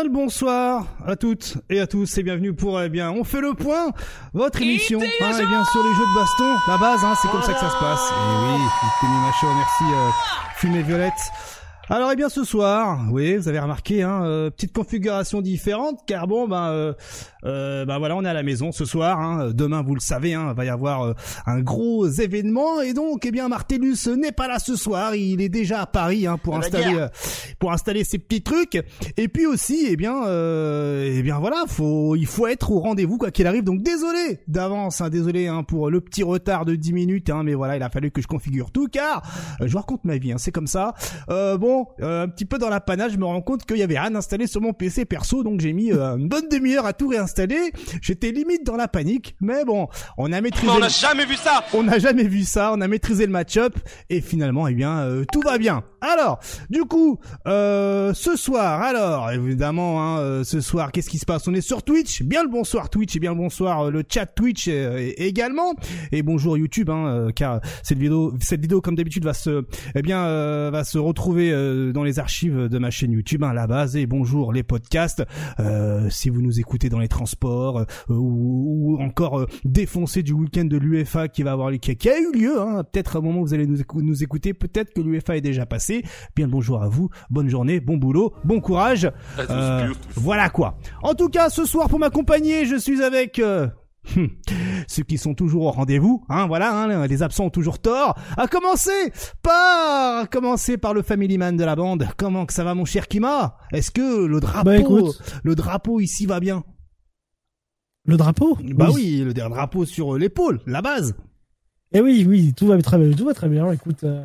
Bien le bonsoir à toutes et à tous et bienvenue pour eh bien on fait le point votre émission hein, eh bien sur les jeux de baston la base hein, c'est comme ça que ça se passe. Et oui Tony Macho merci euh, Fumée Violette. Alors eh bien ce soir, oui, vous avez remarqué, hein, euh, petite configuration différente, car bon, ben, euh, euh, ben voilà, on est à la maison ce soir. Hein. Demain, vous le savez, hein, va y avoir euh, un gros événement, et donc eh bien Martellus n'est pas là ce soir, il est déjà à Paris hein, pour installer, euh, pour installer ses petits trucs. Et puis aussi, eh bien, eh bien voilà, faut, il faut être au rendez-vous quoi qu'il arrive. Donc désolé d'avance, hein, désolé hein, pour le petit retard de 10 minutes, hein, mais voilà, il a fallu que je configure tout, car je vous raconte ma vie, hein, c'est comme ça. bon euh, un petit peu dans la panache, je me rends compte qu'il y avait rien installé sur mon PC perso, donc j'ai mis euh, une bonne demi-heure à tout réinstaller. J'étais limite dans la panique, mais bon, on a maîtrisé. on n'a jamais vu ça. On n'a jamais vu ça. On a maîtrisé le match-up et finalement, eh bien, euh, tout va bien. Alors, du coup, ce soir, alors évidemment, hein, ce soir, qu'est-ce qui se passe? On est sur Twitch. Bien le bonsoir Twitch et bien le bonsoir le chat Twitch également. Et bonjour YouTube, hein, car cette vidéo, cette vidéo comme d'habitude va se, eh bien, va se retrouver dans les archives de ma chaîne YouTube, hein, la base. Et bonjour les podcasts. Euh, si vous nous écoutez dans les transports euh, ou, encore euh, défoncé du week-end de l'UFA qui va avoir qui, qui a eu lieu. Hein, peut-être au moment où vous allez nous, nous écouter, peut-être que l'UFA est déjà passé. Bien le bonjour à vous, bonne journée, bon boulot, bon courage. voilà quoi. En tout cas, ce soir pour m'accompagner, je suis avec Hum. Ceux qui sont toujours au rendez-vous, hein, voilà, hein, les absents ont toujours tort. À commencer par, à commencer par le family man de la bande. Comment que ça va, mon cher Kima? Est-ce que le drapeau, bah, le drapeau ici va bien? Le drapeau? Bah oui. le drapeau sur l'épaule, la base. Eh oui, oui, tout va très bien, tout va très bien. Écoute, euh,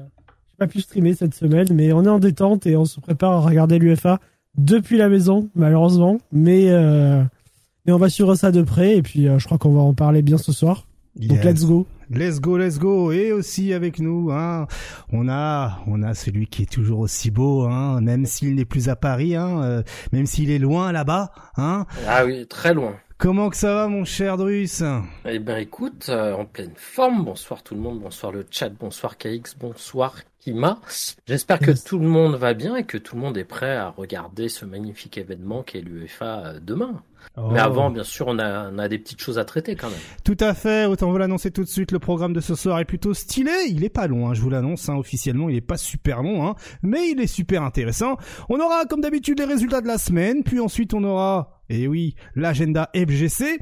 j'ai pas pu streamer cette semaine, mais on est en détente et on se prépare à regarder l'UFA depuis la maison, malheureusement. Mais euh, mais on va suivre ça de près et puis euh, je crois qu'on va en parler bien ce soir. Donc let's go. Let's go, let's go. Et aussi avec nous, hein, on a, on a celui qui est toujours aussi beau, hein, même s'il n'est plus à Paris, hein, euh, même s'il est loin là-bas, hein. Ah oui, très loin. Comment que ça va, mon cher Drus? Eh ben, écoute, euh, en pleine forme. Bonsoir tout le monde, bonsoir le chat, bonsoir KX, bonsoir Kima. J'espère que tout le monde va bien et que tout le monde est prêt à regarder ce magnifique événement qu'est l'UEFA demain. Mais oh. avant, bien sûr, on a, on a des petites choses à traiter quand même. Tout à fait. Autant vous l'annoncer tout de suite. Le programme de ce soir est plutôt stylé. Il est pas long, hein, je vous l'annonce. Hein, officiellement, il est pas super long, hein, mais il est super intéressant. On aura, comme d'habitude, les résultats de la semaine. Puis ensuite, on aura, et eh oui, l'agenda FGC.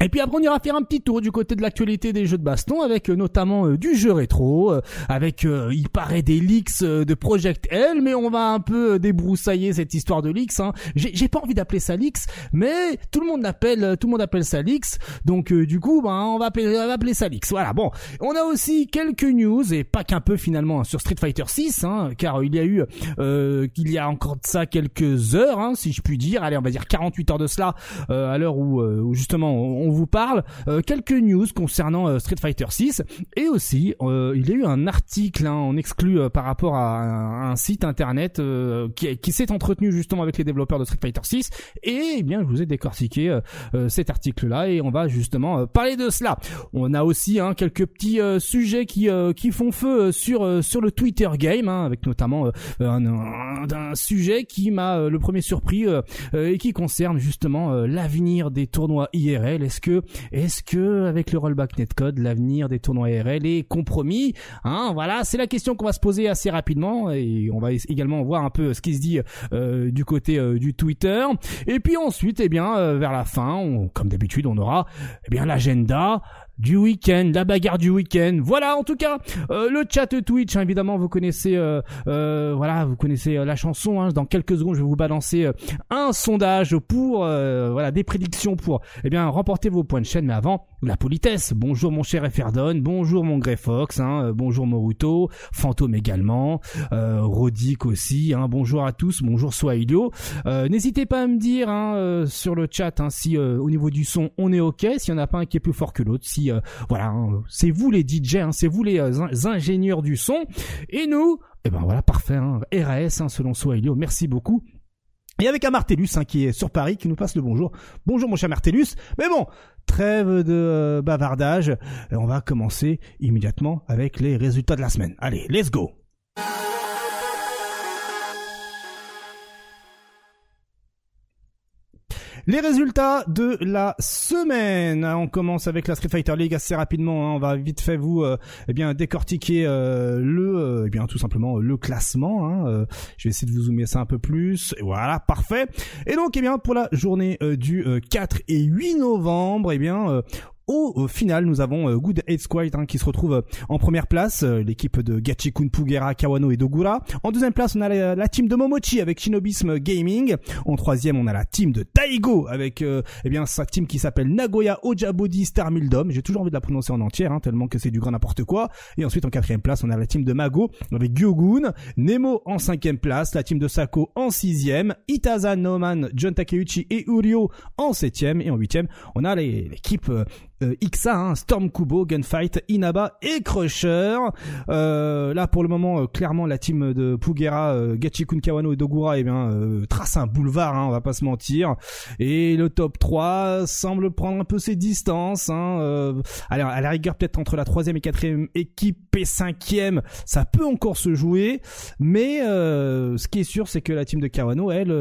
Et puis après on ira faire un petit tour du côté de l'actualité des jeux de baston avec euh, notamment euh, du jeu rétro, euh, avec il paraît des leaks de Project L, mais on va un peu débroussailler cette histoire de leaks. Hein. J'ai pas envie d'appeler ça leaks, mais tout le monde l'appelle, tout le monde appelle ça leaks. Donc du coup, ben on va appeler, on va appeler ça leaks. Voilà. Bon, on a aussi quelques news et pas qu'un peu finalement sur Street Fighter 6, hein, car il y a eu, euh, qu'il y a encore de ça quelques heures, hein, si je puis dire. Allez, on va dire 48 heures de cela, à l'heure où, où justement on on vous parle euh, quelques news concernant euh, Street Fighter 6 et aussi euh, il y a eu un article hein, en exclu par rapport à un, site internet qui, qui s'est entretenu justement avec les développeurs de Street Fighter 6 et eh bien je vous ai décortiqué cet article là et on va justement parler de cela. On a aussi hein, quelques petits sujets qui qui font feu sur sur le Twitter game hein, avec notamment un, un, sujet qui m'a le premier surpris et qui concerne justement l'avenir des tournois IRL. Que est-ce que avec le rollback netcode l'avenir des tournois RL est compromis Hein, voilà, c'est la question qu'on va se poser assez rapidement et on va également voir un peu ce qui se dit euh, du côté euh, du Twitter. Et puis ensuite, eh bien, euh, vers la fin, comme d'habitude, on aura eh bien l'agenda du week-end, la bagarre du week-end. Voilà, en tout cas, euh, le chat Twitch, hein, évidemment, vous connaissez, euh, euh, voilà, vous connaissez la chanson. Hein. dans quelques secondes, je vais vous balancer un sondage pour, voilà, des prédictions pour, eh bien, remporter vos points de chaîne. Mais avant, la politesse. Bonjour mon cher Eferdon, bonjour mon Grey Fox, hein, bonjour Moruto, Fantôme également, euh, Rodic aussi. Hein, bonjour à tous, bonjour Swahilio. N'hésitez pas à me dire hein, sur le chat hein, si au niveau du son on est ok, s'il y en a pas un qui est plus fort que l'autre, si euh, voilà, hein, c'est vous les DJ, hein, c'est vous les euh, ingénieurs du son, et nous, et eh ben voilà, parfait, hein, RAS selon Swahilio, merci beaucoup. Et avec un Martellus qui est sur Paris, qui nous passe le bonjour. Bonjour mon cher Martellus. Mais bon, trêve de euh, bavardage. on va commencer immédiatement avec les résultats de la semaine. Allez, let's go Les résultats de la semaine. On commence avec la Street Fighter League assez rapidement. Hein. On va vite fait vous euh, eh bien décortiquer euh, le euh, eh bien tout simplement le classement. Hein. je vais essayer de vous zoomer ça un peu plus. Voilà, parfait. Et donc eh bien pour la journée du 4 et 8 novembre, eh bien au final, nous avons euh, Good Eight Squad hein, qui se retrouve euh, en première place, euh, l'équipe de Gachikun Pugera, Kawano et Dogura. En deuxième place, on a la, team de Momochi avec Shinobism Gaming. En troisième, on a la team de Taigo avec eh bien sa team qui s'appelle Nagoya Ojabodi Star Mildom. J'ai toujours envie de la prononcer en entière, hein, tellement que c'est du grand n'importe quoi. Et ensuite, en quatrième place, on a la team de Mago avec Gyogun, Nemo en cinquième place, la team de Sako en sixième, Itaza Noman, John Takeuchi et Urio en septième. Et en huitième, on a l'équipe euh, Ixa, hein, Storm Kubo, Gunfight, Inaba et Crusher. Euh, là pour le moment, euh, clairement la team de Pugera, euh, Gachikun Kawano et Dogura, eh bien trace un boulevard, hein, on va pas se mentir. Et le top 3 semble prendre un peu ses distances. Hein, à la rigueur peut-être entre la troisième et quatrième équipe et cinquième, ça peut encore se jouer. Mais ce qui est sûr, c'est que la team de Kawano, elle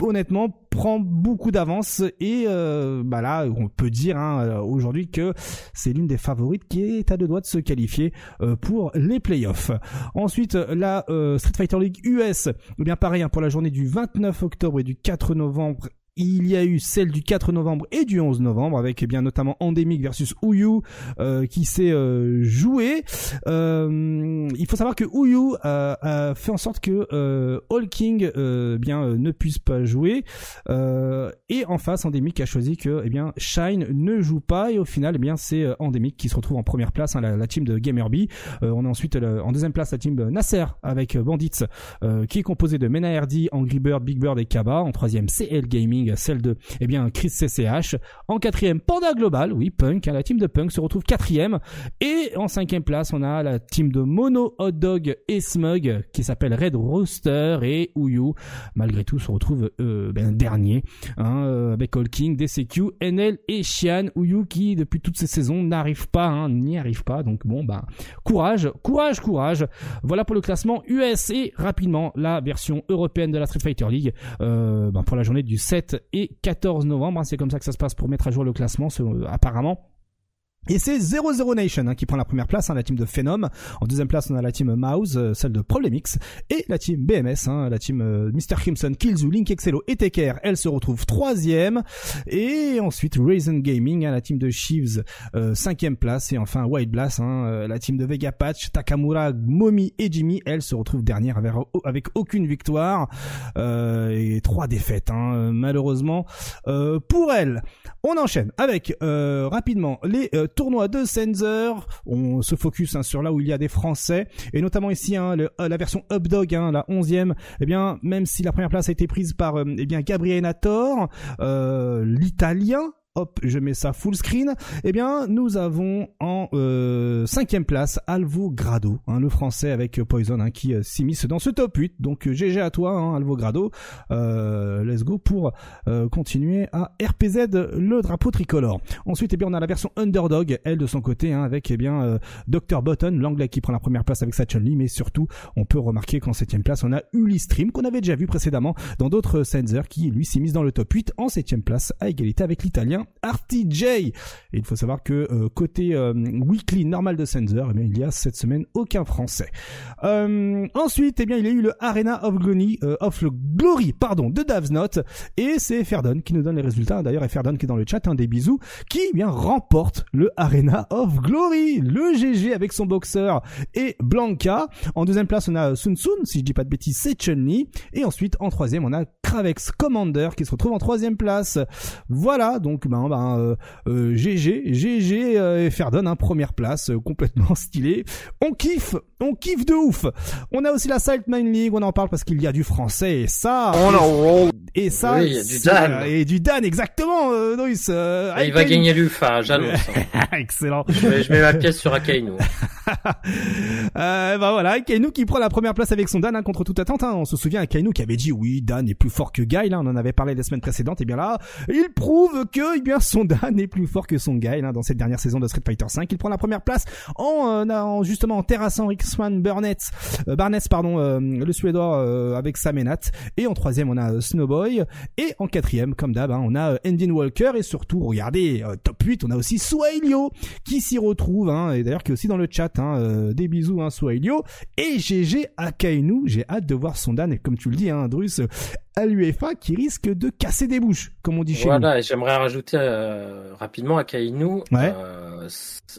honnêtement prend beaucoup d'avance et euh, bah là on peut dire hein, euh, aujourd'hui que c'est l'une des favorites qui est à deux doigts de se qualifier euh, pour les playoffs. Ensuite la Street Fighter League US, eh bien pareil hein, pour la journée du 29 octobre et du 4 novembre il y a eu celle du 4 novembre et du 11 novembre avec eh bien notamment Endemic versus Uyu euh, qui s'est euh, joué. Euh, il faut savoir que Uyu a fait en sorte que All King bien ne puisse pas jouer et en face Endemic a choisi que eh bien Shine ne joue pas et au final eh bien c'est Endemic qui se retrouve en première place hein, la, team de Gamerby. on a ensuite en deuxième place la team Nasser avec Bandits qui est composée de Mena RD, Angry Bird, Big Bird et Kaba. En troisième CL Gaming celle de eh bien Chris CCH. En quatrième, Panda Global, oui, Punk, hein, la team de Punk se retrouve quatrième. Et en cinquième place, on a la team de Mono, Hot Dog et Smug qui s'appelle Red Rooster et Uyu. Malgré tout, se retrouve euh, ben, dernier hein, euh, avec All King, DCQ, NL et Xian. Uyu qui depuis toutes ces saisons n'arrive pas, hein, n'y arrive pas. Donc bon, bah courage, courage, courage. Voilà pour le classement US et rapidement la version européenne de la Street Fighter League euh, ben, pour la journée du 7 et 14 novembre. Hein, c'est comme ça que ça se passe pour mettre à jour le classement, apparemment. Et c'est 00 Nation hein, qui prend la première place, hein, la team de Phenom. En deuxième place, on a la team Mouse, euh, celle de Problemix, et la team BMS, hein, la team euh, Mr. Crimson, Killzoo, Link Excello et Teker. Elle se retrouve troisième. Et ensuite, Raisin Gaming, hein, la team de Sheaves, euh, cinquième place. Et enfin, White Blast, hein, la team de Vega Patch, Takamura, Momi et Jimmy. Elle se retrouve dernière avec, avec aucune victoire et trois défaites, malheureusement pour elle. On enchaîne avec rapidement les tournoi de Sensor. On se focus hein, sur là où il y a des Français et notamment ici hein, euh, la version Updog, hein, la 11e. Eh bien, même si la première place a été prise par euh, eh bien Gabriel Nator, euh, l'Italien hop, je mets ça full screen. Eh bien, nous avons en euh, cinquième place Alvo Grado, hein, le français avec Poison hein, qui euh, s'immisce dans ce top 8. Donc GG à toi, hein, Alvo Grado. Euh, let's go pour euh, continuer à RPZ le drapeau tricolore. Ensuite, eh bien, on a la version Underdog, elle de son côté, hein, avec eh bien euh, Dr Button, l'anglais qui prend la première place avec sa Chun-Li, mais surtout, on peut remarquer qu'en septième place, on a Uli Stream qu'on avait déjà vu précédemment dans d'autres Sensor qui lui s'immisce dans le top 8 en septième place à égalité avec l'italien RTJ. Et il faut savoir que euh, côté euh, weekly normal de Sensor, eh il y a cette semaine aucun français. Euh, ensuite, eh bien, il y a eu le Arena of Glory, of Glory, pardon, de Davsnot, et c'est Ferdon qui nous donne les résultats. D'ailleurs, Ferdon qui est dans le chat, un des bisous, qui eh bien remporte le Arena of Glory, le GG avec son boxeur et Blanca. En deuxième place, on a Sun Sun, si je dis pas de bêtises, c'est chun Et ensuite, en troisième, on a Kravex Commander qui se retrouve en troisième place. Voilà, donc ben ben, GG, GG et Ferdon, hein, première place, euh, complètement stylé. On kiffe, on kiffe de ouf. On a aussi la Main League, on en parle parce qu'il y a du français et ça. Et ça, il y a du Dan. Et du Dan, exactement, euh, euh il va gagner l'UFA, j'annonce. Excellent. Je, mets ma pièce sur Akainu. euh, bah voilà, Kainu qui prend la première place avec son Dan hein, contre toute attente. Hein. On se souvient, Kainu qui avait dit oui, Dan est plus fort que Guy. Là, on en avait parlé la semaine précédente. Et bien là, il prouve que eh bien son Dan est plus fort que son Guy hein, dans cette dernière saison de Street Fighter 5. Il prend la première place en, euh, en justement en terrassant Ricksman Burnett, euh, Barnett, pardon, euh, le Suédois avec Samenat. Et en troisième, on a Snowboy. Et en quatrième, comme d'hab, hein, on a Endin Walker. Et surtout, regardez, top 8, on a aussi Suailio qui s'y retrouve. Hein, et d'ailleurs qui est aussi dans le chat. Hein, des bisous, hein, Suailio. Et GG Akainu. J'ai hâte de voir son Dan. Et comme tu le dis, hein, Drus, à l'UFA qui risque de casser des bouches, comme on dit chez voilà, nous. Voilà, j'aimerais rajouter euh, rapidement Akainu. Euh,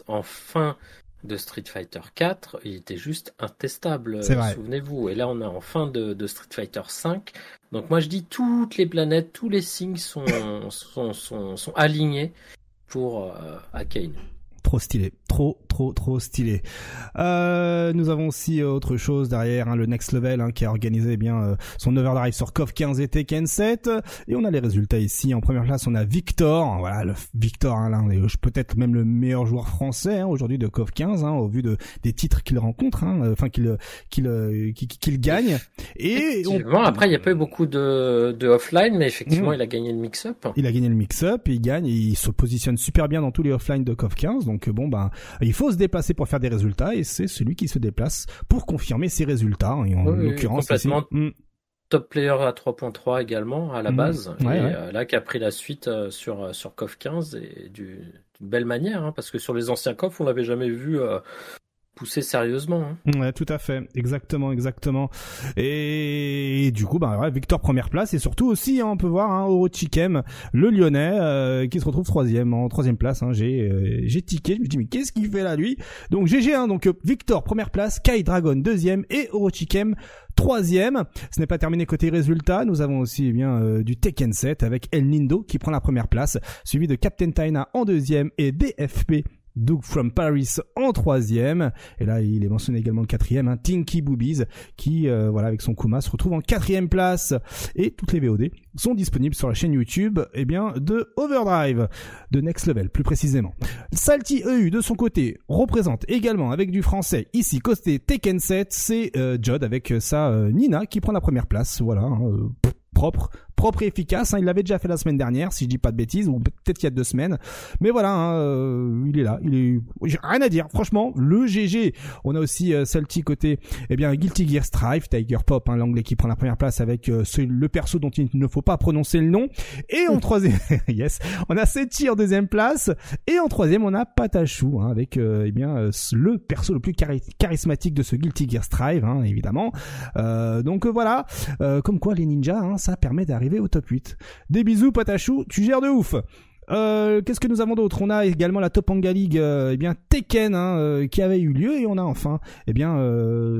en fin de Street Fighter 4, il était juste intestable, souvenez-vous. Et là, on est en fin de, Street Fighter 5. Donc moi, je dis toutes les planètes, tous les signes sont, sont, sont, sont alignés pour euh, Akainu. Trop stylé, trop trop trop stylé. Euh, nous avons aussi euh, autre chose derrière, hein, le Next Level hein, qui a organisé eh bien euh, son overdrive sur KOF 15 et Tekken 7 et on a les résultats ici. En première place, on a Victor, voilà le Victor, hein, l'un peut-être même le meilleur joueur français hein, aujourd'hui de KOF 15 hein, au vu de des titres qu'il rencontre, hein, enfin qu'il qu'il qu'il gagne. Et après il y a pas eu beaucoup de, de offline, mais effectivement mm. il a gagné le mix-up. Il a gagné le mix-up, il gagne, il se positionne super bien dans tous les offline de KOF 15 donc bon ben il faut se déplacer pour faire des résultats et c'est celui qui se déplace pour confirmer ses résultats. en l'occurrence, complètement. Hmm. Top player à 3.3 également à la hmm. base. et euh, là qui a pris la suite euh, sur euh, sur KOF 15 et d'une belle manière hein, parce que sur les anciens KOF on l'avait jamais vu sérieusement. Hein. Ouais, tout à fait, exactement, exactement. Et, du coup, bah Victor première place et surtout aussi, hein, on peut voir hein, Orochikem, le Lyonnais, euh, qui se retrouve troisième, en troisième place. Hein, j'ai euh, j'ai tiqué, je me dis mais qu'est-ce qu'il fait là lui? Donc GG, hein, donc euh, Victor première place, Kai Dragon deuxième et Orochikem troisième. Ce n'est pas terminé côté résultat. Nous avons aussi eh bien du Tekken 7 avec El Nindo qui prend la première place, suivi de Captain Taina en deuxième et DFP Doug from Paris en troisième. Et là, il est mentionné également le quatrième, hein, Tinky Boobies, qui, euh, voilà, avec son Kuma, se retrouve en quatrième place. Et toutes les VOD sont disponibles sur la chaîne YouTube, eh bien, de Overdrive, de Next Level, plus précisément. Salty EU, de son côté, représente également, avec du français, ici, côté Tekken 7, c'est euh, Jod avec sa euh, Nina, qui prend la première place, voilà, hein, propre, propre et efficace. Hein. Il l'avait déjà fait la semaine dernière, si je dis pas de bêtises, ou peut-être qu'il y a deux semaines. Mais voilà, hein, euh, il est là. Il est, j'ai rien à dire. Franchement, le GG. On a aussi euh, Salty côté, eh bien, Guilty Gear Strive, Tiger Pop, hein, l'anglais qui prend la première place avec euh, le perso dont il ne faut pas prononcer le nom. Et en troisième, yes, on a Seti en deuxième place. Et en troisième, on a Patachou, hein, avec, euh, eh bien, le perso le plus charismatique de ce Guilty Gear Strive, hein, évidemment. donc voilà, comme quoi les ninjas, hein, ça permet d'arriver au top 8. Des bisous, Patachou, tu gères de ouf. Euh, qu'est-ce que nous avons d'autre? On a également la Topanga League, euh, eh bien Tekken, hein, euh, qui avait eu lieu, et on a enfin, eh bien,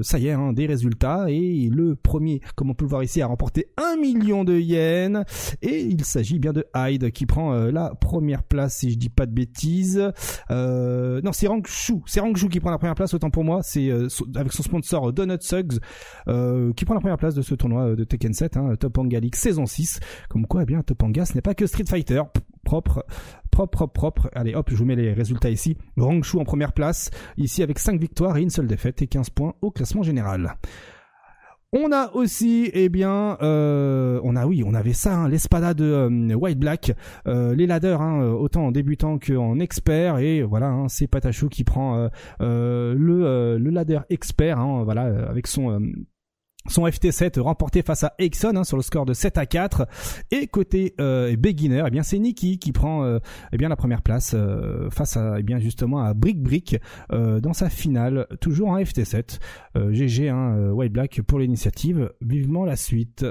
ça y est, hein, des résultats. Et le premier, comme on peut le voir ici, a remporté un million de yens. Et il s'agit bien de Hyde qui prend la première place, si je dis pas de bêtises. non, c'est Rangshu, c'est Rangshu qui prend la première place. Autant pour moi, c'est avec son sponsor Donut Suggs qui prend la première place de ce tournoi de Tekken 7, hein, Topanga League saison 6. Comme quoi, eh bien, Topanga, ce n'est pas que Street Fighter propre, propre, propre. Allez, hop, je vous mets les résultats ici. Rangshu en première place, ici avec 5 victoires et une seule défaite et 15 points au classement général. On a aussi, eh bien, euh, on a oui, on avait ça, hein, l'espada de euh, White Black, euh, les ladders, hein, autant en débutant qu'en expert, et voilà, hein, c'est Patachou qui prend le le ladder expert, voilà, avec son son FT7 remporté face à Exxon hein, sur le score de 7 à 4 et côté euh, beginner eh bien c'est Nikki qui prend euh, eh bien la première place euh, face à eh bien justement à Brick Brick euh, dans sa finale toujours en FT7 GG hein, White Black pour l'initiative. Vivement la suite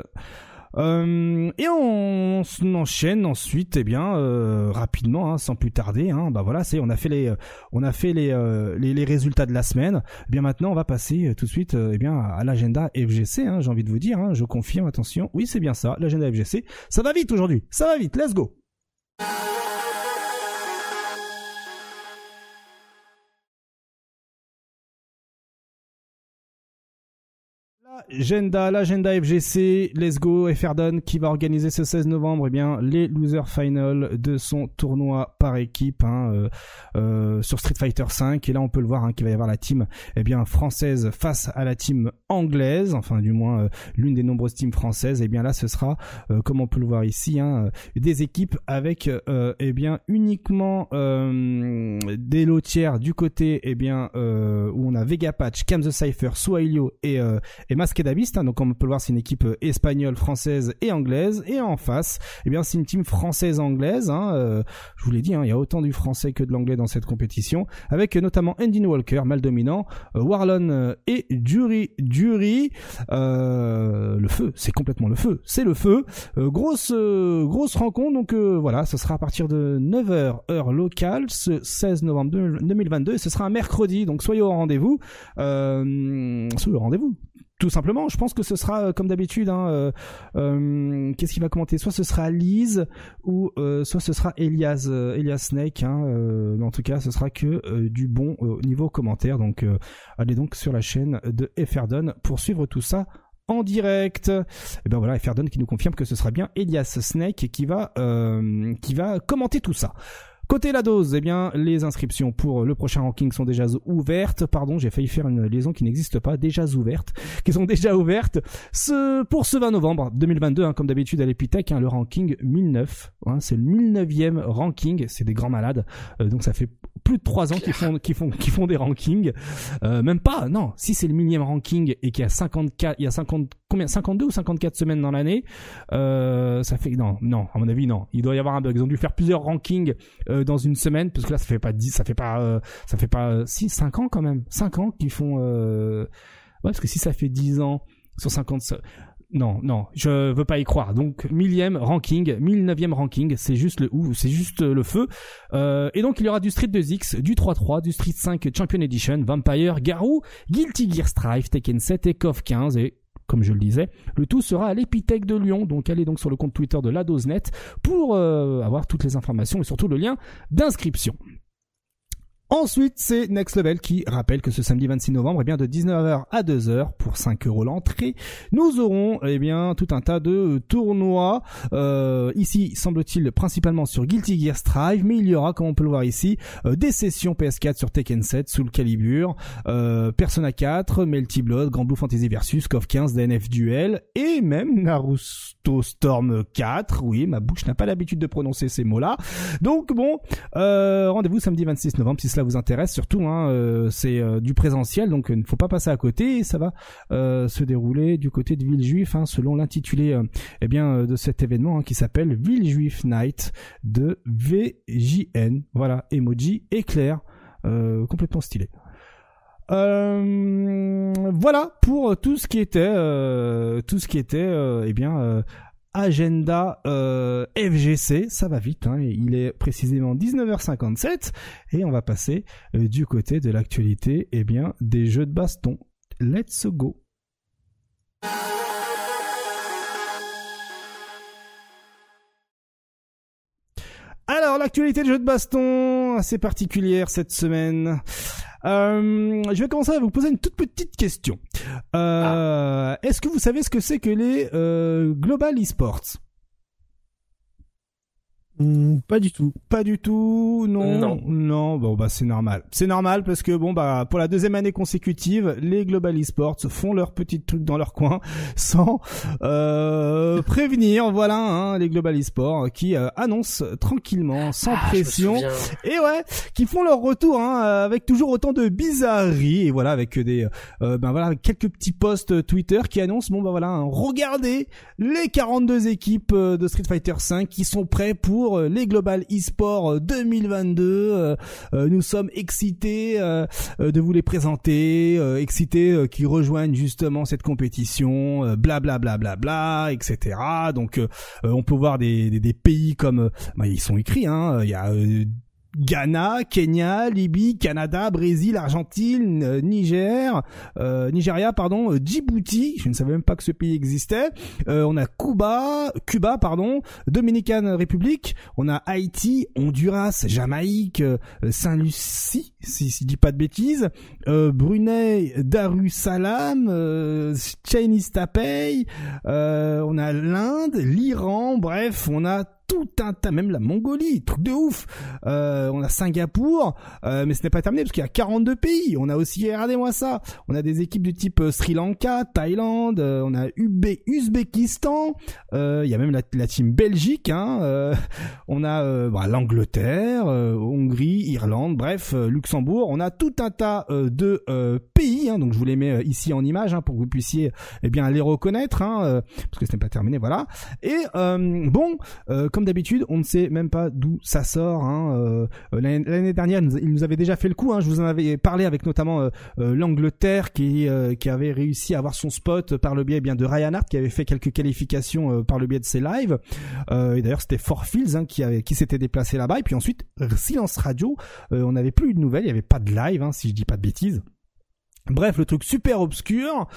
euh, et on, enchaîne ensuite, eh bien, euh, rapidement, hein, sans plus tarder. Hein, bah voilà, c'est on a fait les, on a fait les, euh, les, résultats de la semaine. Eh bien maintenant, on va passer tout de suite, eh bien, à l'agenda FGC. Hein, J'ai envie de vous dire, hein, je confirme. Attention, oui, c'est bien ça, l'agenda FGC. Ça va vite aujourd'hui, ça va vite. Let's go. L'agenda, l'agenda FGC, Let's Go Ferdon qui va organiser ce 16 novembre eh bien les loser final de son tournoi par équipe hein, euh, euh, sur Street Fighter 5 et là on peut le voir hein, qu'il va y avoir la team eh bien française face à la team anglaise, enfin du moins euh, l'une des nombreuses teams françaises. Et eh bien là ce sera comme on peut le voir ici hein, des équipes avec eh bien uniquement des lotières du côté eh bien où on a Vegapatch, Cam the Cypher, Suailio et et Masquedabist. Hein, donc comme on peut le voir c'est une équipe espagnole, française et anglaise. Et en face, eh bien c'est une team française-anglaise. Hein, je vous l'ai dit, hein, il y a autant du français que de l'anglais dans cette compétition, avec notamment Andy Walker, mal dominant, euh, Warlon euh, et Jury. Euh, le feu, c'est complètement le feu, c'est le feu. grosse grosse rencontre, donc voilà, ce sera à partir de 9h heure locale, ce 16 novembre 2022, et ce sera un mercredi, donc soyez au rendez-vous. soyez au rendez-vous tout simplement, je pense que ce sera euh, comme d'habitude. Hein, euh, euh, Qu'est-ce qu'il va commenter? Soit ce sera Lise ou soit ce sera Elias, Elias Snake. Hein, en tout cas, ce sera que du bon niveau commentaire. Donc, allez donc sur la chaîne de Efferdon pour suivre tout ça en direct. Et ben voilà, Efferdon qui nous confirme que ce sera bien Elias Snake qui va qui va commenter tout ça. Côté la dose, eh bien, les inscriptions pour le prochain ranking sont déjà ouvertes. Pardon, j'ai failli faire une liaison qui n'existe pas, déjà ouvertes, qui sont déjà ouvertes. Pour ce 20 novembre 2022, hein, comme d'habitude à l'Epitech, hein, le ranking 1009. Hein, c'est le 1009e ranking. C'est des grands malades. Euh, donc ça fait plus de 3 ans qu'ils font, des rankings. Euh, même pas, non. Si c'est le millième ranking et qu'il y a 54, il y a 50, combien, 52 ou 54 semaines dans l'année, euh, ça fait, non, non, à mon avis, non. Il doit y avoir un bug. Ils ont dû faire plusieurs rankings euh, dans une semaine, parce que là, ça fait pas 10, ça fait pas, euh, ça fait pas 6, euh, 5 ans quand même. 5 ans qu'ils font, ouais, parce que si ça fait 10 ans sur 50, non, non, je veux pas y croire. Donc millième ranking, 1009e ranking, c'est juste le ou, c'est juste le feu. Euh, et donc il y aura du Street 2X, du 3-3, du Street 5 Champion Edition, Vampire, Garou, Guilty Gear Strive, Tekken 7 et KOF 15 et comme je le disais, le tout sera à l'Epithèque de Lyon. Donc allez donc sur le compte Twitter de l'Adosnet pour euh, avoir toutes les informations et surtout le lien d'inscription. Ensuite, c'est Next Level qui rappelle que ce samedi 26 novembre, eh bien de 19h à 2h pour 5 euros l'entrée, nous aurons eh bien tout un tas de tournois. Euh, ici, semble-t-il, principalement sur Guilty Gear Strive, mais il y aura, comme on peut le voir ici, euh, des sessions PS4 sur Tekken 7, Soul Calibur, euh, Persona 4, Melty Blood, Grand Blue Fantasy Versus, KOF 15, DNF Duel et même Naruto Storm 4. Oui, ma bouche n'a pas l'habitude de prononcer ces mots-là. Donc bon, rendez-vous samedi 26 novembre vous intéresse, surtout, hein, euh, c'est euh, du présentiel, donc il ne faut pas passer à côté. ça va euh, se dérouler du côté de Villejuif, hein, selon l'intitulé eh bien de cet événement hein, qui s'appelle Villejuif Night de VJN. Voilà, emoji éclair, complètement stylé. voilà pour tout ce qui était tout ce qui était eh bien agenda euh, FGC, ça va vite, hein, il est précisément 19h57 et on va passer euh, du côté de l'actualité eh bien, des jeux de baston. Let's go Alors l'actualité des jeux de baston assez particulière cette semaine. Euh, je vais commencer à vous poser une toute petite question. Euh, ah. Est-ce que vous savez ce que c'est que les euh, Global Esports? Hmm, pas du tout. Pas du tout, non. Non, bon bah c'est normal. C'est normal parce que bon bah pour la deuxième année consécutive, les Global Esports font leur petit truc dans leur coin sans euh, prévenir. Voilà, hein, les Global Esports qui euh, annoncent tranquillement, sans ah, pression, et ouais, qui font leur retour hein, avec toujours autant de bizarreries et voilà avec des euh, ben voilà avec quelques petits posts Twitter qui annoncent bon bah voilà, hein, regardez les 42 équipes de Street Fighter 5 qui sont prêts pour euh, les Global eSport 2022. Euh, euh, nous sommes excités de vous les présenter, excités qu'ils rejoignent justement cette compétition, bla bla bla bla bla, etc. Donc on peut voir des, des, pays comme, bah, ils sont écrits, hein. Il y a Ghana, Kenya, Libye, Canada, Brésil, Argentine, euh, Niger, euh, Nigeria, pardon, euh, Djibouti, je ne savais même pas que ce pays existait. on a Cuba, Cuba, pardon, Dominican République, on a Haïti, Honduras, Jamaïque, Saint-Lucie, si, je dis pas de bêtises, Brunei, Darussalam, Chinese Taipei, on a l'Inde, l'Iran, bref, on a tout un tas, même la Mongolie, truc de ouf. Euh, on a Singapour, euh, mais ce n'est pas terminé parce qu'il y a 42 pays. On a aussi, regardez-moi ça, on a des équipes du type euh, Sri Lanka, Thaïlande, on a Ube, Uzbekistan, il y a même la, team Belgique, hein, on a bah, l'Angleterre, Hongrie, Bref, Luxembourg. On a tout un tas de pays, hein, donc je vous les mets ici en image hein, pour que vous puissiez eh bien les reconnaître, hein, parce que ce n'est pas terminé, voilà. Et bon, comme d'habitude, on ne sait même pas d'où ça sort. Euh, euh, l'année dernière, il nous avait déjà fait le coup. Je vous en avais parlé avec notamment euh, l'Angleterre qui avait réussi à avoir son spot par le biais eh bien de Ryan Hart qui avait fait quelques qualifications par le biais de ses lives. et d'ailleurs, c'était Four Fields qui avait qui s'était déplacé là-bas. Et puis ensuite, Silence Radio, on n'avait plus eu de nouvelles. Il n'y avait pas de live, hein, si je dis pas de bêtises. Bref, le truc super obscur.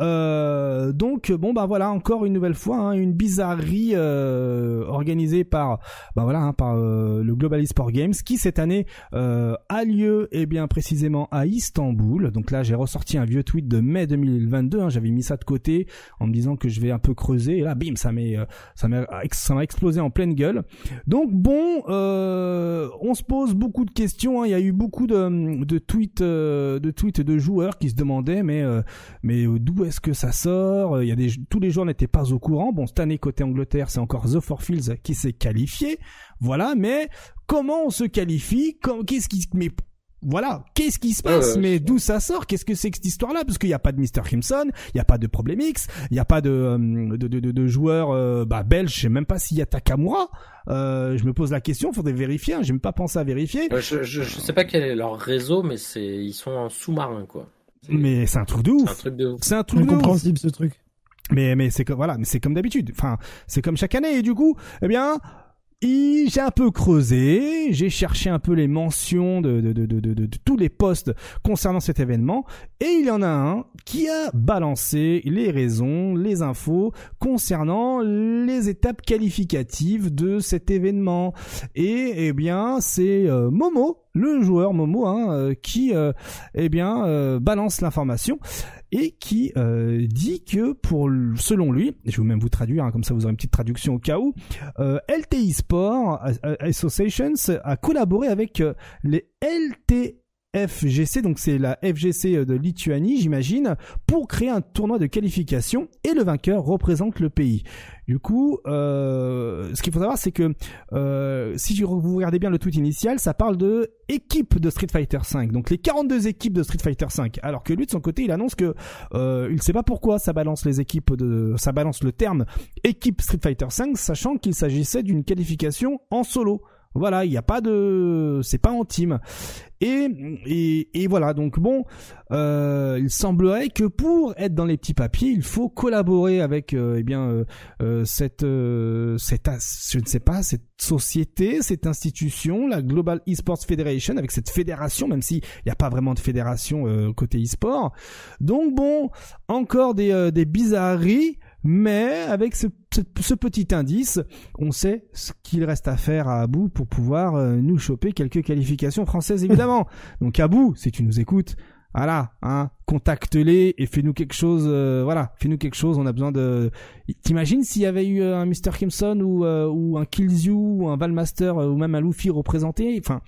Euh, donc bon bah voilà encore une nouvelle fois hein, une bizarrerie euh, organisée par bah voilà hein, par euh, le Global Esport Games qui cette année a lieu et eh bien précisément à Istanbul. Donc là j'ai ressorti un vieux tweet de mai 2022. Hein, J'avais mis ça de côté en me disant que je vais un peu creuser et là bim ça m'est ça m'a explosé en pleine gueule. Donc bon on se pose beaucoup de questions. Hein. Il y a eu beaucoup de tweets de tweets de joueurs qui se demandaient mais euh, mais d'où est-ce que ça sort? Il y a des tous les joueurs n'étaient pas au courant. Bon, cette année côté Angleterre, c'est encore The Four Fields qui s'est qualifié. Voilà, mais comment on se qualifie? Qu'est-ce qui mais voilà, qu'est-ce qui se passe? Mais d'où ça sort? Qu'est-ce que c'est que cette histoire-là? Parce qu'il n'y a pas de Mr. Crimson, il n'y a pas de Problem X, il n'y a pas de euh, de, de, de, joueurs euh, bah, belges, je sais même pas s'il y a Takamura. Euh, je me pose la question, faudrait vérifier. Hein, J'ai même pas pensé à vérifier. je, je, je sais pas quel est leur réseau, mais c'est ils sont en sous-marin quoi. Mais c'est un truc de ouf. C'est un truc de ouf. C'est un truc incompréhensible ce truc. Mais mais c'est comme voilà, mais c'est comme d'habitude. Enfin, c'est comme chaque année et du coup, eh bien, j'ai un peu creusé, j'ai cherché un peu les mentions de, tous les posts concernant cet événement, et il y en a un qui a balancé les raisons, les infos concernant les étapes qualificatives de cet événement. Et eh bien, c'est euh, Momo, le joueur Momo, hein, euh, qui euh, eh bien balance l'information et qui euh, dit que pour selon lui, je vais même vous traduire, hein, comme ça vous aurez une petite traduction au cas où, euh, LTI Sport Associations a collaboré avec euh, les LT FGC, donc c'est la FGC euh, de Lituanie, j'imagine, pour créer un tournoi de qualification et le vainqueur représente le pays. Du coup, euh, ce qu'il faut savoir, c'est que euh, si vous regardez bien le tweet initial, ça parle de équipe de Street Fighter 5, donc les 42 équipes de Street Fighter 5. Alors que lui, de son côté, il annonce que euh, il ne sait pas pourquoi ça balance les équipes de, ça balance le terme équipe Street Fighter 5, sachant qu'il s'agissait d'une qualification en solo. Voilà, il n'y a pas de, c'est pas intime. Et, et, et voilà, donc bon, euh, il semblerait que pour être dans les petits papiers, il faut collaborer avec, euh, eh bien, euh, euh cette, euh, cette, je ne sais pas, cette société, cette institution, la Global Esports Federation, avec cette fédération, même s'il n'y a pas vraiment de fédération euh, côté e-sport. Donc bon, encore des, des bizarreries. Mais avec ce, ce, petit indice, on sait ce qu'il reste à faire à Abou pour pouvoir euh, nous choper quelques qualifications françaises évidemment. Donc Abou, si tu nous écoutes, voilà, hein, contacte-les et fais-nous quelque chose. Euh, voilà, fais-nous quelque chose. On a besoin de. T'imagines s'il y avait eu euh, un Mr. Kimson ou ou un Killzoo ou un Valmaster ou même un Luffy représenté? Enfin,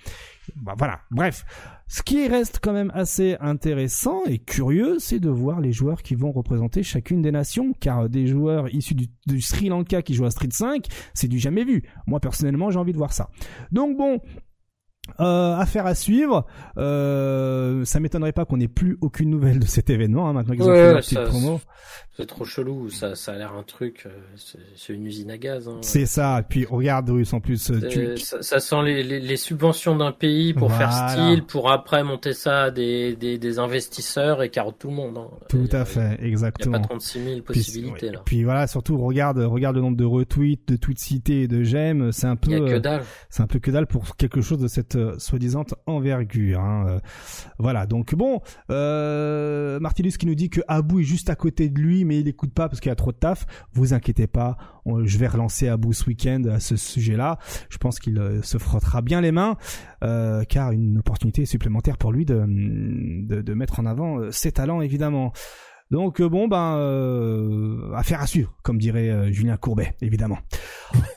bah, voilà. Bref, ce qui reste quand même assez intéressant et curieux, c'est de voir les joueurs qui vont représenter chacune des nations, car des joueurs issus du, Sri Lanka qui jouent à Street 5, c'est du jamais vu. Moi personnellement, j'ai envie de voir ça. Donc bon, euh, affaire à suivre. Euh, ça m'étonnerait pas qu'on ait plus aucune nouvelle de cet événement hein, maintenant qu'ils ont fait la petite promo. C'est trop chelou, ça, ça a l'air un truc, euh, c'est une usine à gaz. Hein, c'est ça. Et puis regarde, Russe, en plus, euh, tu... ça, ça, sent les, les, les subventions d'un pays pour faire style, pour après monter ça à des, des, des investisseurs et carotte tout le monde. Hein. Tout à fait, exactement. Il n'y a pas 36 000 possibilités puis, là. Puis voilà, surtout regarde, regarde le nombre de retweets, de tweets cités et de j'aime. C'est un peu, que dalle. c'est un peu que dalle pour quelque chose de cette soi-disant envergure. Hein. voilà, donc bon, Martinus qui nous dit que Abou est juste à côté de lui, mais il n'écoute pas parce qu'il y a trop de taf. Vous inquiétez pas, je vais relancer Abou ce week-end à ce sujet-là. Je pense qu'il se frottera bien les mains, car une opportunité supplémentaire pour lui de, de, de mettre en avant ses talents évidemment. Donc euh, bon ben euh, affaire à suivre, comme dirait euh, Julien Courbet, évidemment.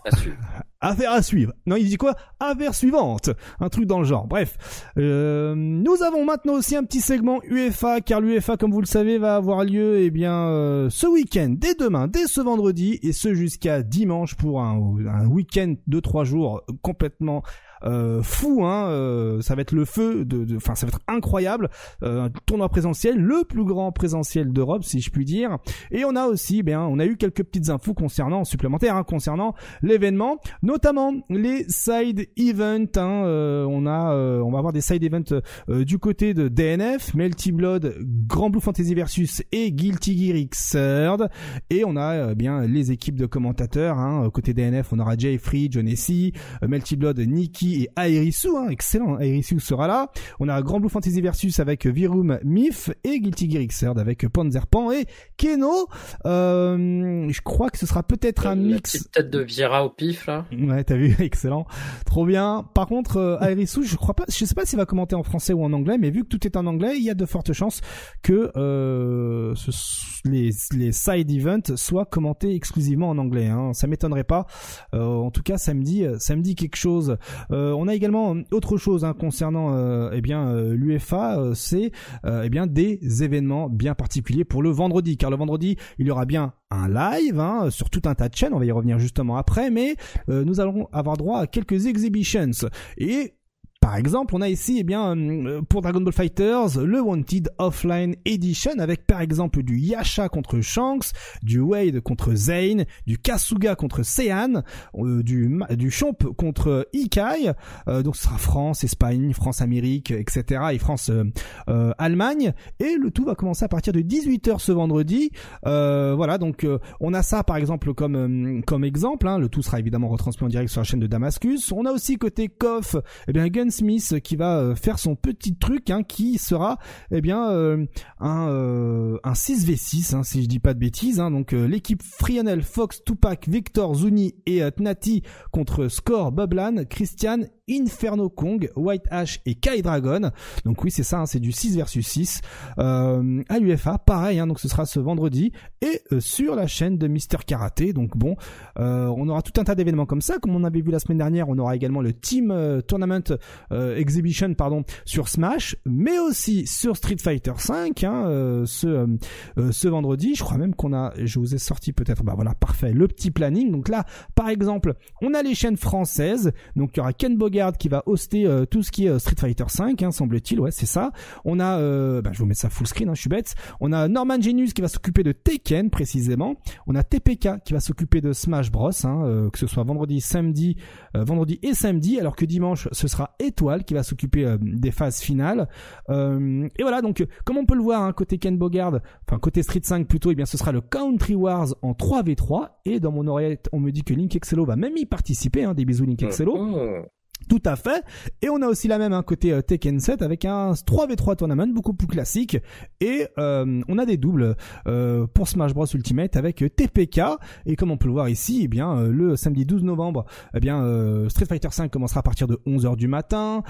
À suivre. affaire à suivre. Non, il dit quoi? Affaire suivante. Un truc dans le genre. Bref, nous avons maintenant aussi un petit segment UEFA, car l'UEFA, comme vous le savez, va avoir lieu eh bien ce week-end, dès demain, dès ce vendredi, et ce jusqu'à dimanche pour un, un week-end de trois jours complètement euh, fou, hein, euh, ça va être le feu, de, enfin ça va être incroyable, euh, un tournoi présentiel, le plus grand présentiel d'Europe si je puis dire. Et on a aussi, bien, on a eu quelques petites infos concernant supplémentaires hein, concernant l'événement, notamment les side events. Hein, on a, on va avoir des side events du côté de DNF, Melty Blood, Grand Blue Fantasy versus et Guilty Gear Xrd. Et on a bien les équipes de commentateurs. Hein, côté DNF, on aura Jay Free, John Essie, Melty Blood, Nikki et Aerisu, hein, excellent, Aerisu sera là. On a Grand Blue Fantasy Versus avec Virum Mif et Guilty Gear Xrd avec Panzerpan et Keno. Euh, je crois que ce sera peut-être un mix. Petite tête de Viera au pif là. Ouais, t'as vu, excellent, trop bien. Par contre, euh, je crois pas, je sais pas s'il va commenter en français ou en anglais, mais vu que tout est en anglais, il y a de fortes chances que euh, ce, les, les side events soient commentés exclusivement en anglais. Hein. Ça m'étonnerait pas. Euh, en tout cas, ça me dit, ça me dit quelque chose. Euh, on a également autre chose hein, concernant euh, eh bien euh, l'UEFA, c'est eh bien des événements bien particuliers pour le vendredi, car le vendredi il y aura bien un live hein, sur tout un tas de chaînes, on va y revenir justement après, mais nous allons avoir droit à quelques exhibitions. Et par exemple, on a ici, eh bien, euh, pour Dragon Ball Fighters, le Wanted Offline Edition avec par exemple du Yasha contre Shanks, du Wade contre Zane, du Kasuga contre Seihan, euh, du du Champ contre Ikai. Euh, donc ce sera France, Espagne, France Amérique, etc. et France Allemagne. Et le tout va commencer à partir de 18h ce vendredi. voilà, donc on a ça par exemple comme comme exemple. Hein. Le tout sera évidemment retransmis en direct sur la chaîne de Damascus. On a aussi côté KOF, eh bien Smith qui va euh, faire son petit truc hein, qui sera eh bien euh, un, euh, un 6v6 hein, si je dis pas de bêtises hein. donc l'équipe Frionel, Fox, Tupac, Victor, Zuni et Tnati contre Score, Boblan, Christian Inferno Kong, White Ash et Kai Dragon. Donc oui, c'est ça, hein, c'est du 6 versus 6 euh, à l'UFA. Pareil, hein, donc ce sera ce vendredi et euh, sur la chaîne de Mister Karaté. Donc bon, euh, on aura tout un tas d'événements comme ça, comme on avait vu la semaine dernière. On aura également le Team Tournament Exhibition, pardon, sur Smash, mais aussi sur Street Fighter 5 hein, ce ce vendredi. Je crois même qu'on a, je vous ai sorti peut-être, bah voilà, parfait, le petit planning. Donc là, par exemple, on a les chaînes françaises. Donc il y aura Ken Qui va hoster euh, tout ce qui est euh, Street Fighter 5, hein, semble-t-il, ouais, c'est ça. On a, euh, bah, je vais vous mettre ça full screen, hein, je suis bête. On a Norman Genius qui va s'occuper de Tekken précisément. On a TPK qui va s'occuper de Smash Bros, hein, que ce soit vendredi, samedi, vendredi et samedi, alors que dimanche ce sera Étoile qui va s'occuper des phases finales. et voilà, donc comme on peut le voir, côté Ken Bogard, enfin côté Street 5 plutôt, et eh bien ce sera le Country Wars en 3v3. Et dans mon oreillette, on me dit que Link Excello va même y participer. Hein, des bisous Link Excello. Tout à fait. Et on a aussi la même un côté euh, Tekken 7 avec un 3v3 tournament beaucoup plus classique. Et euh, on a des doubles euh, pour Smash Bros Ultimate avec TPK. Et comme on peut le voir ici, eh bien le samedi 12 novembre, eh bien Street Fighter 5 commencera à partir de 11h du matin,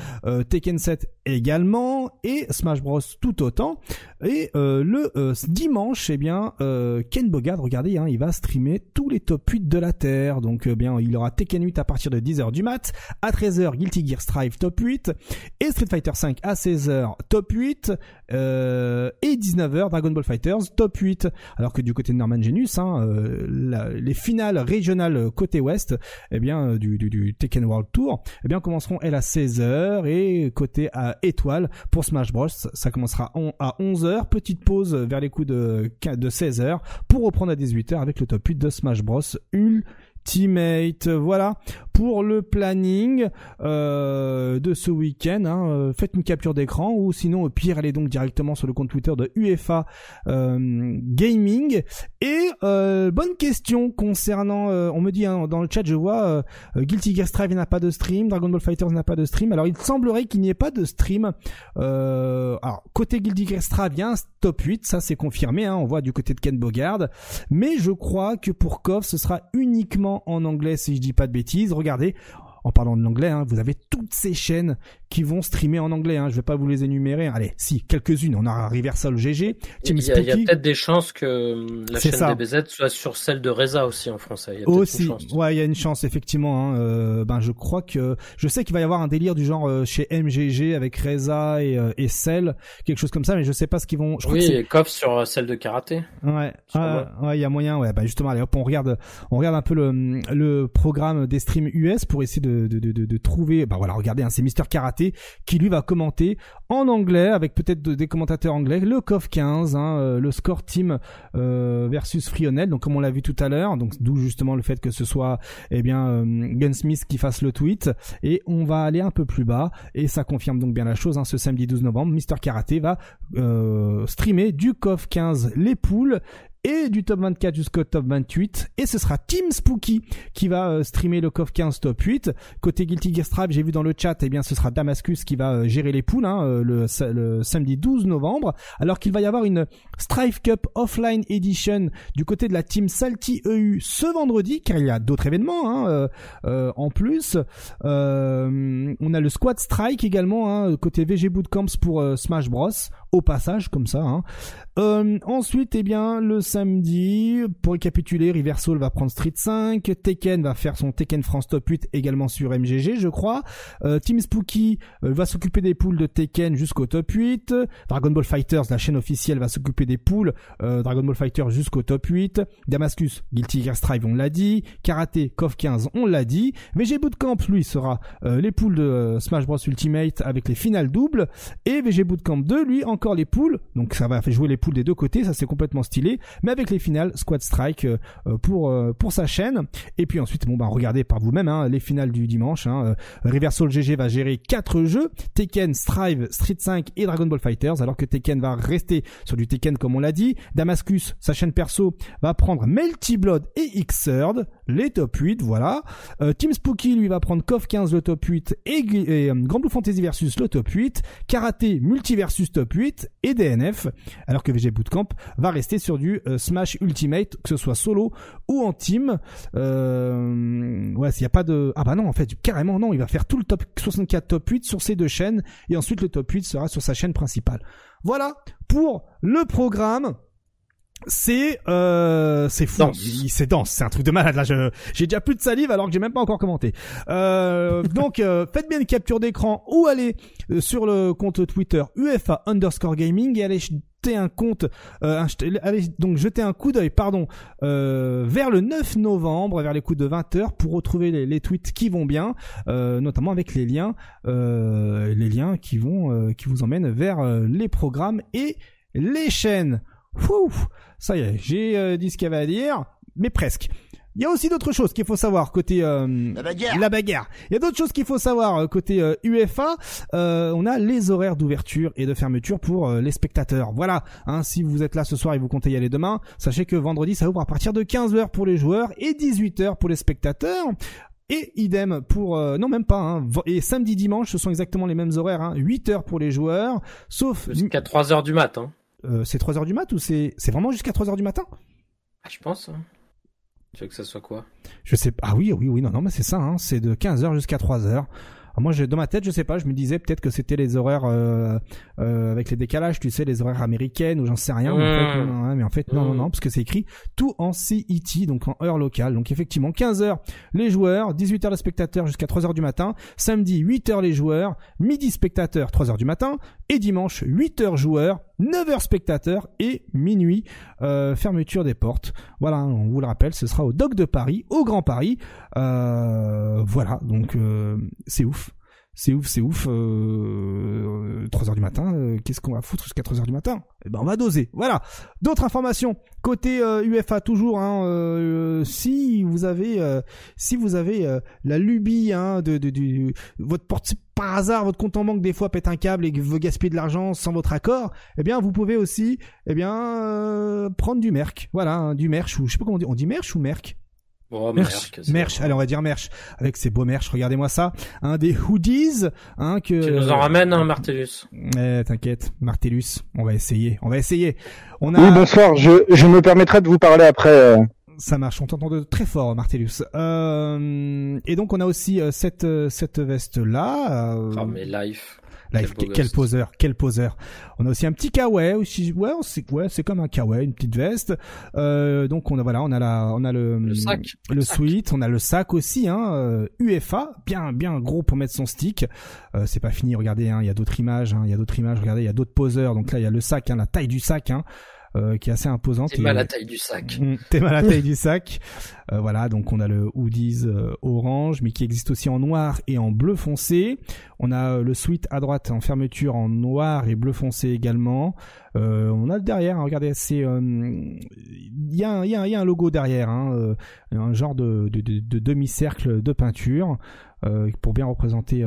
Tekken 7 également et Smash Bros tout autant. Et le dimanche, eh bien Ken Bogard, regardez, hein, il va streamer tous les top 8 de la Terre. Donc bien il aura Tekken 8 à partir de 10h du mat, à 13h Guilty Gear Strive top 8 et Street Fighter 5 à 16h top 8 euh, et 19h Dragon Ball Fighters top 8 alors que du côté de Norman Genius hein, euh, les finales régionales côté ouest eh bien euh, du, Tekken World Tour eh bien commenceront elles à 16h et côté étoile pour Smash Bros. Ça commencera à 11h petite pause vers les coups de, de 16h pour reprendre à 18h avec le top 8 de Smash Bros. Ultimate Ultimate. Voilà pour le planning euh, de ce week-end. Hein. Euh, faites une capture d'écran ou sinon au pire allez donc directement sur le compte Twitter de UFA euh, Gaming. Et bonne question concernant, on me dit hein, dans le chat, je vois Guilty Gear n'a pas de stream, Dragon Ball Fighters n'a pas de stream. Alors il semblerait qu'il n'y ait pas de stream. alors côté Guilty Gear top 8, ça c'est confirmé. Hein, on voit du côté de Ken Bogard. Mais je crois que pour KOF, ce sera uniquement en anglais si je dis pas de bêtises. Regardez, en parlant de l'anglais, hein, vous avez toutes ces chaînes qui vont streamer en anglais. Hein. Je vais pas vous les énumérer. Allez, si quelques-unes. On a Reversal GG, Team Il y a, a peut-être des chances que la chaîne DBZ soit sur celle de Reza aussi en français. Il y a aussi, une chance. ouais, il y a une chance effectivement. Hein. Euh, ben je crois que je sais qu'il va y avoir un délire du genre euh, chez MGG avec Reza et, euh, et Cell, quelque chose comme ça, mais je sais pas ce qu'ils vont. Je oui, et Koff sur celle de karaté. Ouais, ah, ouais, il y a moyen. Ouais, bah justement, allez hop, on regarde, on regarde un peu le, le programme des streams US pour essayer de, de, trouver. Bah voilà, regardez, hein, c'est Mister Karaté qui lui va commenter en anglais avec peut-être des commentateurs anglais le COF 15, hein, euh, le score team euh, versus Frionel. Donc comme on l'a vu tout à l'heure, donc d'où justement le fait que ce soit eh bien euh, Gunsmith qui fasse le tweet et on va aller un peu plus bas et ça confirme donc bien la chose. Hein, ce samedi 12 novembre, Mister Karaté va streamer du COF 15 les poules et du top 24 jusqu'au top 28 et ce sera Team Spooky qui va euh, streamer le COF 15 top 8 côté Guilty Gear Strive j'ai vu dans le chat eh bien ce sera Damascus qui va euh, gérer les poules hein, euh, le, samedi 12 novembre. Alors qu'il va y avoir une Strive Cup Offline Edition du côté de la team Salty EU ce vendredi car il y a d'autres événements hein, en plus. On a le Squad Strike également hein, côté VG Bootcamps pour Smash Bros au passage comme ça. Hein. Euh, ensuite, eh bien, le samedi, pour récapituler, Riversal va prendre Street 5, Tekken va faire son Tekken France Top 8 également sur MGG, je crois. Euh, Team Spooky euh, va s'occuper des poules de Tekken jusqu'au top 8. Dragon Ball Fighters, la chaîne officielle, va s'occuper des poules Dragon Ball Fighters jusqu'au top 8. Damascus, Guilty Gear Strive, on l'a dit. Karaté, KOF 15, on l'a dit. VG Bootcamp, lui, sera les poules de Smash Bros Ultimate avec les finales doubles. Et VG Bootcamp 2, lui, en encore les poules, donc ça va jouer les poules des deux côtés, ça c'est complètement stylé, mais avec les finales Squad Strike euh, euh, pour euh, pour sa chaîne. Et puis ensuite, bon bah regardez par vous-même hein, les finales du dimanche. Hein, GG va gérer quatre jeux Tekken, Strive, Street 5 et Dragon Ball Fighters, alors que Tekken va rester sur du Tekken comme on l'a dit. Damascus, sa chaîne perso, va prendre Melty Blood et Xrd, les top 8, voilà. Team Spooky lui va prendre KOF 15 le top 8 et, et Grand Blue Fantasy versus le top 8. Karaté Multiversus top 8 et DNF, alors que VG Bootcamp va rester sur du euh, Smash Ultimate, que ce soit solo ou en team. Euh, ouais, s'il n'y a pas de... Ah bah non, en fait, carrément non, il va faire tout le top 64 top 8 sur ces deux chaînes, et ensuite le top 8 sera sur sa chaîne principale. Voilà pour le programme c'est euh, c'est fou. C'est dense c'est un truc de malade là. J'ai déjà plus de salive alors que j'ai même pas encore commenté. Euh, donc euh, faites bien une capture d'écran ou allez euh, sur le compte Twitter UFA underscore gaming et allez jeter un compte euh, allez donc jeter un coup d'œil pardon vers le 9 novembre vers les coups de 20h pour retrouver les, les, tweets qui vont bien notamment avec les liens les liens qui vont qui vous emmènent vers les programmes et les chaînes Ouf, ça y est, j'ai euh, dit ce qu'il y avait à dire, mais presque. Il y a aussi d'autres choses qu'il faut savoir côté euh, la bagarre. La bagarre. Il y a d'autres choses qu'il faut savoir euh, côté UFA. on a les horaires d'ouverture et de fermeture pour les spectateurs. Voilà. Hein, si vous êtes là ce soir et vous comptez y aller demain, sachez que vendredi ça ouvre à partir de 15h pour les joueurs et 18h pour les spectateurs. Et idem pour non même pas hein, et samedi dimanche ce sont exactement les mêmes horaires hein, 8 h pour les joueurs sauf jusqu'à 3 h du matin. Euh, c'est 3h du mat ou c'est c'est vraiment jusqu'à 3h du matin? Ah, Je pense. Hein. Tu veux que ça soit quoi? Je sais pas. Ah oui, oui, oui, non, non, mais c'est ça, hein, c'est de 15h jusqu'à 3h moi, dans ma tête, je sais pas, je me disais peut-être que c'était les horaires euh, euh, avec les décalages, tu sais, les horaires américaines ou j'en sais rien. Mais, en fait, non, non, mais en fait, non, non, non, parce que c'est écrit tout en CET, donc en heure locale. Donc effectivement, 15 h les joueurs, 18 h les spectateurs jusqu'à 3 h du matin. Samedi, 8 h les joueurs, midi spectateurs, 3 h du matin, et dimanche, 8 h joueurs, 9 h spectateurs et minuit euh, fermeture des portes. Voilà, on vous le rappelle, ce sera au Doc de Paris, au Grand Paris. Euh, voilà, donc euh, c'est ouf. C'est ouf, c'est ouf. Euh, 3 heures du matin, euh, qu'est-ce qu'on va foutre jusqu'à 3 heures du matin? Eh ben on va doser. Voilà. D'autres informations côté euh, UFA toujours. Hein, euh, si vous avez, euh, si vous avez euh, la lubie hein, de, votre porte par hasard votre compte en banque des fois pète un câble et que vous gaspillez de l'argent sans votre accord, eh bien vous pouvez aussi, eh bien euh, prendre du merch. Voilà, hein, du merch ou je sais pas comment on dit. On dit merch ou merch Oh, Merch. Merch, allez on va dire merch avec ces beaux merch, regardez-moi ça, un des hoodies, hein que Tu nous en ramènes, hein, Martellus Eh, t'inquiète, Martellus, on va essayer, on va essayer. On a Oui, bonsoir. Je, je me permettrai de vous parler après. euh. ça marche, on t'entend de très fort Martellus. Euh, et donc on a aussi euh, cette euh, cette veste là. Oh, mais life. Live, Quel poseur, quel poseur. On a aussi un petit kawaii aussi. Ouais, sait- ouais, c'est comme un kawaii, une petite veste. Euh, donc on a voilà, on a la, on a le, Le sac. le sac. sweat, on a le sac aussi, hein, euh, UFA, bien bien gros pour mettre son stick. Euh, c'est pas fini, regardez, hein, il y a d'autres images, hein, il y a d'autres images, regardez, il y a d'autres poseurs. Donc là il y a le sac, hein, la taille du sac, hein, euh, qui est assez imposante. Et- mal la taille du sac. Mm, T'es mal à la taille du sac. Euh, voilà, donc on a le hoodies euh, orange, mais qui existe aussi en noir et en bleu foncé. On a le sweat à droite en fermeture en noir et bleu foncé également. Euh, on a le derrière, hein, regardez, c'est euh, il y, a un- y, y a logo derrière, hein, euh, un genre de, de, de- de demi-cercle de peinture pour bien représenter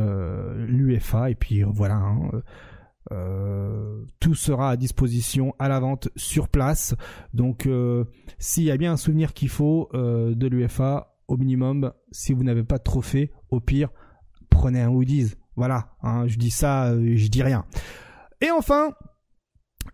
l'UFA. Et puis voilà. hein, euh, tout sera à disposition à la vente sur place. Donc, euh, s'il y a bien un souvenir qu'il faut euh, de l'UFA, au minimum, si vous n'avez pas de trophée, au pire, prenez un hoodies. Voilà, hein, je dis ça, euh, je dis rien. Et enfin,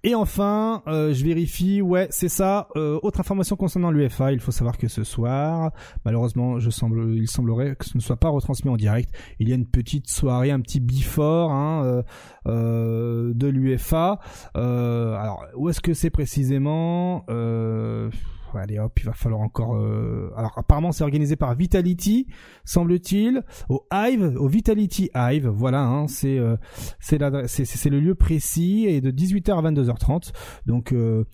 et enfin, euh, je vérifie, ouais, c'est ça. Euh, autre information concernant l'UFA, il faut savoir que ce soir, malheureusement, je semble, il semblerait que ce ne soit pas retransmis en direct. Il y a une petite soirée, un petit before hein, euh, euh, de l'UFA. Euh, alors, où est-ce que c'est précisément? Euh, Allez hop, il va falloir encore. euh, Alors, apparemment, c'est organisé par Vitality, semble-t-il, au Hive, au Vitality Hive. Voilà, hein, c'est euh, c'est le lieu précis et de 18h à 22h30. Donc euh,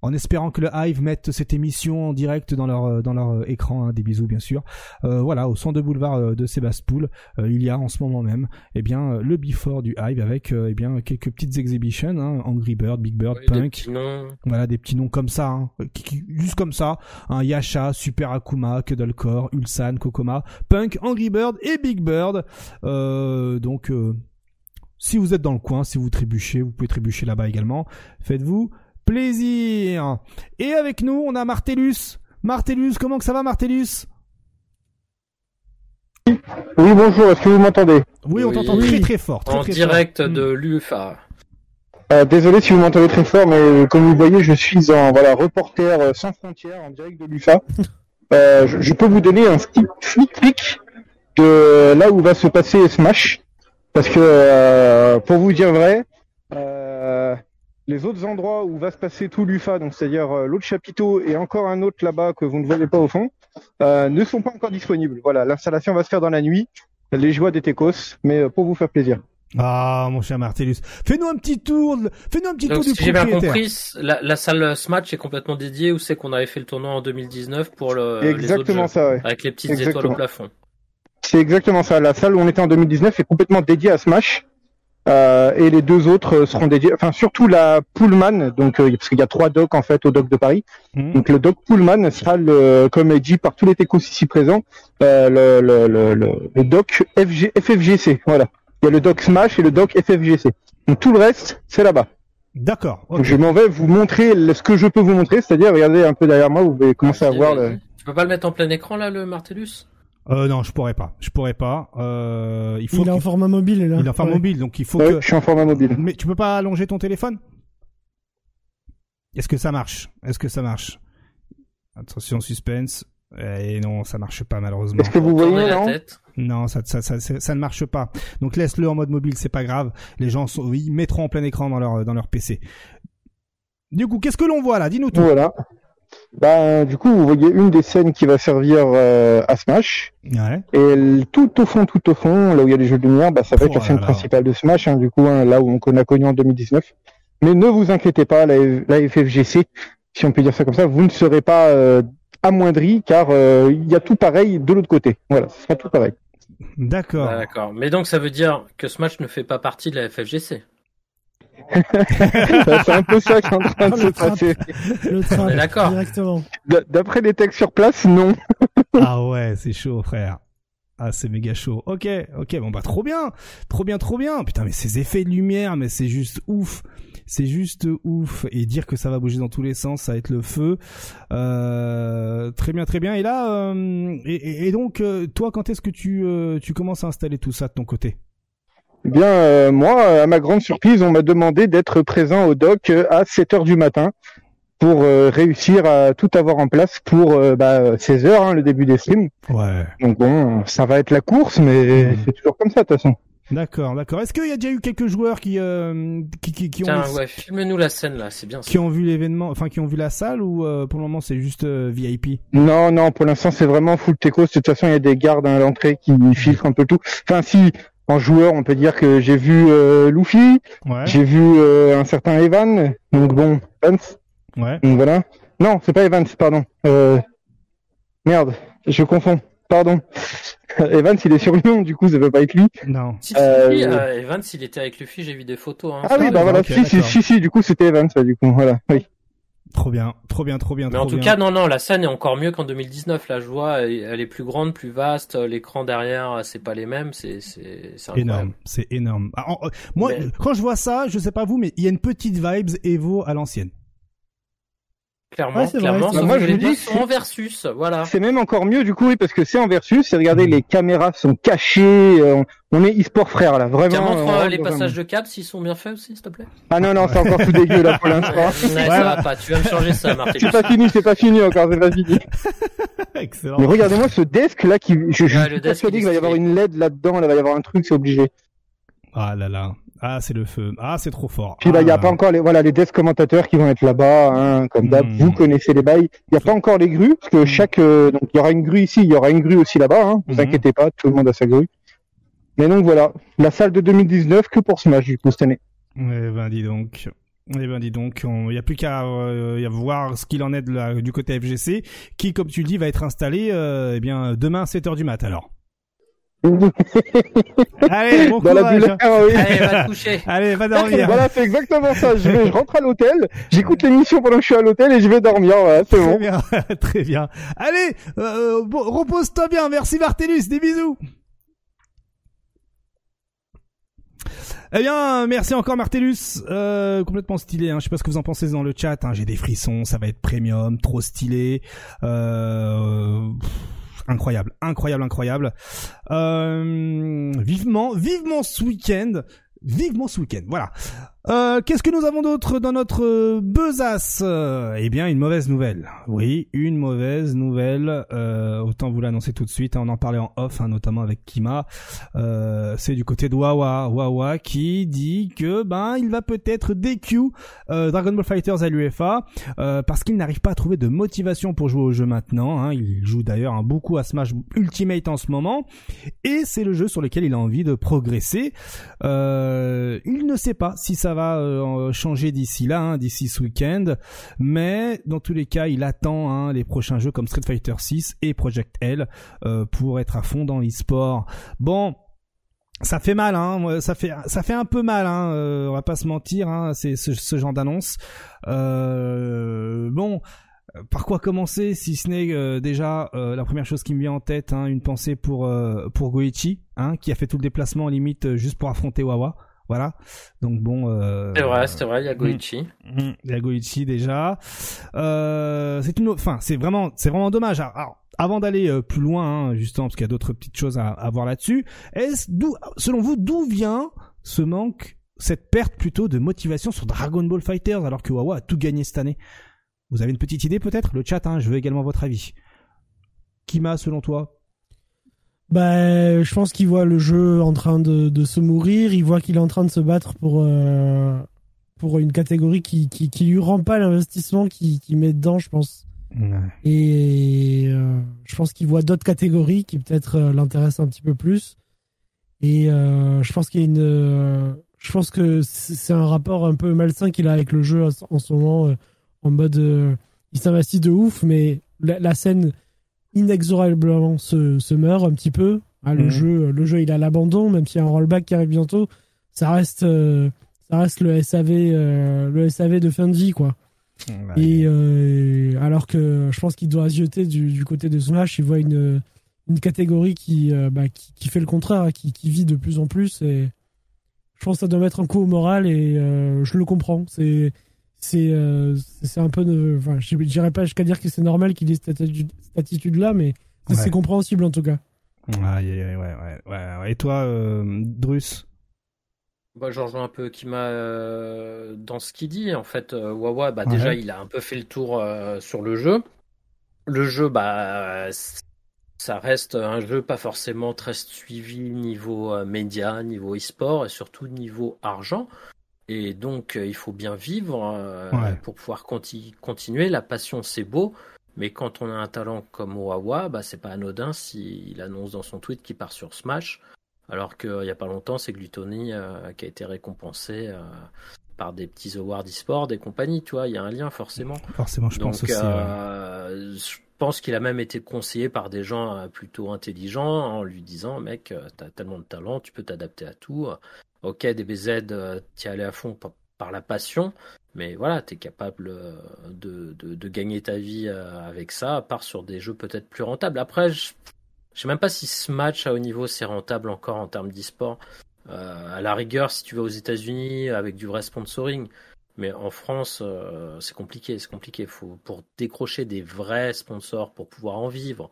en espérant que le Hive mette cette émission en direct dans leur euh, dans leur euh, écran, hein, des bisous bien sûr. Euh, voilà, au centre de boulevard euh, de Sébastopol, euh, il y a en ce moment même, eh bien le before du Hive avec euh, eh bien quelques petites exhibitions, hein, Angry Bird, Big Bird, Ouais, Punk, voilà des petits noms comme ça, hein, qui- qui- juste comme ça, un Yasha, Super Akuma, Cuddlecore, Ulsan, Kokoma, Punk, Angry Bird et Big Bird. Euh, donc euh, si vous êtes dans le coin, si vous trébuchez, vous pouvez trébucher là-bas également. Faites-vous plaisir. Et avec nous, on a Martellus. Martellus, comment que ça va Martellus? Oui, bonjour. Est-ce que vous m'entendez? Oui, on Oui. t'entend très très fort. Très, En très direct fort. de l'UFA. Euh, Désolé si vous m'entendez très fort, mais euh, comme vous voyez, je suis en voilà reporter euh, sans frontières en direct de l'UFA. Euh, je, je peux vous donner un petit sneak peek de là où va se passer Smash, parce que euh, pour vous dire vrai, euh, les autres endroits où va se passer tout l'UFA, donc c'est-à-dire euh, l'autre chapiteau et encore un autre là-bas que vous ne voyez pas au fond, euh, ne sont pas encore disponibles. Voilà, l'installation va se faire dans la nuit. Les joies des Técos, mais euh, pour vous faire plaisir. Ah, mon cher Martellus. Fais-nous un petit tour, fais-nous un petit Donc, tour du si j'ai bien compris, la, la salle Smash est complètement dédiée où c'est qu'on avait fait le tournoi en 2019 pour le, les autres Exactement jeux, ça, ouais. avec les petites étoiles Exactement. au plafond? C'est exactement ça. La salle où on était en 2019 est complètement dédiée à Smash. Euh, et les deux autres euh, seront dédiés, enfin surtout la Pullman, donc euh, parce qu'il y a trois docks en fait au dock de Paris. Mhm. Donc le dock Pullman sera le, comme est dit par tous les techos ici présents, euh, le, le, le, le, le dock FG, FFGC. Voilà. Il y a le dock Smash et le dock FFGC. Donc tout le reste, c'est là-bas. D'accord. je m'en vais vous montrer ce que je peux vous montrer, c'est-à-dire regardez un peu derrière moi, vous pouvez commencer à Vas-y, voir le. Tu peux pas le mettre en plein écran là, le Martellus? Euh, non, je pourrais pas. Je pourrais pas. Euh, il faut. Il est en format mobile là. il est en format Ouais. mobile, donc il faut Ouais, que. je suis en format mobile. Mais tu peux pas allonger ton téléphone? Est-ce que ça marche? Est-ce que ça marche? Attention, suspense. Et non, ça marche pas malheureusement. Est-ce que vous voyez la non tête. Non, ça, ça, ça, ça, ça ne marche pas. Donc laisse-le en mode mobile, c'est pas grave. Les gens sont, ils mettront en plein écran dans leur dans leur PC. Du coup, qu'est-ce que l'on voit là? Dis-nous tout. Voilà. Bah, du coup, vous voyez une des scènes qui va servir euh, à Smash. Ouais. Et tout au fond, tout au fond, là où il y a les jeux de lumière, bah, ça va être Oh la scène là là. principale de Smash, hein, du coup, hein, là où on, qu'on a connu en 2019. Mais ne vous inquiétez pas, la, la FFGC, si on peut dire ça comme ça, vous ne serez pas euh, amoindri, car euh, il y a tout pareil de l'autre côté. Voilà, ce sera tout pareil. D'accord. D'accord. Mais donc ça veut dire que match ne fait pas partie de la FFGC. C'est un peu ça qui est en train de Oh, se passer. Le train, d'accord. directement. D'après les textes sur place, non. Ah ouais, c'est chaud, frère. Ah, c'est méga chaud. Ok, ok, bon bah trop bien, trop bien, trop bien. Putain, mais ces effets de lumière, mais c'est juste ouf. C'est juste ouf. Et dire que ça va bouger dans tous les sens, ça va être le feu. Euh, très bien, très bien. Et là, euh, et, donc, euh, toi, quand est-ce que tu, euh, tu commences à installer tout ça de ton côté? Eh Bien, euh, moi, à ma grande surprise, on m'a demandé d'être présent au doc euh, à 7 heures du matin pour euh, réussir à tout avoir en place pour euh, bah, 16 heures, hein, le début des streams. Ouais. Donc bon, ça va être la course, mais Mhm. c'est toujours comme ça de toute façon. D'accord, d'accord. Est-ce qu'il y a déjà eu quelques joueurs qui, euh, qui, qui, qui ont, Tiens, ouais, filme-nous la scène là, c'est bien. ça. qui ont vu l'événement, enfin qui ont vu la salle ou euh, pour le moment c'est juste euh, VIP Non, non, pour l'instant c'est vraiment full techos. De toute façon, il y a des gardes à l'entrée qui filtrent un peu tout. Enfin, si en joueur, on peut dire que j'ai vu euh, Luffy, Ouais. j'ai vu euh, un certain Evan. Donc bon, Evans. Ouais. Donc voilà. Non, c'est pas Evans, pardon. Euh... Merde, je confonds. Pardon. Evans, il est sur Lyon, du coup, ça peut pas être lui. Non. Si, si, Euh, si, euh, Evans, il était avec Luffy, j'ai vu des photos. Hein. Ah oui, Ah, bah voilà. ok, si, si, si, si, du coup, c'était Evans, ouais, du coup, voilà. Oui. Trop bien, trop bien, trop bien. Mais trop en tout bien. cas, non, non, la scène est encore mieux qu'en 2019. Là, je vois, elle, est plus grande, plus vaste. L'écran derrière, c'est pas les mêmes. C'est, c'est, c'est énorme, c'est énorme. Ah, en- euh, moi, Mais- quand je vois ça, je sais pas vous, mais il y a une petite vibes Evo à l'ancienne. Clairement, Ouais, clairement. vrai. Moi, je les dis, sont en versus. Voilà. C'est même encore mieux, du coup, oui, parce que c'est en versus. Et regardez, les caméras sont cachées. euh, on est e-sport frère, là. Vraiment. Tiens, montre on euh, les passages de cap s'ils sont bien faits aussi, s'il te plaît. Ah non, non, c'est encore tout dégueu, là, pour l'instant. Ouais, ça va pas. Tu vas me changer ça, Martin. C'est pas fini, c'est pas fini encore, c'est pas fini. Excellent. Mais regardez-moi ce desk là qui, je, je Ouais, suis persuadé qu'il va y avoir une LED là-dedans, là, il va y avoir un truc, c'est obligé. Ah là là. Ah, c'est le feu. Ah, c'est trop fort. Puis là, il y a Ah. pas encore les, voilà, les desk commentateurs qui vont être là-bas, hein, comme d'hab. Hmm. Vous connaissez les bails. Il y a pas encore les grues, parce que chaque, euh, donc il y aura une grue ici, il y aura une grue aussi là-bas, hein. Vous Mhm. inquiétez pas, tout le monde a sa grue. Mais donc voilà, la salle de 2019 que pour Smash du coup cette année. Eh ben dis donc. Eh ben dis donc, il y a plus qu'à euh, voir ce qu'il en est de la- du côté FGC, qui, comme tu le dis, va être installé euh, eh bien demain à 7h du mat alors. Allez, bon Dans la courage. bulle, oui. Allez, va te coucher. Allez, va dormir. Voilà, c'est exactement ça. Je vais, je rentre à l'hôtel, j'écoute l'émission pendant que je suis à l'hôtel et je vais dormir. Voilà, c'est Très bon. bien, très bien. Allez, euh, bon, repose-toi bien. Merci Martellus, des bisous. Eh bien, merci encore Martellus, euh, complètement stylé. Hein. Je sais pas ce que vous en pensez dans le chat. Hein. J'ai des frissons, ça va être premium, trop stylé, euh, pff, incroyable, incroyable, incroyable. Euh, vivement, vivement ce week-end, vivement ce week-end. Voilà. Euh, Qu'est-ce que nous avons d'autre dans notre euh, besace? Euh, Eh bien, une mauvaise nouvelle. Oui, une mauvaise nouvelle. Euh, autant vous l'annoncer tout de suite. hein, on en parlait en off, hein, notamment avec Kima. Euh, C'est du côté de Wawa, Wawa qui dit que ben il va peut-être DQ Dragon Ball Fighters à l'UFA parce qu'il n'arrive pas à trouver de motivation pour jouer au jeu maintenant. hein. Il joue d'ailleurs beaucoup à Smash Ultimate en ce moment et c'est le jeu sur lequel il a envie de progresser. Il ne sait pas si ça va euh, changer d'ici là, hein, d'ici ce week-end, mais dans tous les cas, il attend hein, les prochains jeux comme Street Fighter 6 et Project L euh, pour être à fond dans l'e-sport. Bon. Ça fait mal, hein. Ça fait, ça un peu mal, hein. euh, on va pas se mentir, hein. C'est ce, genre d'annonce. Euh, bon, euh, par quoi commencer si ce n'est euh, déjà euh, la première chose qui me vient en tête, une pensée pour euh, pour Goichi, qui a fait tout le déplacement limite euh, juste pour affronter Wawa. Voilà. Donc bon. Euh, C'est vrai, c'est vrai, il y a Goichi. Mhm, Il y a Goichi déjà. Euh, c'est une, enfin, c'est vraiment, c'est vraiment dommage. Alors, avant d'aller euh, plus loin, hein, justement, parce qu'il y a d'autres petites choses à, à voir là-dessus. Est-ce d'où, selon vous, d'où vient ce manque, cette perte plutôt de motivation sur Dragon Ball Fighters, alors que Wawa a tout gagné cette année? Vous avez une petite idée peut-être? Le chat, hein, je veux également votre avis. Kima, selon toi? Bah, je pense qu'il voit le jeu en train de, de se mourir. Il voit qu'il est en train de se battre pour euh, pour une catégorie qui qui, qui lui rend pas l'investissement qu'il met dedans, je pense. Et euh, je pense qu'il voit d'autres catégories qui peut-être euh, l'intéressent un petit peu plus. Et je pense qu'il y a une, je pense que c'est un rapport un peu malsain qu'il a avec le jeu en ce moment, en mode, il s'investit de ouf, mais la, la scène inexorablement se, se meurt un petit peu. Ah, le Mhm. jeu, le jeu, il a l'abandon, même s'il y a un rollback qui arrive bientôt. Ça reste, euh, ça reste le SAV, euh, le SAV de fin de vie, quoi. Et euh, alors que je pense qu'il doit zioter du, du côté de Smash, il voit une, une catégorie qui, euh, bah, qui, qui fait le contraire, hein, qui, qui vit de plus en plus. Et je pense que ça doit mettre un coup au moral et euh, je le comprends. C'est c'est euh, c'est un peu de, enfin, je dirais pas jusqu'à dire que c'est normal qu'il ait cette attitude, cette attitude-là, mais c'est Ouais. c'est compréhensible en tout cas. Ouais, ouais, ouais, ouais. Et toi, euh, Drus? Bah, je rejoins un peu Kima euh, dans ce qu'il dit. En fait, euh, Wawa, bah, déjà, il a un peu fait le tour euh, sur le jeu. Le jeu, bah, ça reste un jeu pas forcément très suivi niveau euh, média, niveau e-sport et surtout niveau argent. Et donc, euh, il faut bien vivre euh, Ouais. pour pouvoir conti- continuer. La passion, c'est beau. Mais quand on a un talent comme Wawa, bah, c'est pas anodin s'il annonce dans son tweet qu'il part sur Smash. Alors qu'il n'y a pas longtemps, c'est Gluttony euh, qui a été récompensé euh, par des petits awards e-sport, des compagnies, tu vois, il y a un lien forcément. Forcément, je Donc, pense aussi. ouais. je pense qu'il a même été conseillé par des gens plutôt intelligents en lui disant, mec, t'as tellement de talent, tu peux t'adapter à tout. Ok, DBZ, euh, t'y allais à fond par, par la passion, mais voilà, t'es capable euh, de, de, de gagner ta vie euh, avec ça, à part sur des jeux peut-être plus rentables. Après, je je sais même pas si ce match à haut niveau c'est rentable encore en termes d'e-sport. Euh, à la rigueur, si tu vas aux États-Unis avec du vrai sponsoring, mais en France, euh, c'est compliqué, c'est compliqué. Faut pour décrocher des vrais sponsors pour pouvoir en vivre.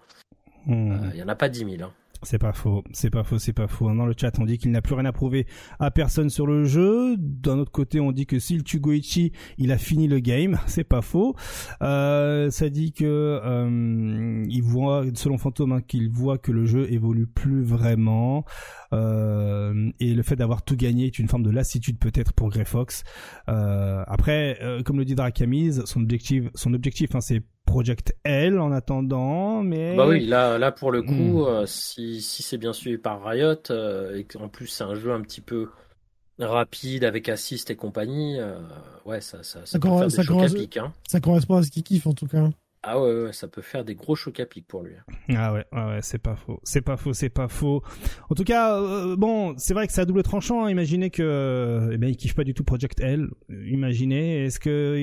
Il y en a pas 10 000. hein. C'est pas faux, c'est pas faux, c'est pas faux. Dans le chat, on dit qu'il n'a plus rien à prouver à personne sur le jeu. D'un autre côté, on dit que s'il tue Goichi, il a fini le game. C'est pas faux. Euh, ça dit que euh, il voit, selon Fantôme, hein, qu'il voit que le jeu évolue plus vraiment. Euh, et le fait d'avoir tout gagné est une forme de lassitude peut-être pour Grey Fox. Euh, après, euh, comme le dit Drakamise, son objectif, son objectif, hein, c'est Project L en attendant, mais Bah oui, là, là pour le coup, Hmm. euh, si, si c'est bien suivi par Riot euh, et qu'en plus c'est un jeu un petit peu rapide avec assist et compagnie, euh, ouais, ça, ça, ça, Ça peut corre- faire ça des chocs à correspond- pic. Hein. Ça correspond à ce qu'il kiffe en tout cas. Ah ouais, ouais, ça peut faire des gros chocs à pic pour lui. Ah ouais, ouais, ouais, c'est pas faux, c'est pas faux, c'est pas faux. En tout cas, euh, bon, c'est vrai que c'est à double tranchant. hein. Imaginez que, euh, eh ben, il kiffe pas du tout Project L. Imaginez, est-ce que,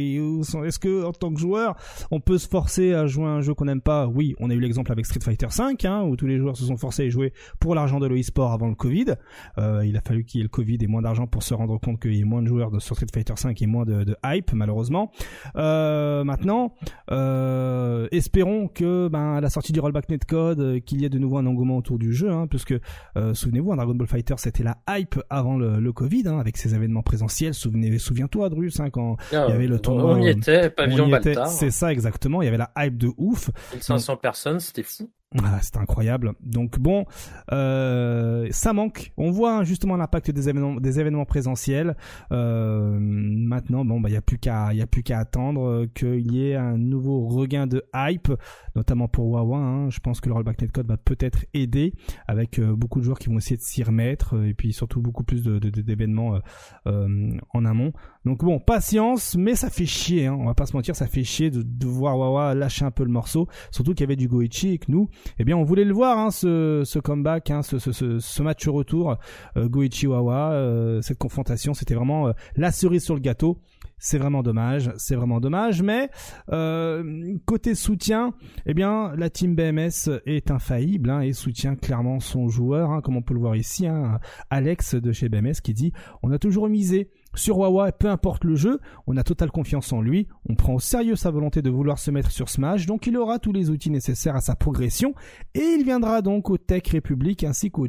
est-ce que en tant que joueur, on peut se forcer à jouer à un jeu qu'on n'aime pas? Oui, on a eu l'exemple avec Street Fighter V, hein, où tous les joueurs se sont forcés à jouer pour l'argent de l'e-sport avant le Covid. Euh, il a fallu qu'il y ait le Covid et moins d'argent pour se rendre compte qu'il y ait moins de joueurs de, sur Street Fighter V et moins de, de hype, malheureusement. Euh, maintenant, euh, espérons que ben à la sortie du rollback netcode euh, qu'il y ait de nouveau un engouement autour du jeu hein, puisque euh, souvenez-vous un Dragon Ball Fighter c'était la hype avant le, le Covid hein, avec ses événements présentiels souvenez souviens-toi Drus hein, quand Ah, Il y avait le tournoi, On y euh, était, pavillon Baltar. c'est ça exactement il y avait la hype de ouf 1500 personnes, c'était fou. Ah, c'était incroyable. Donc bon, euh, ça manque. On voit hein, justement l'impact des événements, des présentiels. Euh, maintenant, bon, bah il y a plus qu'à, il y a plus qu'à attendre euh, qu'il y ait un nouveau regain de hype, notamment pour Wawa. hein. Je pense que le rollback netcode va peut-être aider avec beaucoup de joueurs qui vont essayer de s'y remettre et puis surtout beaucoup plus d'événements en amont. Donc bon, patience, mais ça fait chier. Hein. On va pas se mentir, ça fait chier de, de voir Wawa lâcher un peu le morceau. Surtout qu'il y avait du Goichi et que nous, eh bien, on voulait le voir, hein, ce, ce comeback, hein, ce, ce, ce, match retour, euh, Goichi Wawa, euh, cette confrontation, c'était vraiment euh, la cerise sur le gâteau. C'est vraiment dommage, c'est vraiment dommage, mais euh, côté soutien, eh bien, la team BMS est infaillible hein, et soutient clairement son joueur, hein, comme on peut le voir ici, hein, Alex de chez BMS qui dit on a toujours misé sur Wawa, peu importe le jeu, on a totale confiance en lui, on prend au sérieux sa volonté de vouloir se mettre sur Smash, donc il aura tous les outils nécessaires à sa progression, et il viendra donc au Tech Republic ainsi qu'au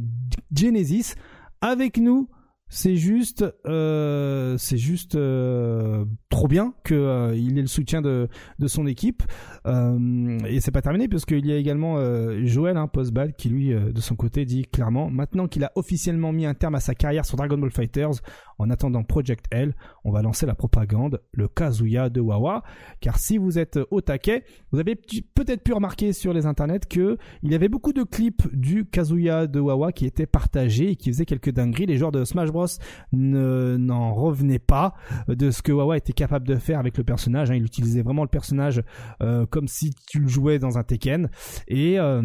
Genesis avec nous. C'est juste, euh, c'est juste euh, trop bien que euh, ait le soutien de, de son équipe. Et c'est pas terminé parce qu'il y a également Joël hein, Postbal qui lui de son côté dit clairement maintenant qu'il a officiellement mis un terme à sa carrière sur Dragon Ball Fighters en attendant Project L on va lancer la propagande le Kazuya de Wawa. Car si vous êtes au taquet vous avez peut-être pu remarquer sur les internets que il y avait beaucoup de clips du Kazuya de Wawa qui étaient partagés et qui faisaient quelques dingueries. Les joueurs de Smash Bros ne n'en revenaient pas de ce que Wawa était capable de faire avec le personnage hein. il utilisait vraiment le personnage euh, comme si tu le jouais dans un Tekken et euh,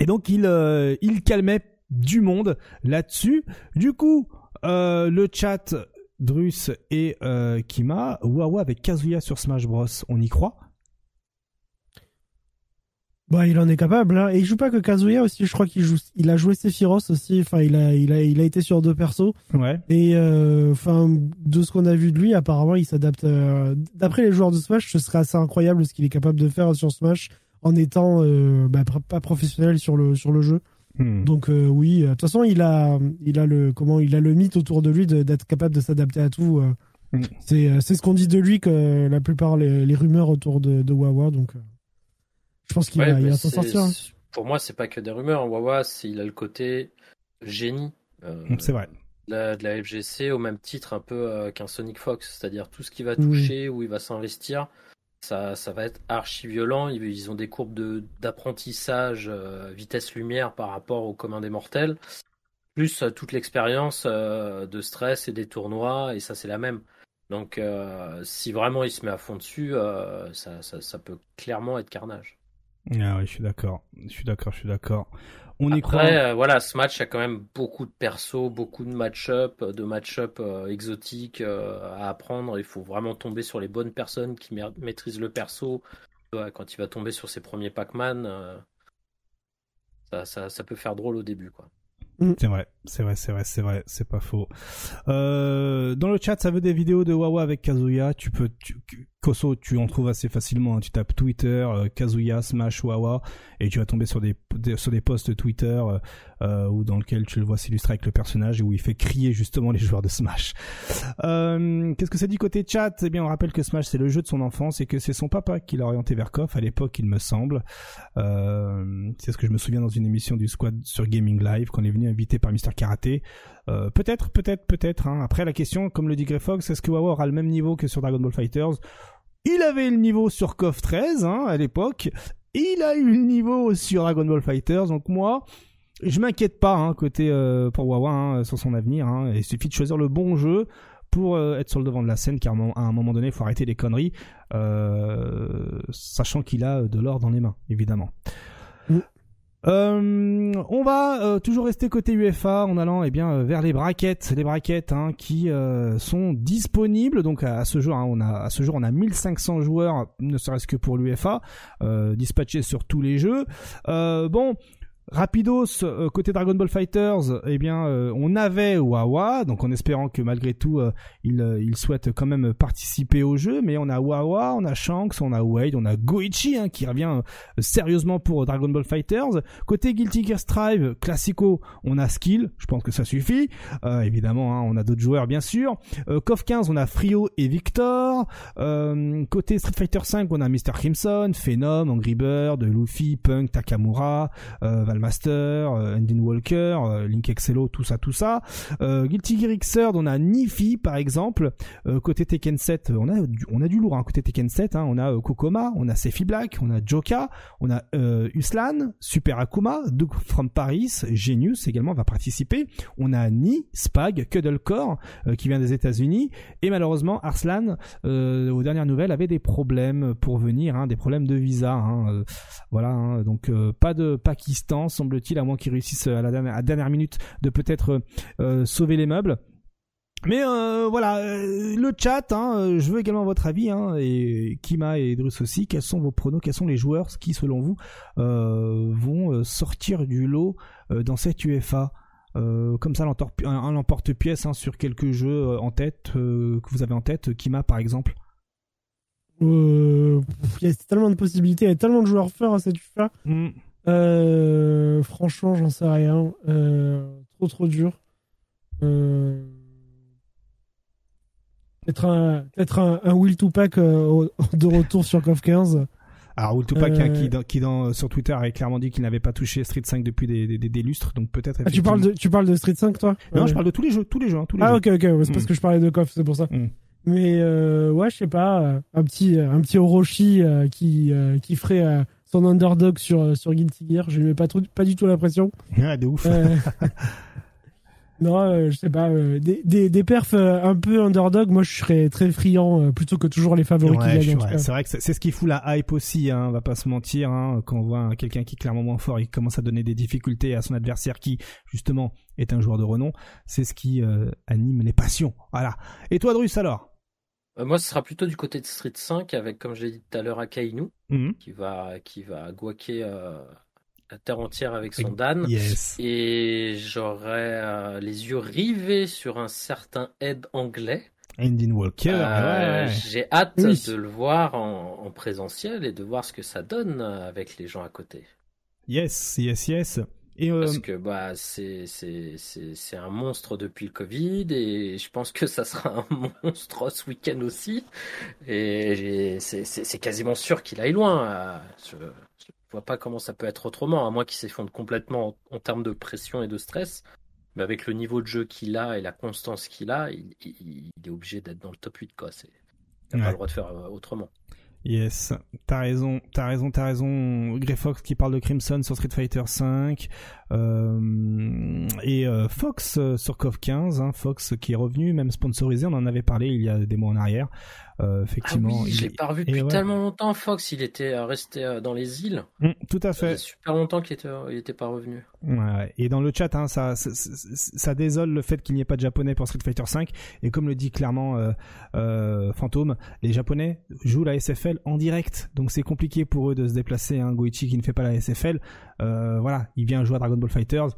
Et donc il euh, il calmait du monde là-dessus. Du coup, euh, le chat Drus et euh, Kima, Wawa avec Kazuya sur Smash Bros. On y croit Bah, il en est capable, hein. Et il joue pas que Kazuya aussi, je crois qu'il joue, il a joué Sephiroth aussi, enfin, il a, il a, il a été sur deux persos. Ouais. Et, euh, enfin, de ce qu'on a vu de lui, apparemment, il s'adapte, euh, d'après les joueurs de Smash, ce serait assez incroyable ce qu'il est capable de faire sur Smash en étant, euh, bah, pas professionnel sur le, sur le jeu. Hmm. Donc, euh, oui, de toute façon, il a, il a le, comment, il a le mythe autour de lui d'être capable de s'adapter à tout. euh. Mm. C'est, c'est ce qu'on dit de lui que la plupart les, les rumeurs autour de, de Wawa, donc, je pense qu'il Ouais, va, s'en sortir. hein. Pour moi, c'est pas que des rumeurs. Wawa, il a le côté génie euh, C'est vrai. de, la, de la FGC au même titre un peu euh, qu'un Sonic Fox, c'est-à-dire tout ce qui va toucher, où il va s'investir, ça, ça va être archi violent. Ils, ils ont des courbes de d'apprentissage euh, vitesse lumière par rapport au commun des mortels, plus euh, toute l'expérience de stress et des tournois, et ça c'est la même. Donc, si vraiment il se met à fond dessus, ça, ça, ça peut clairement être carnage. Ah oui, je suis d'accord. Je suis d'accord, je suis d'accord. On y croit. Après, euh, voilà, ce match a quand même beaucoup de persos, beaucoup de match-up, de match-up euh, exotiques euh, à apprendre. Il faut vraiment tomber sur les bonnes personnes qui ma- maîtrisent le perso. Ouais, quand il va tomber sur ses premiers Pac-Man, euh, ça, ça, ça peut faire drôle au début, quoi. C'est vrai, c'est vrai, c'est vrai, c'est vrai, c'est pas faux. Euh, dans le chat, ça veut des vidéos de Wawa avec Kazuya. Tu peux, tu, Koso, tu en trouves assez facilement. hein. Tu tapes Twitter, euh, Kazuya, Smash, Wawa, et tu vas tomber sur des, sur des posts Twitter euh, euh, où dans lequel tu le vois s'illustrer avec le personnage et où il fait crier justement les joueurs de Smash. Euh, Qu'est-ce que ça dit côté chat? Eh bien, on rappelle que Smash c'est le jeu de son enfance et que c'est son papa qui l'a orienté vers KOF à l'époque, il me semble. Euh, c'est ce que je me souviens dans une émission du squad sur Gaming Live quand on est venu invité par Mister Karaté. Peut-être, peut-être, peut-être. Hein. Après la question, comme le dit Grey Fox, est-ce que Wawa aura le même niveau que sur Dragon Ball Fighters? Il avait le niveau sur KOF 13 hein, à l'époque. Il a eu le niveau sur Dragon Ball Fighters. Donc moi, je m'inquiète pas hein, côté euh, pour Wawa hein, sur son avenir. Hein. Il suffit de choisir le bon jeu pour euh, être sur le devant de la scène, car à un moment donné, il faut arrêter les conneries, euh, sachant qu'il a de l'or dans les mains, évidemment. Mm. Euh, on va euh, toujours rester côté UFA en allant eh bien euh, vers les braquettes, les braquettes hein, qui euh, sont disponibles. Donc à, ce jour, hein, on a à ce jour on a 1500 joueurs, ne serait-ce que pour l'UFA, euh, dispatchés sur tous les jeux. Bon. Rapidos euh, côté Dragon Ball Fighters, eh bien euh, on avait Wawa, donc en espérant que malgré tout euh, il, il souhaite quand même participer au jeu, mais on a Wawa, on a Shanks, on a Wade, on a Goichi hein, qui revient sérieusement pour Dragon Ball Fighters. Côté Guilty Gear Strive, classico, on a Skill, je pense que ça suffit. Évidemment, hein, on a d'autres joueurs bien sûr. KOF 15, on a Frio et Victor. Côté Street Fighter 5, on a Mr. Crimson, Phenom, Angry Bird, Luffy, Punk, Takamura, Valmaster, euh, Walker, euh, Link Excello, tout ça, tout ça. Euh, Guilty Gear on a Nifi par exemple. Euh, côté Tekken 7, on a du, on a du lourd. Hein. Côté Tekken 7, hein, on a Kokoma, on a Sefi Black, on a Joka, on a Uslan, Super Akuma, Doug from Paris, Genius également va participer. On a Ni, Spag, Cuddlecore qui vient des États-Unis et malheureusement Arslan, aux dernières nouvelles, avait des problèmes pour venir, hein, des problèmes de visa. hein, voilà, donc pas de Pakistan semble-t-il, à moins qu'ils réussissent à la dernière, à la dernière minute de peut-être euh, sauver les meubles. Mais euh, voilà, euh, le chat, hein, euh, je veux également votre avis, hein, et Kima et Drus aussi, quels sont vos pronos, quels sont les joueurs qui, selon vous, euh, vont euh, sortir du lot euh, dans cette euh, comme ça, l'emporte- un, emporte-pièce hein, sur quelques jeux euh, en tête euh, que vous avez en tête, Kima par exemple. Euh, Il y a tellement de possibilités, il y a tellement de joueurs forts à cette FIFA. Hmm. Euh, franchement, j'en sais rien. Euh, trop trop dur. Euh, Peut-être un, peut-être un, un Will to Pack euh, au- de retour sur KOF 15. Alors, Will Tupac, Euh, hein, qui, dans- qui dans, sur Twitter avait clairement dit qu'il n'avait pas touché Street 5 depuis des, des, des- des lustres, donc peut-être. Ah, tu parles de tu parles de Street 5 toi? Non, Ouais. je parle de tous les jeux, tous les jeux, hein, tous les Ah jeux. ok ok, ouais, c'est Mm. parce que je parlais de KOF, c'est pour ça. Mm. Mais euh, ouais, je sais pas, euh, un petit un petit Orochi euh, qui euh, qui ferait euh, son underdog sur sur Guilty Gear, je lui mets pas trop, pas du tout l'impression. Ah, de ouf. Euh, Non, euh, je sais pas. euh, des, des, des perfs euh, un peu underdog, moi je serais très friand euh, plutôt que toujours les favoris Ouais, qui gagnent. ouais, c'est vrai que c'est ce qui fout la hype aussi, hein, on va pas se mentir, hein, quand on voit un- quelqu'un qui est clairement moins fort et qui commence à donner des difficultés à son adversaire qui, justement, est un joueur de renom, c'est ce qui euh, anime les passions. Voilà. Et toi, Drus, alors? Euh, Moi, ce sera plutôt du côté de Street 5 avec, comme je l'ai dit tout à l'heure, Akainu Mhm. qui va, qui va guaquer euh, la terre entière avec son Dan. Yes. Et j'aurais euh, les yeux rivés sur un certain Ed anglais. Endin Walker, Euh, ouais. J'ai hâte Oui. de le voir en, en présentiel et de voir ce que ça donne euh, avec les gens à côté. Yes, yes, yes. Et euh, Parce que bah c'est c'est c'est c'est un monstre depuis le Covid et je pense que ça sera un monstre ce week-end aussi et c'est c'est c'est quasiment sûr qu'il aille loin. euh, Je, je vois pas comment ça peut être autrement à moins qu'il s'effondre complètement en, en termes de pression et de stress. Mais avec le niveau de jeu qu'il a et la constance qu'il a, il, il- il est obligé d'être dans le top 8 quoi. C'est il a Ouais. pas le droit de faire euh, autrement. Yes, t'as raison, t'as raison, t'as raison. Grey Fox qui parle de Crimson sur Street Fighter 5 euh, et euh, Fox euh, sur KOF 15, hein, Fox qui est revenu, même sponsorisé. On en avait parlé il y a des mois en arrière. Euh, Ah effectivement, oui, il je l'ai pas revu depuis ouais. tellement longtemps. Fox, il était euh, resté euh, dans les îles. Mm, tout à Ça fait. super longtemps qu'il était, il était pas revenu. Ouais. Et dans le chat, hein, ça, ça, ça- ça désole le fait qu'il n'y ait pas de japonais pour Street Fighter 5. Et comme le dit clairement euh, euh, Fantôme, les japonais jouent la SFL en direct, donc c'est compliqué pour eux de se déplacer. Hein. Goichi qui ne fait pas la SFL, voilà, il vient jouer à Dragon Ball Fighters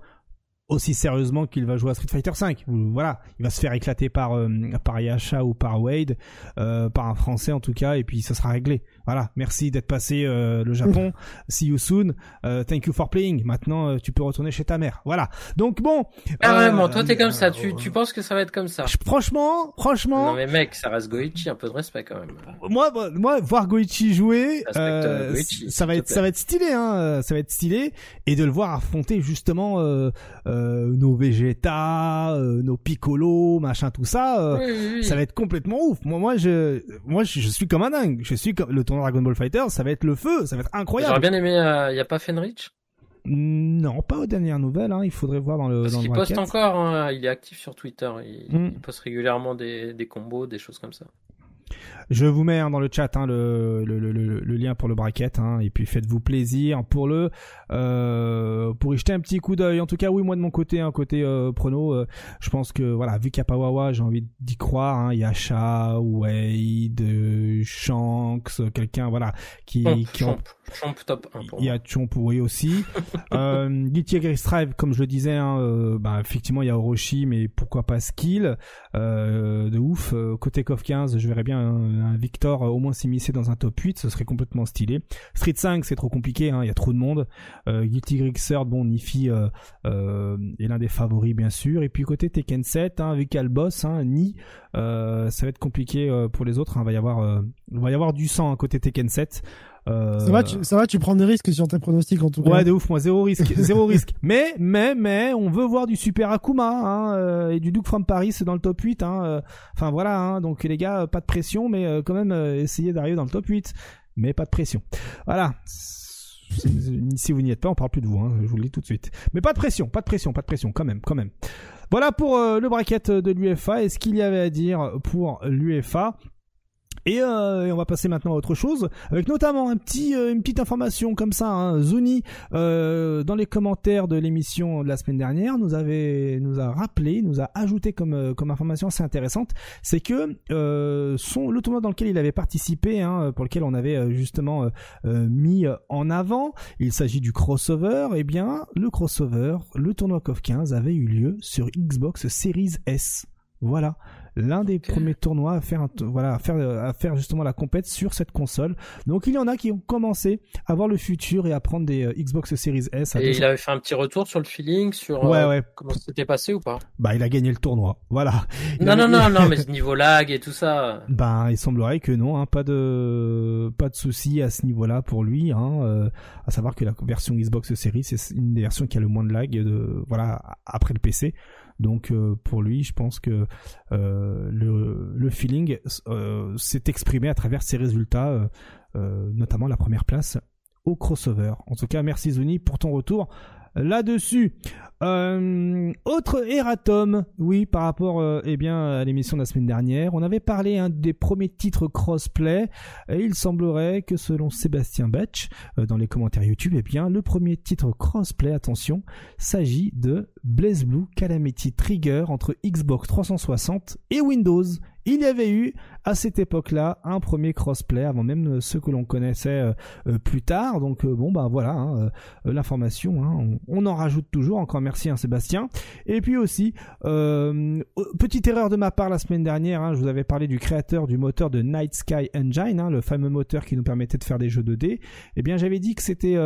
aussi sérieusement qu'il va jouer à Street Fighter 5. Voilà, il va se faire éclater par euh, par Yasha ou par Wade, euh, par un Français en tout cas, et puis ça sera réglé. Voilà, merci d'être passé euh, le Japon. See you soon. Euh, thank you for playing. Maintenant, euh, tu peux retourner chez ta mère. Voilà. Donc bon. Carrément, euh, toi t'es comme ça, euh, tu, tu penses que ça va être comme ça. je- Franchement, franchement, Non mais mec, ça reste Goichi, un peu de respect quand même. moi, moi, moi, voir Goichi jouer, euh, Goichi, ça va être, ça va être stylé, hein. euh, Ça va être stylé, et de le voir affronter justement euh, euh, nos Vegeta, euh, nos Piccolo, machin, tout ça. euh, Oui, oui, oui. Ça va être complètement ouf. Moi, moi, je, moi, je, je suis comme un dingue. Je suis comme le tournoi Dragon Ball Fighter. Ça va être le feu. Ça va être J'aurais incroyable. bien aimé, euh, y a pas Fenrich? Non, pas aux dernières nouvelles. Hein. Il faudrait voir dans le Parce qu'il poste encore, hein, il est actif sur Twitter, il, Mm. il poste régulièrement des, des combos, des choses comme ça. Je vous mets hein, dans le chat hein, le, le, le, le- le lien pour le bracket hein, et puis faites-vous plaisir pour le euh, pour y jeter un petit coup d'œil. En tout cas, oui, moi de mon côté, un côté euh, prono, euh, je pense que voilà, vu qu'il n'y a pas Wawa, j'ai envie d'y croire. Il y a Sha, Wade, Shanks, quelqu'un voilà qui Chomp, qui ont Chomp, Chomp top 1 pour il y a Chompuri aussi. euh, Guilty Strive, comme je le disais, euh, bah, effectivement, il y a Orochi, mais pourquoi pas Skill De ouf. Côté KOF 15, je verrais bien Victor euh, au moins s'immiscer dans un top 8, ce serait complètement stylé. Street 5, c'est trop compliqué, hein, il y a trop de monde. Euh, Guilty Gear Xrd, bon, Nifi euh, est l'un des favoris, bien sûr. Et puis côté Tekken 7, hein, vu qu'il y a le boss, hein, Ni, ça va être compliqué pour les autres. il va y avoir, il va y avoir du sang côté Tekken 7. Euh, Ça va, tu, ça va, tu prends des risques sur tes pronostics en tout cas. Ouais, de ouf, moi, zéro risque, zéro risque. Mais, mais, mais, on veut voir du Super Akuma, hein, euh, et du Duke from Paris dans le top 8, hein, euh, enfin voilà, hein, donc les gars, euh, pas de pression, mais euh, quand même, essayez d'arriver dans le top 8, mais pas de pression. Voilà. Si vous n'y êtes pas, on parle plus de vous, hein, je vous le dis tout de suite. Mais pas de pression, pas de pression, pas de pression, quand même, quand même. Voilà pour euh, le bracket de l'UFA et ce qu'il y avait à dire pour l'UFA. Et, euh, et on va passer maintenant à autre chose, avec notamment un petit, euh, une petite information comme ça. Hein. Zuni, euh, dans les commentaires de l'émission de la semaine dernière, nous avait, nous a rappelé, nous a ajouté comme, euh, comme information assez intéressante, c'est que euh, son, le tournoi dans lequel il avait participé, hein, pour lequel on avait justement mis en avant, il s'agit du crossover. Eh bien, le crossover, le tournoi KOF 15 avait eu lieu sur Xbox Series S. Voilà l'un des premiers tournois à faire un voilà à faire à faire justement la compète sur cette console. Donc il y en a qui ont commencé à voir le futur et à prendre des euh, Xbox Series S. à Et 200. il avait fait un petit retour sur le feeling, sur Ouais euh, ouais. comment c'était passé ou pas? Bah il a gagné le tournoi. Voilà. Il Non, avait- non, non, non, mais ce niveau lag et tout ça. Ben, il semblerait que non, hein, pas de pas de souci à ce niveau-là pour lui. Hein, euh, à savoir que la version Xbox Series c'est une des versions qui a le moins de lag, de, voilà, après le PC. Donc euh, pour lui, je pense que euh, le, le feeling euh, s'est exprimé à travers ses résultats, notamment la première place au crossover. En tout cas, merci Zuni pour ton retour. Là-dessus. Euh, autre erratum, oui, par rapport euh, eh bien à l'émission de la semaine dernière, on avait parlé un des premiers titres crossplay et il semblerait que selon Sébastien Batch euh, dans les commentaires YouTube, eh bien le premier titre crossplay, attention, s'agit de Blaze Blue Calamity Trigger entre Xbox 360 et Windows. Il y avait eu à cette époque-là un premier crossplay avant même ce que l'on connaissait euh, euh, plus tard. Donc euh, bon bah voilà hein, l'information. Hein, on, en rajoute toujours. Encore merci hein, Sébastien. Et puis aussi petite erreur de ma part la semaine dernière. Hein, je vous avais parlé du créateur du moteur de Night Sky Engine, le fameux moteur qui nous permettait de faire des jeux 2D. Eh bien j'avais dit que c'était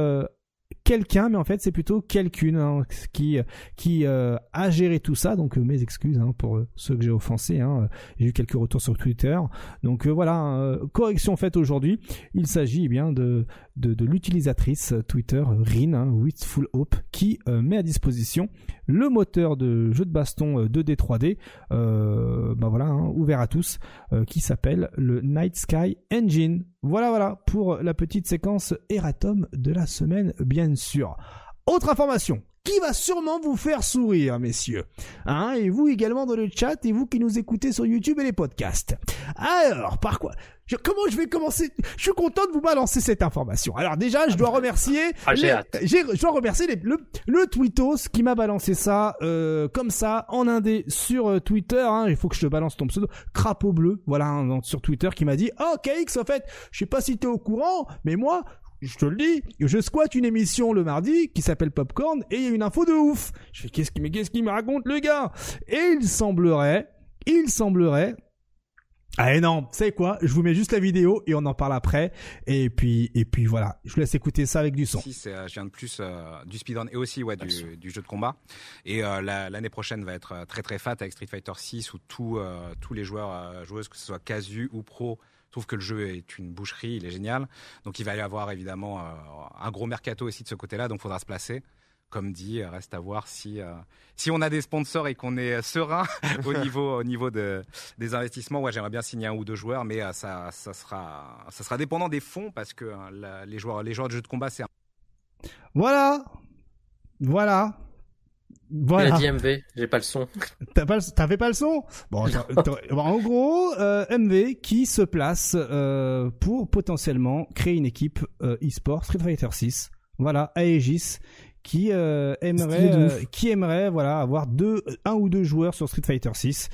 quelqu'un, mais en fait c'est plutôt quelqu'une hein, qui qui euh, a géré tout ça. Donc euh, mes excuses hein, pour euh, ceux que j'ai offensés. Hein. J'ai eu quelques retours sur Twitter. Donc voilà, correction faite aujourd'hui. Il s'agit eh bien de de, l'utilisatrice Twitter Rin, Full Hope, qui met à disposition le moteur de jeu de baston 2D 3D, bah voilà, ouvert à tous, qui s'appelle le Night Sky Engine. Voilà, voilà, pour la petite séquence Eratom de la semaine, bien sûr. Autre information qui va sûrement vous faire sourire, messieurs. Hein, et vous également dans le chat, et vous qui nous écoutez sur YouTube et les podcasts. Alors, par quoi? Comment je vais commencer? Je suis content de vous balancer cette information. Alors déjà, je dois remercier. Ah. Je dois remercier le, le Twittos qui m'a balancé ça euh, comme ça en indé sur euh, Twitter. Hein, il faut que je te balance ton pseudo. Crapaud bleu, voilà, hein, sur Twitter, qui m'a dit "Oh KX, en fait, je sais pas si t'es au courant, mais moi, je te le dis, je squatte une émission le mardi qui s'appelle Popcorn et il y a une info de ouf. Je fais qu'est-ce qu'il qu'est-ce qu'il me raconte le gars? Et il semblerait, il semblerait ah non, c'est quoi? Je vous mets juste la vidéo et on en parle après. Et puis et puis voilà, je vous laisse écouter ça avec du son. Si, c'est, euh, je viens de plus euh, du speedrun et aussi ouais du, jeu de combat. Et euh, l'année prochaine va être très très fat avec Street Fighter 6 où tous tous les joueurs joueuses que ce soit casu ou pro trouve que le jeu est une boucherie, il est génial. Donc il va y avoir évidemment un gros mercato aussi de ce côté-là, donc il faudra se placer comme dit, reste à voir si euh, si on a des sponsors et qu'on est serein au niveau au niveau de des investissements. Ouais, j'aimerais bien signer un ou deux joueurs, mais euh, ça ça sera ça sera dépendant des fonds parce que euh, les joueurs les joueurs de jeux de combat c'est. Voilà, voilà. Voilà. Il a dit MV, j'ai pas le son. T'as pas, t'avais pas le son? Bon, en gros, MV qui se place pour potentiellement créer une équipe e-sport Street Fighter 6. Voilà, Aegis qui euh, aimerait euh, qui aimerait voilà avoir deux un ou deux joueurs sur Street Fighter 6.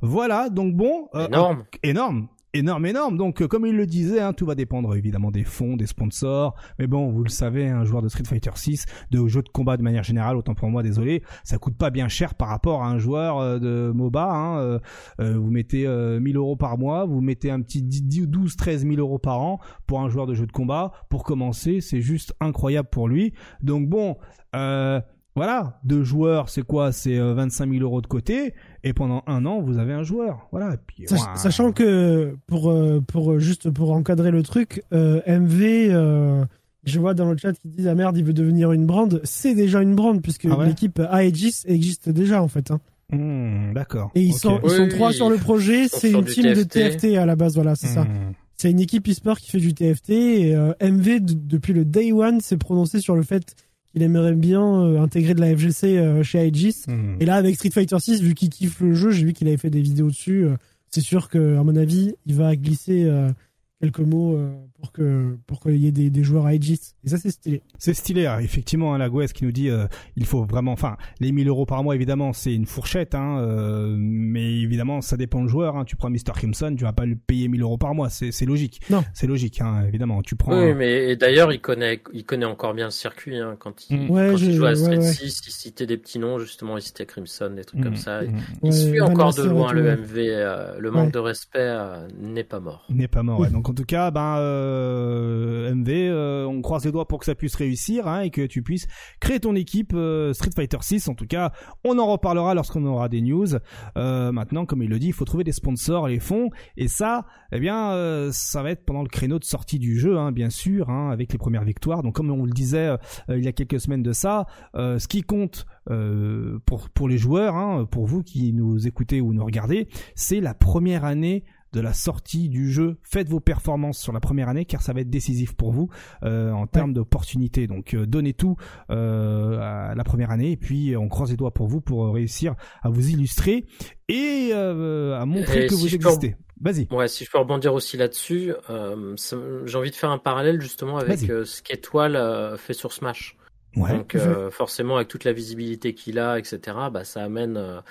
Voilà, donc bon, euh, énorme. énorme énorme, énorme. Donc, euh, comme il le disait, hein, tout va dépendre évidemment des fonds, des sponsors. Mais bon, vous le savez, un joueur de Street Fighter 6, de jeu de combat de manière générale, autant pour moi, désolé, ça coûte pas bien cher par rapport à un joueur euh, de MOBA. Hein. Euh, vous mettez 1000 euros par mois, vous mettez un petit 10, 12, 13 000 euros par an pour un joueur de jeu de combat. Pour commencer, c'est juste incroyable pour lui. Donc bon. Voilà, deux joueurs, c'est quoi? C'est 25 000 euros de côté, et pendant un an, vous avez un joueur. Voilà. Sachant que pour euh, pour juste pour encadrer le truc, euh, MV, euh, je vois dans le chat qui disent ah merde, il veut devenir une brand. C'est déjà une brand puisque ah l'équipe Aegis existe déjà en fait. Hein. Hmm, d'accord. Et ils sont ils sont trois sur le projet. C'est une team de TFT à la base. Voilà, c'est ça. Hmm. C'est une équipe e-sport qui fait du TFT et MV depuis le day one s'est prononcé sur le fait il aimerait bien euh, intégrer de la FGC euh, chez Aegis. Hmm. Et là, avec Street Fighter 6, vu qu'il kiffe le jeu, j'ai vu qu'il avait fait des vidéos dessus. Euh, c'est sûr que, à mon avis, il va glisser quelques mots pour que pour qu'il y ait des, des joueurs à Aegis. Et ça, c'est stylé. C'est stylé, hein. effectivement, hein, la Guest qui nous dit euh, il faut vraiment, enfin, les 1000 euros par mois, évidemment, c'est une fourchette, hein, euh, mais évidemment, ça dépend du joueur. Hein. Tu prends Mr. Crimson, tu vas pas lui payer 1000 euros par mois, c'est logique. Non, c'est logique, hein, évidemment. Tu prends. Oui, mais d'ailleurs, il connaît, il connaît encore bien le circuit hein, quand il, mm. quand il joue à Street 6, il citait des petits noms, justement, il citait Crimson, des trucs comme mm. ça. Il suit encore de loin le MV. Euh, le manque de respect n'est pas mort. N'est pas mort. Donc en tout cas, ben euh, MV, euh, on croise les doigts pour que ça puisse réussir hein, et que tu puisses créer ton équipe euh, Street Fighter 6. En tout cas, on en reparlera lorsqu'on aura des news. maintenant, comme il le dit, il faut trouver des sponsors, les fonds, et ça, eh bien, ça va être pendant le créneau de sortie du jeu, hein, bien sûr, hein, avec les premières victoires. Donc, comme on le disait il y a quelques semaines de ça, ce qui compte pour pour les joueurs, pour vous qui nous écoutez ou nous regardez, c'est la première année de la sortie du jeu. Faites vos performances sur la première année car ça va être décisif pour vous en termes d'opportunités. Donc donnez tout à la première année et puis on croise les doigts pour vous pour réussir à vous illustrer et à montrer que vous existez. Vas-y. Ouais, si je peux rebondir aussi là-dessus, euh, j'ai envie de faire un parallèle justement avec euh, ce qu'Étoile euh, fait sur Smash. Ouais, Donc forcément, avec toute la visibilité qu'il a, etc., bah, ça amène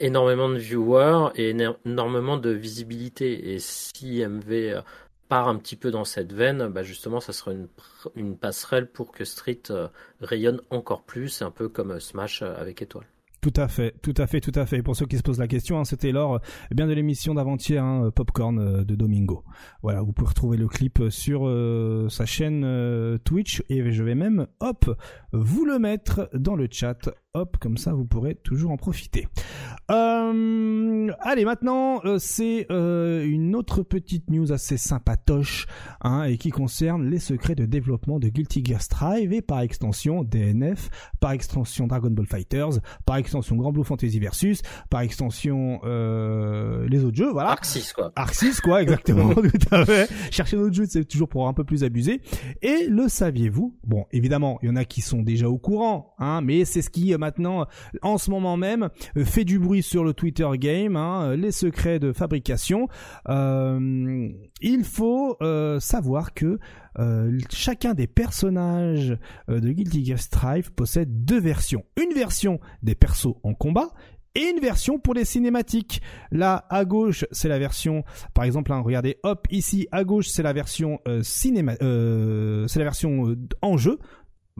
énormément de viewers et énormément de visibilité. Et si MV part un petit peu dans cette veine, bah justement, ça sera une, une passerelle pour que Street rayonne encore plus, un peu comme Smash avec Étoile. Tout à fait, tout à fait, tout à fait. Pour ceux qui se posent la question, hein, c'était lors eh bien de l'émission d'avant-hier hein, Popcorn euh, de Domingo. Voilà, vous pouvez retrouver le clip sur euh, sa chaîne euh, Twitch et je vais même, hop, vous le mettre dans le chat hop, comme ça vous pourrez toujours en profiter. Euh, allez, maintenant euh, c'est euh, une autre petite news assez sympatoche hein, et qui concerne les secrets de développement de Guilty Gear Strive et par extension DNF, par extension Dragon Ball Fighters, par extension Grand Blue Fantasy Versus, par extension les autres jeux, voilà. Arxis quoi. Arxis quoi, exactement. tout à fait. Chercher d'autres jeux, c'est toujours pour un peu plus abuser. Et le saviez-vous? Bon, évidemment, il y en a qui sont déjà au courant, hein, mais c'est ce qui maintenant, en ce moment même, euh, fait du bruit sur le Twitter game, hein, les secrets de fabrication. Euh, il faut euh, savoir que chacun des personnages de Guilty Gear Strive possède deux versions. Une version des persos en combat et une version pour les cinématiques. Là, à gauche, c'est la version, par exemple, hein, regardez, hop, ici, à gauche, c'est la version cinéma, c'est la version en jeu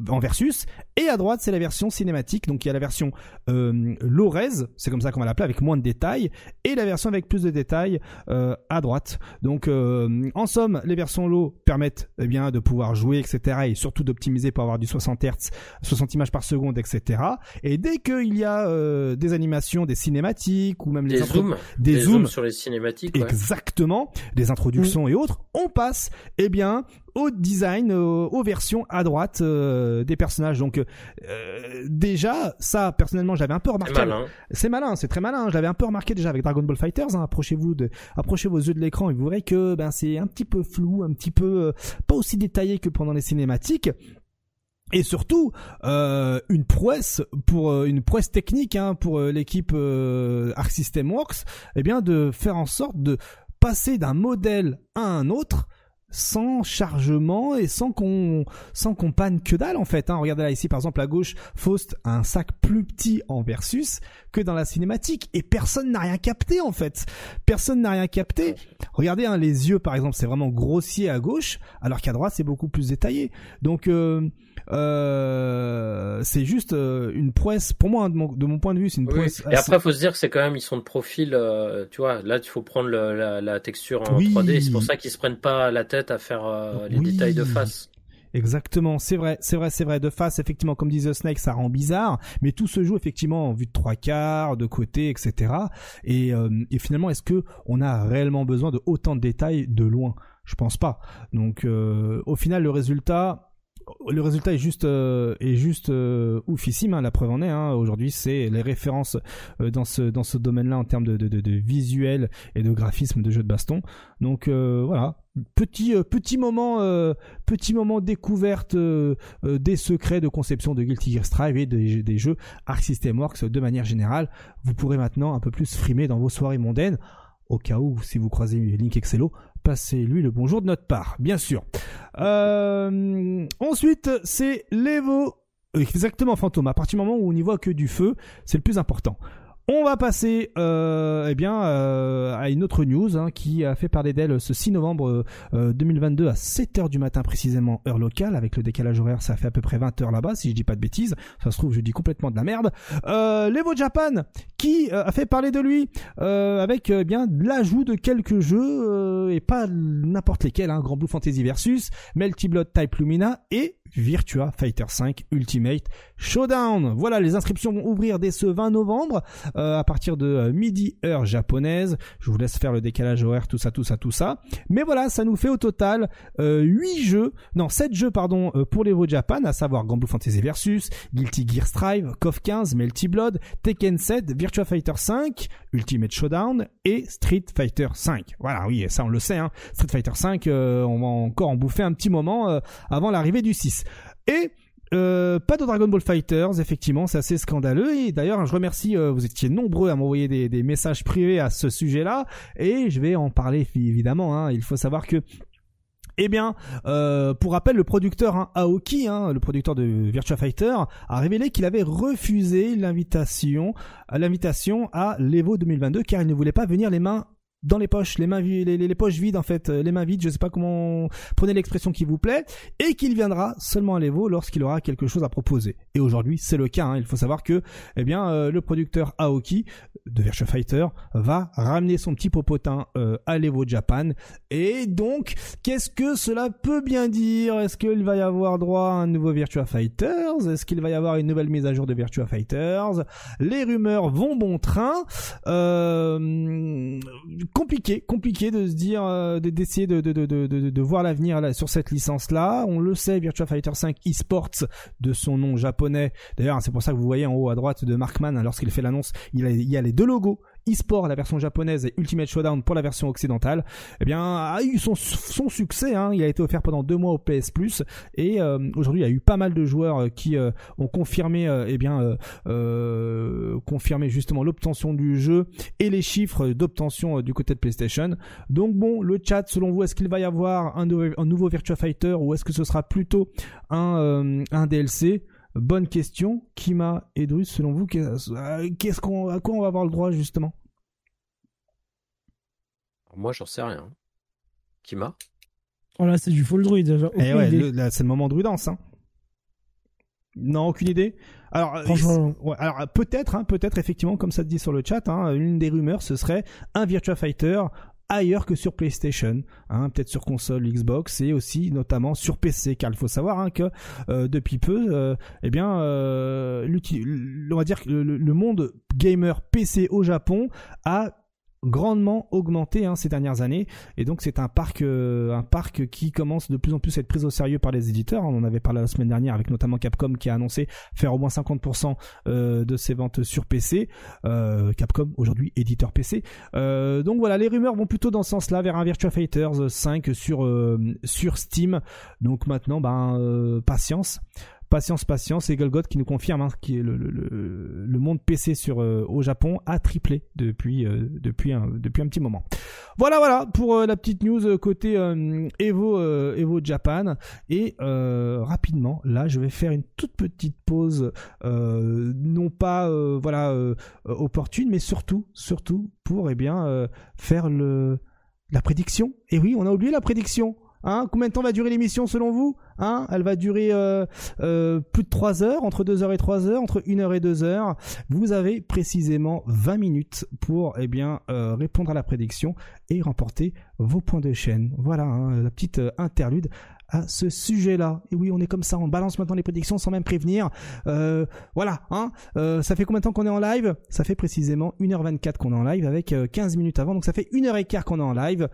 en versus. Et à droite c'est la version cinématique. Donc il y a la version euh, Lorez c'est comme ça qu'on va l'appeler avec moins de détails et la version avec plus de détails euh, à droite. Donc euh, en somme les versions low permettent eh bien de pouvoir jouer etc et surtout d'optimiser pour avoir du 60 Hz 60 images par seconde etc et dès qu'il y a euh, des animations des cinématiques ou même des zooms. des, zooms, sur les cinématiques exactement. Des introductions mm. et autres. On passe eh bien au design, aux versions à droite euh, des personnages. Donc euh, déjà, ça personnellement, j'avais un peu remarqué. C'est malin. C'est très malin. J'avais un peu remarqué déjà avec Dragon Ball Fighters. Hein. approchez-vous de, approchez vos yeux de l'écran et vous verrez que ben c'est un petit peu flou, un petit peu euh, pas aussi détaillé que pendant les cinématiques. Et surtout euh, une prouesse pour une prouesse technique hein, pour l'équipe Arc System Works, eh bien de faire en sorte de passer d'un modèle à un autre sans chargement et sans qu'on sans qu'on panne que dalle en fait. Hein. Regardez là ici par exemple à gauche, Faust a un sac plus petit en versus que dans la cinématique et personne n'a rien capté en fait. Personne n'a rien capté. Regardez hein, les yeux par exemple, c'est vraiment grossier à gauche alors qu'à droite c'est beaucoup plus détaillé. Donc euh, euh, c'est juste euh, une prouesse pour moi hein, de, mon, point de vue c'est une prouesse et après faut se dire que c'est quand même ils sont de profil euh, tu vois là il faut prendre la, la, texture en 3D c'est pour ça qu'ils se prennent pas la tête à faire les détails de face Exactement, c'est vrai, c'est vrai, c'est vrai. De face, effectivement, comme disait Snake, ça rend bizarre, mais tout se joue effectivement en vue de trois quarts, de côté, etc. Et, et finalement, est-ce que on a réellement besoin de autant de détails de loin? Je pense pas. Donc, au final, le résultat, le résultat est juste euh, est juste euh, oufissime. Hein, la preuve en est. Hein, Aujourd'hui, c'est les références euh, dans ce dans ce domaine-là en termes de, de, visuel et de graphisme de jeux de baston. Donc voilà, petit petit moment petit moment découverte des secrets de conception de Guilty Gear Strive et des, des jeux Arc System Works de manière générale. Vous pourrez maintenant un peu plus frimer dans vos soirées mondaines au cas où si vous croisez Link Excello passez-lui le bonjour de notre part, bien sûr. Euh, ensuite, c'est l'Evo. Exactement, fantôme. À partir du moment où on n'y voit que du feu, c'est le plus important. On va passer euh, eh bien euh, à une autre news hein, qui a fait parler d'elle ce 6 novembre 2022 euh, à 7h du matin précisément heure locale avec le décalage horaire ça fait à peu près 20 heures là-bas si je dis pas de bêtises. Ça se trouve je dis complètement de la merde. Euh, l'Evo Japan qui euh, a fait parler de lui avec bien l'ajout de quelques jeux et pas n'importe lesquels hein, Grand Blue Fantasy Versus Melty Blood Type Lumina et Virtua Fighter 5 Ultimate Showdown. Voilà, les inscriptions vont ouvrir dès ce 20 novembre à partir de midi heure japonaise. Je vous laisse faire le décalage horaire, tout ça, tout ça, tout ça. Mais voilà, ça nous fait au total 8 jeux, non 7 jeux pardon pour l'Evo Japan, à savoir Grand Fantasy Versus, Guilty Gear Strive, KOF 15, Melty Blood, Tekken 7, Virtua Fighter 5, Ultimate Showdown et Street Fighter 5. Voilà, oui, ça on le sait. Hein. Street Fighter 5, euh, on va encore en bouffer un petit moment euh, avant l'arrivée du 6. Et euh, pas de Dragon Ball Fighters, effectivement, c'est assez scandaleux. Et d'ailleurs, je remercie, vous étiez nombreux à m'envoyer des, messages privés à ce sujet-là, et je vais en parler évidemment. Hein. Il faut savoir que eh bien, euh, pour rappel, le producteur hein, Aoki, hein, le producteur de Virtua Fighter, a révélé qu'il avait refusé l'invitation, l'invitation à l'Evo 2022 car il ne voulait pas venir les mains dans les poches, les mains les, poches vides en fait, euh, les mains vides, je sais pas comment prenez l'expression qui vous plaît, et qu'il viendra seulement à l'Evo lorsqu'il aura quelque chose à proposer. Et aujourd'hui, c'est le cas. Hein. Il faut savoir que, eh bien, euh, le producteur Aoki de Virtua Fighter va ramener son petit popotin euh, à l'Evo Japan. Et donc, qu'est-ce que cela peut bien dire? Est-ce qu'il va y avoir droit à un nouveau Virtua Fighters? Est-ce qu'il va y avoir une nouvelle mise à jour de Virtua Fighters? Les rumeurs vont bon train. Euh, compliqué, compliqué de se dire, euh, d'essayer de, de, de, de, de voir l'avenir sur cette licence-là. On le sait, Virtua Fighter 5 eSports de son nom japonais. D'ailleurs, c'est pour ça que vous voyez en haut à droite de Markman, hein, lorsqu'il fait l'annonce, il, il y a les deux logos eSport la version japonaise et Ultimate Showdown pour la version occidentale, eh bien a eu son, succès. Hein. Il a été offert pendant deux mois au PS Plus et euh, aujourd'hui il y a eu pas mal de joueurs euh, qui euh, ont confirmé, eh bien confirmé justement l'obtention du jeu et les chiffres d'obtention du côté de PlayStation. Donc bon, le chat, selon vous, est-ce qu'il va y avoir un, un nouveau Virtua Fighter ou est-ce que ce sera plutôt un, un DLC Bonne question. Kima et Drus, selon vous, qu'est-ce qu'on, à quoi on va avoir le droit justement? Moi, j'en sais rien. Kima? Voilà, oh c'est du full druide. Eh ouais, c'est le moment druidance. Hein. Non, aucune idée. Alors, euh, alors peut-être, hein, peut-être effectivement, comme ça te dit sur le chat, hein, une des rumeurs, ce serait un Virtua Fighter ailleurs que sur PlayStation, hein, peut-être sur console Xbox et aussi notamment sur PC, car il faut savoir hein, que euh, depuis peu, euh, eh bien, euh, on va dire que le, monde gamer PC au Japon a grandement augmenté hein, ces dernières années. Et donc c'est un parc euh, un parc qui commence de plus en plus à être pris au sérieux par les éditeurs. On en avait parlé la semaine dernière avec notamment Capcom qui a annoncé faire au moins 50% euh, de ses ventes sur PC euh, Capcom aujourd'hui éditeur PC donc voilà les rumeurs vont plutôt dans ce sens là vers un Virtua Fighters 5 sur sur Steam. Donc maintenant ben patience Patience, patience, et Golgot qui nous confirme hein, que le, le, le, monde PC sur euh, au Japon a triplé depuis euh, depuis un depuis un petit moment. Voilà, voilà pour euh, la petite news côté Evo Evo Japan et rapidement là je vais faire une toute petite pause non pas voilà opportune mais surtout surtout pour eh bien faire le la prédiction. Et oui, on a oublié la prédiction. Hein, combien de temps va durer l'émission selon vous? Hein Elle va durer euh, euh, plus de 3 heures, entre 2 heures et 3 heures, entre 1 heure et 2 heures. Vous avez précisément 20 minutes pour eh bien euh, répondre à la prédiction et remporter vos points de chaîne. Voilà hein, la petite interlude à ce sujet-là. Et oui, on est comme ça, on balance maintenant les prédictions sans même prévenir. voilà, hein. ça fait combien de temps qu'on est en live? Ça fait précisément 1h24 qu'on est en live avec 15 minutes avant, donc ça fait 1h15 qu'on est en live.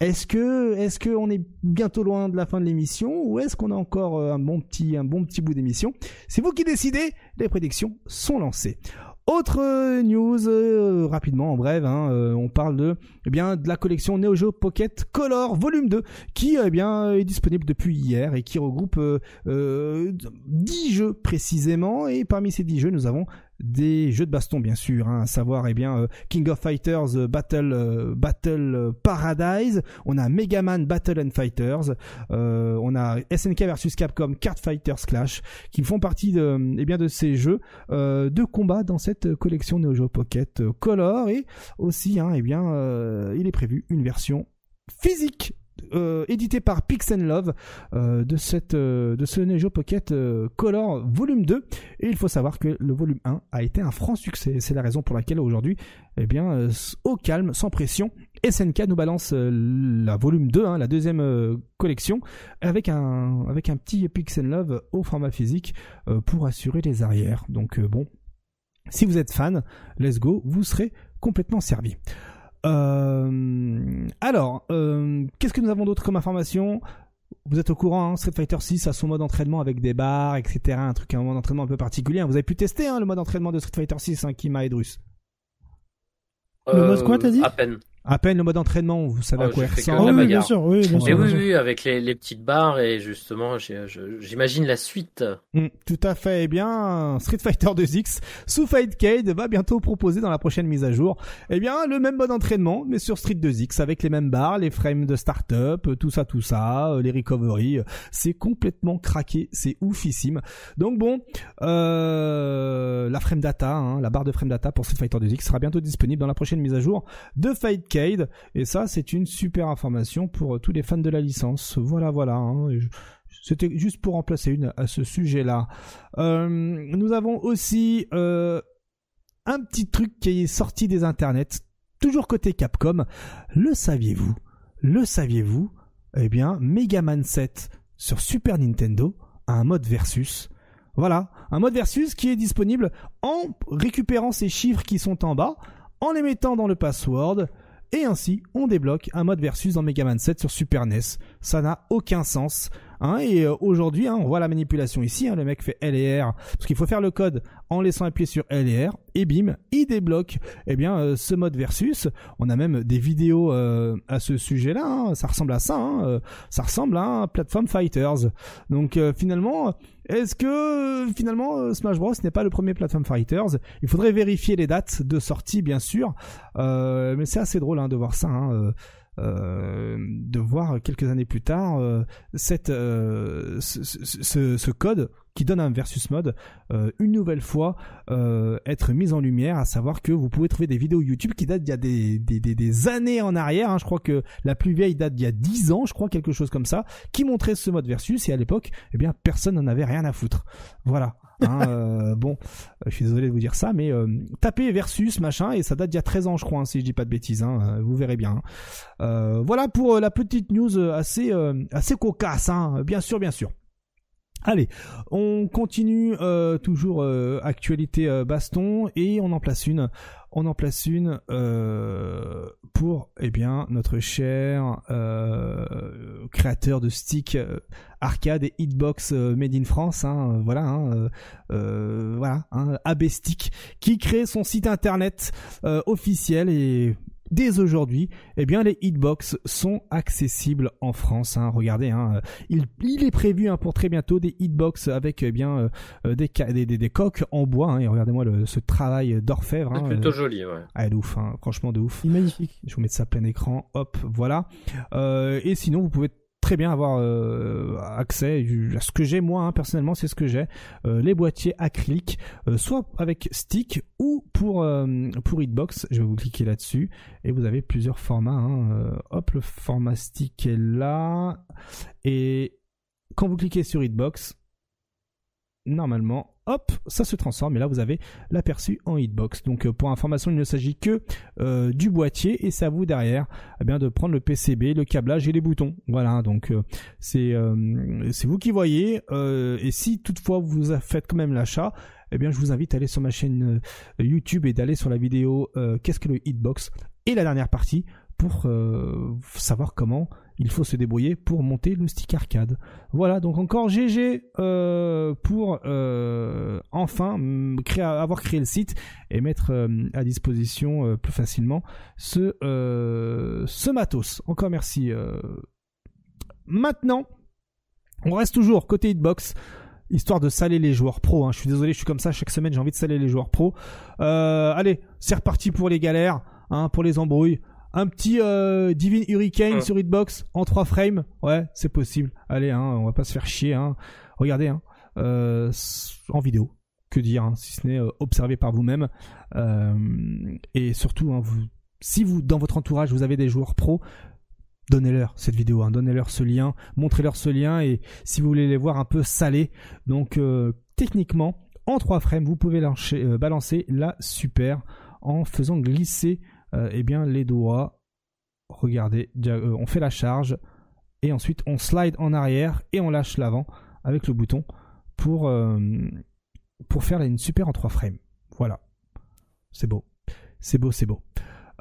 Est-ce que est-ce que on est bientôt loin de la fin de l'émission ou est-ce qu'on a encore euh, un bon petit un bon petit bout d'émission? C'est vous qui décidez. Les prédictions sont lancées. Autre euh, news euh, rapidement en bref, hein, on parle de eh bien de la collection Neo Geo Pocket Color Volume 2 qui eh bien est disponible depuis hier et qui regroupe 10 jeux précisément et parmi ces 10 jeux nous avons des jeux de baston bien sûr, hein, à savoir eh bien euh, King of Fighters euh, Battle euh, Battle Paradise, on a Mega Man Battle and Fighters, on a SNK versus Capcom Card Fighters Clash, qui font partie de eh bien de ces jeux de combat dans cette collection Neo Geo Pocket Color. Et aussi hein, eh bien il est prévu une version physique euh, édité par Pix Love euh, de cette euh, de ce Neo Pocket Color volume 2 et il faut savoir que le volume 1 a été un franc succès c'est la raison pour laquelle aujourd'hui eh bien au calme sans pression SNK nous balance la volume 2, hein, la deuxième collection, avec un, avec un petit Epic Love au format physique pour assurer les arrières. Donc bon, si vous êtes fan, let's go, vous serez complètement servi. Alors, qu'est-ce que nous avons d'autre comme information? Vous êtes au courant, hein, Street Fighter 6 a son mode entraînement avec des barres, etc. Un truc, un mode entraînement un peu particulier. Vous avez pu tester hein, le mode entraînement de Street Fighter 6, hein, Kima et Drus. Le mode quoi, t'as dit? À peine. À peine le mode entraînement, vous savez à quoi il ressemble. Oui, bien sûr, oui, bien sûr. oui, oui, avec les, les, petites barres et justement, j'imagine la suite. Mm, tout à fait. Eh bien, Street Fighter 2X sous Fightcade va bientôt proposer dans la prochaine mise à jour, eh bien, le même mode entraînement, mais sur Street 2X avec les mêmes barres, les frames de start-up, tout ça, tout ça, euh, les recovery. C'est complètement craqué, c'est oufissime. Donc bon, euh, la frame data, hein, la barre de frame data pour Street Fighter 2X sera bientôt disponible dans la prochaine mise à jour de Fight et ça, c'est une super information pour euh, tous les fans de la licence. Voilà, voilà. Hein. C'était juste pour remplacer une à ce sujet-là. Euh, nous avons aussi euh, un petit truc qui est sorti des internets, toujours côté Capcom. Le saviez-vous? Le saviez-vous? Eh bien, Mega Man 7 sur Super Nintendo a un mode versus. Voilà, un mode versus qui est disponible en récupérant ces chiffres qui sont en bas, en les mettant dans le password et ainsi, on débloque un mode versus dans Mega Man 7 sur Super NES. Ça n'a aucun sens. Hein, et euh, aujourd'hui, hein, on voit la manipulation ici. Hein, le mec fait L et R parce qu'il faut faire le code en laissant appuyer sur L et R. Et bim, il débloque eh bien euh, ce mode versus. On a même des vidéos euh, à ce sujet-là. Hein. ça ressemble à ça. ça ressemble à un Platform Fighters. Donc finalement, est-ce que finalement Smash Bros n'est pas le premier Platform Fighters? Il faudrait vérifier les dates de sortie, bien sûr. mais c'est assez drôle de voir ça. Euh, de voir quelques années plus tard euh, euh, ce, code qui donne un versus mode une nouvelle fois être mis en lumière, à savoir que vous pouvez trouver des vidéos YouTube qui datent d'il y a des, années en arrière, hein. je crois que la plus vieille date d'il y a 10 ans, je crois quelque chose comme ça, qui montrait ce mode versus et à l'époque, eh bien personne n'en avait rien à foutre. Voilà. Hein, euh, bon, je suis désolé de vous dire ça, mais euh, versus machin et ça date d'il y a 13 ans, je crois, hein, si je dis pas de bêtises. Hein, euh, vous verrez bien. voilà pour la petite news assez assez cocasse, bien sûr, bien sûr. Allez, on continue toujours actualité baston et on en place une on en place une euh, pour eh bien notre cher euh, créateur de stick euh, arcade et hitbox made in France hein, voilà hein, voilà hein, AB Stick qui crée son site internet officiel et dès aujourd'hui, eh bien les hitbox sont accessibles en France. Hein. Regardez, hein, il, est prévu hein, pour très bientôt des hitbox avec eh bien euh, euh, des, des, des, coques en bois. Hein. et regardez-moi ce travail d'orfèvre. C'est plutôt joli, ouais. Ah, de ouf, franchement de ouf. magnifique. Je vous mets ça plein écran. Hop, voilà. Euh, et sinon, vous pouvez très bien avoir euh, accès à ce que j'ai moi hein, personnellement c'est ce que j'ai euh, les boîtiers acryliques euh, soit avec stick ou pour pour Hitbox je vais vous cliquer là-dessus et vous avez plusieurs formats hein. hop le format stick est là et quand vous cliquez sur Hitbox normalement hop, ça se transforme. Et là, vous avez l'aperçu en hitbox. Donc, euh, pour information, il ne s'agit que euh, du boîtier et c'est à vous derrière eh bien, de prendre le PCB, le câblage et les boutons. Voilà, donc euh, c'est vous qui voyez. et si toutefois vous faites quand même l'achat, eh bien, je vous invite à aller sur ma chaîne YouTube et d'aller sur la vidéo Qu'est-ce que le hitbox et la dernière partie pour savoir comment il faut se débrouiller pour monter le stick arcade. Voilà, donc encore GG euh, pour euh, enfin créer, avoir créé le site et mettre euh, à disposition plus facilement ce, ce matos. Encore merci. Maintenant, on reste toujours côté hitbox histoire de saler les joueurs pro. Hein. Je suis désolé, je suis comme ça chaque semaine, j'ai envie de saler les joueurs pro. allez, c'est reparti pour les galères, hein, pour les embrouilles un petit euh, Divine Hurricane sur Hitbox en 3 frames, ouais, c'est possible. Allez, hein, on va pas se faire chier. Hein. Regardez, hein, euh, en vidéo. Que dire, hein, si ce n'est euh, observé par vous-même. et surtout, vous, si vous, dans votre entourage, vous avez des joueurs pros, donnez-leur cette vidéo, donnez-leur ce lien, montrez-leur ce lien. Et si vous voulez les voir un peu salés, donc techniquement, en 3 frames, vous pouvez balancer la super en faisant glisser eh bien les doigts regardez, euh, on fait la charge et ensuite on slide en arrière et on lâche l'avant avec le bouton pour, euh, pour faire une super en 3 frames. Voilà. C'est beau. C'est beau, c'est beau.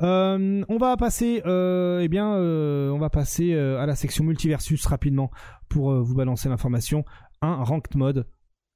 Euh, on va passer, eh bien, on va passer à la section multiversus rapidement pour vous balancer l'information. Un ranked mode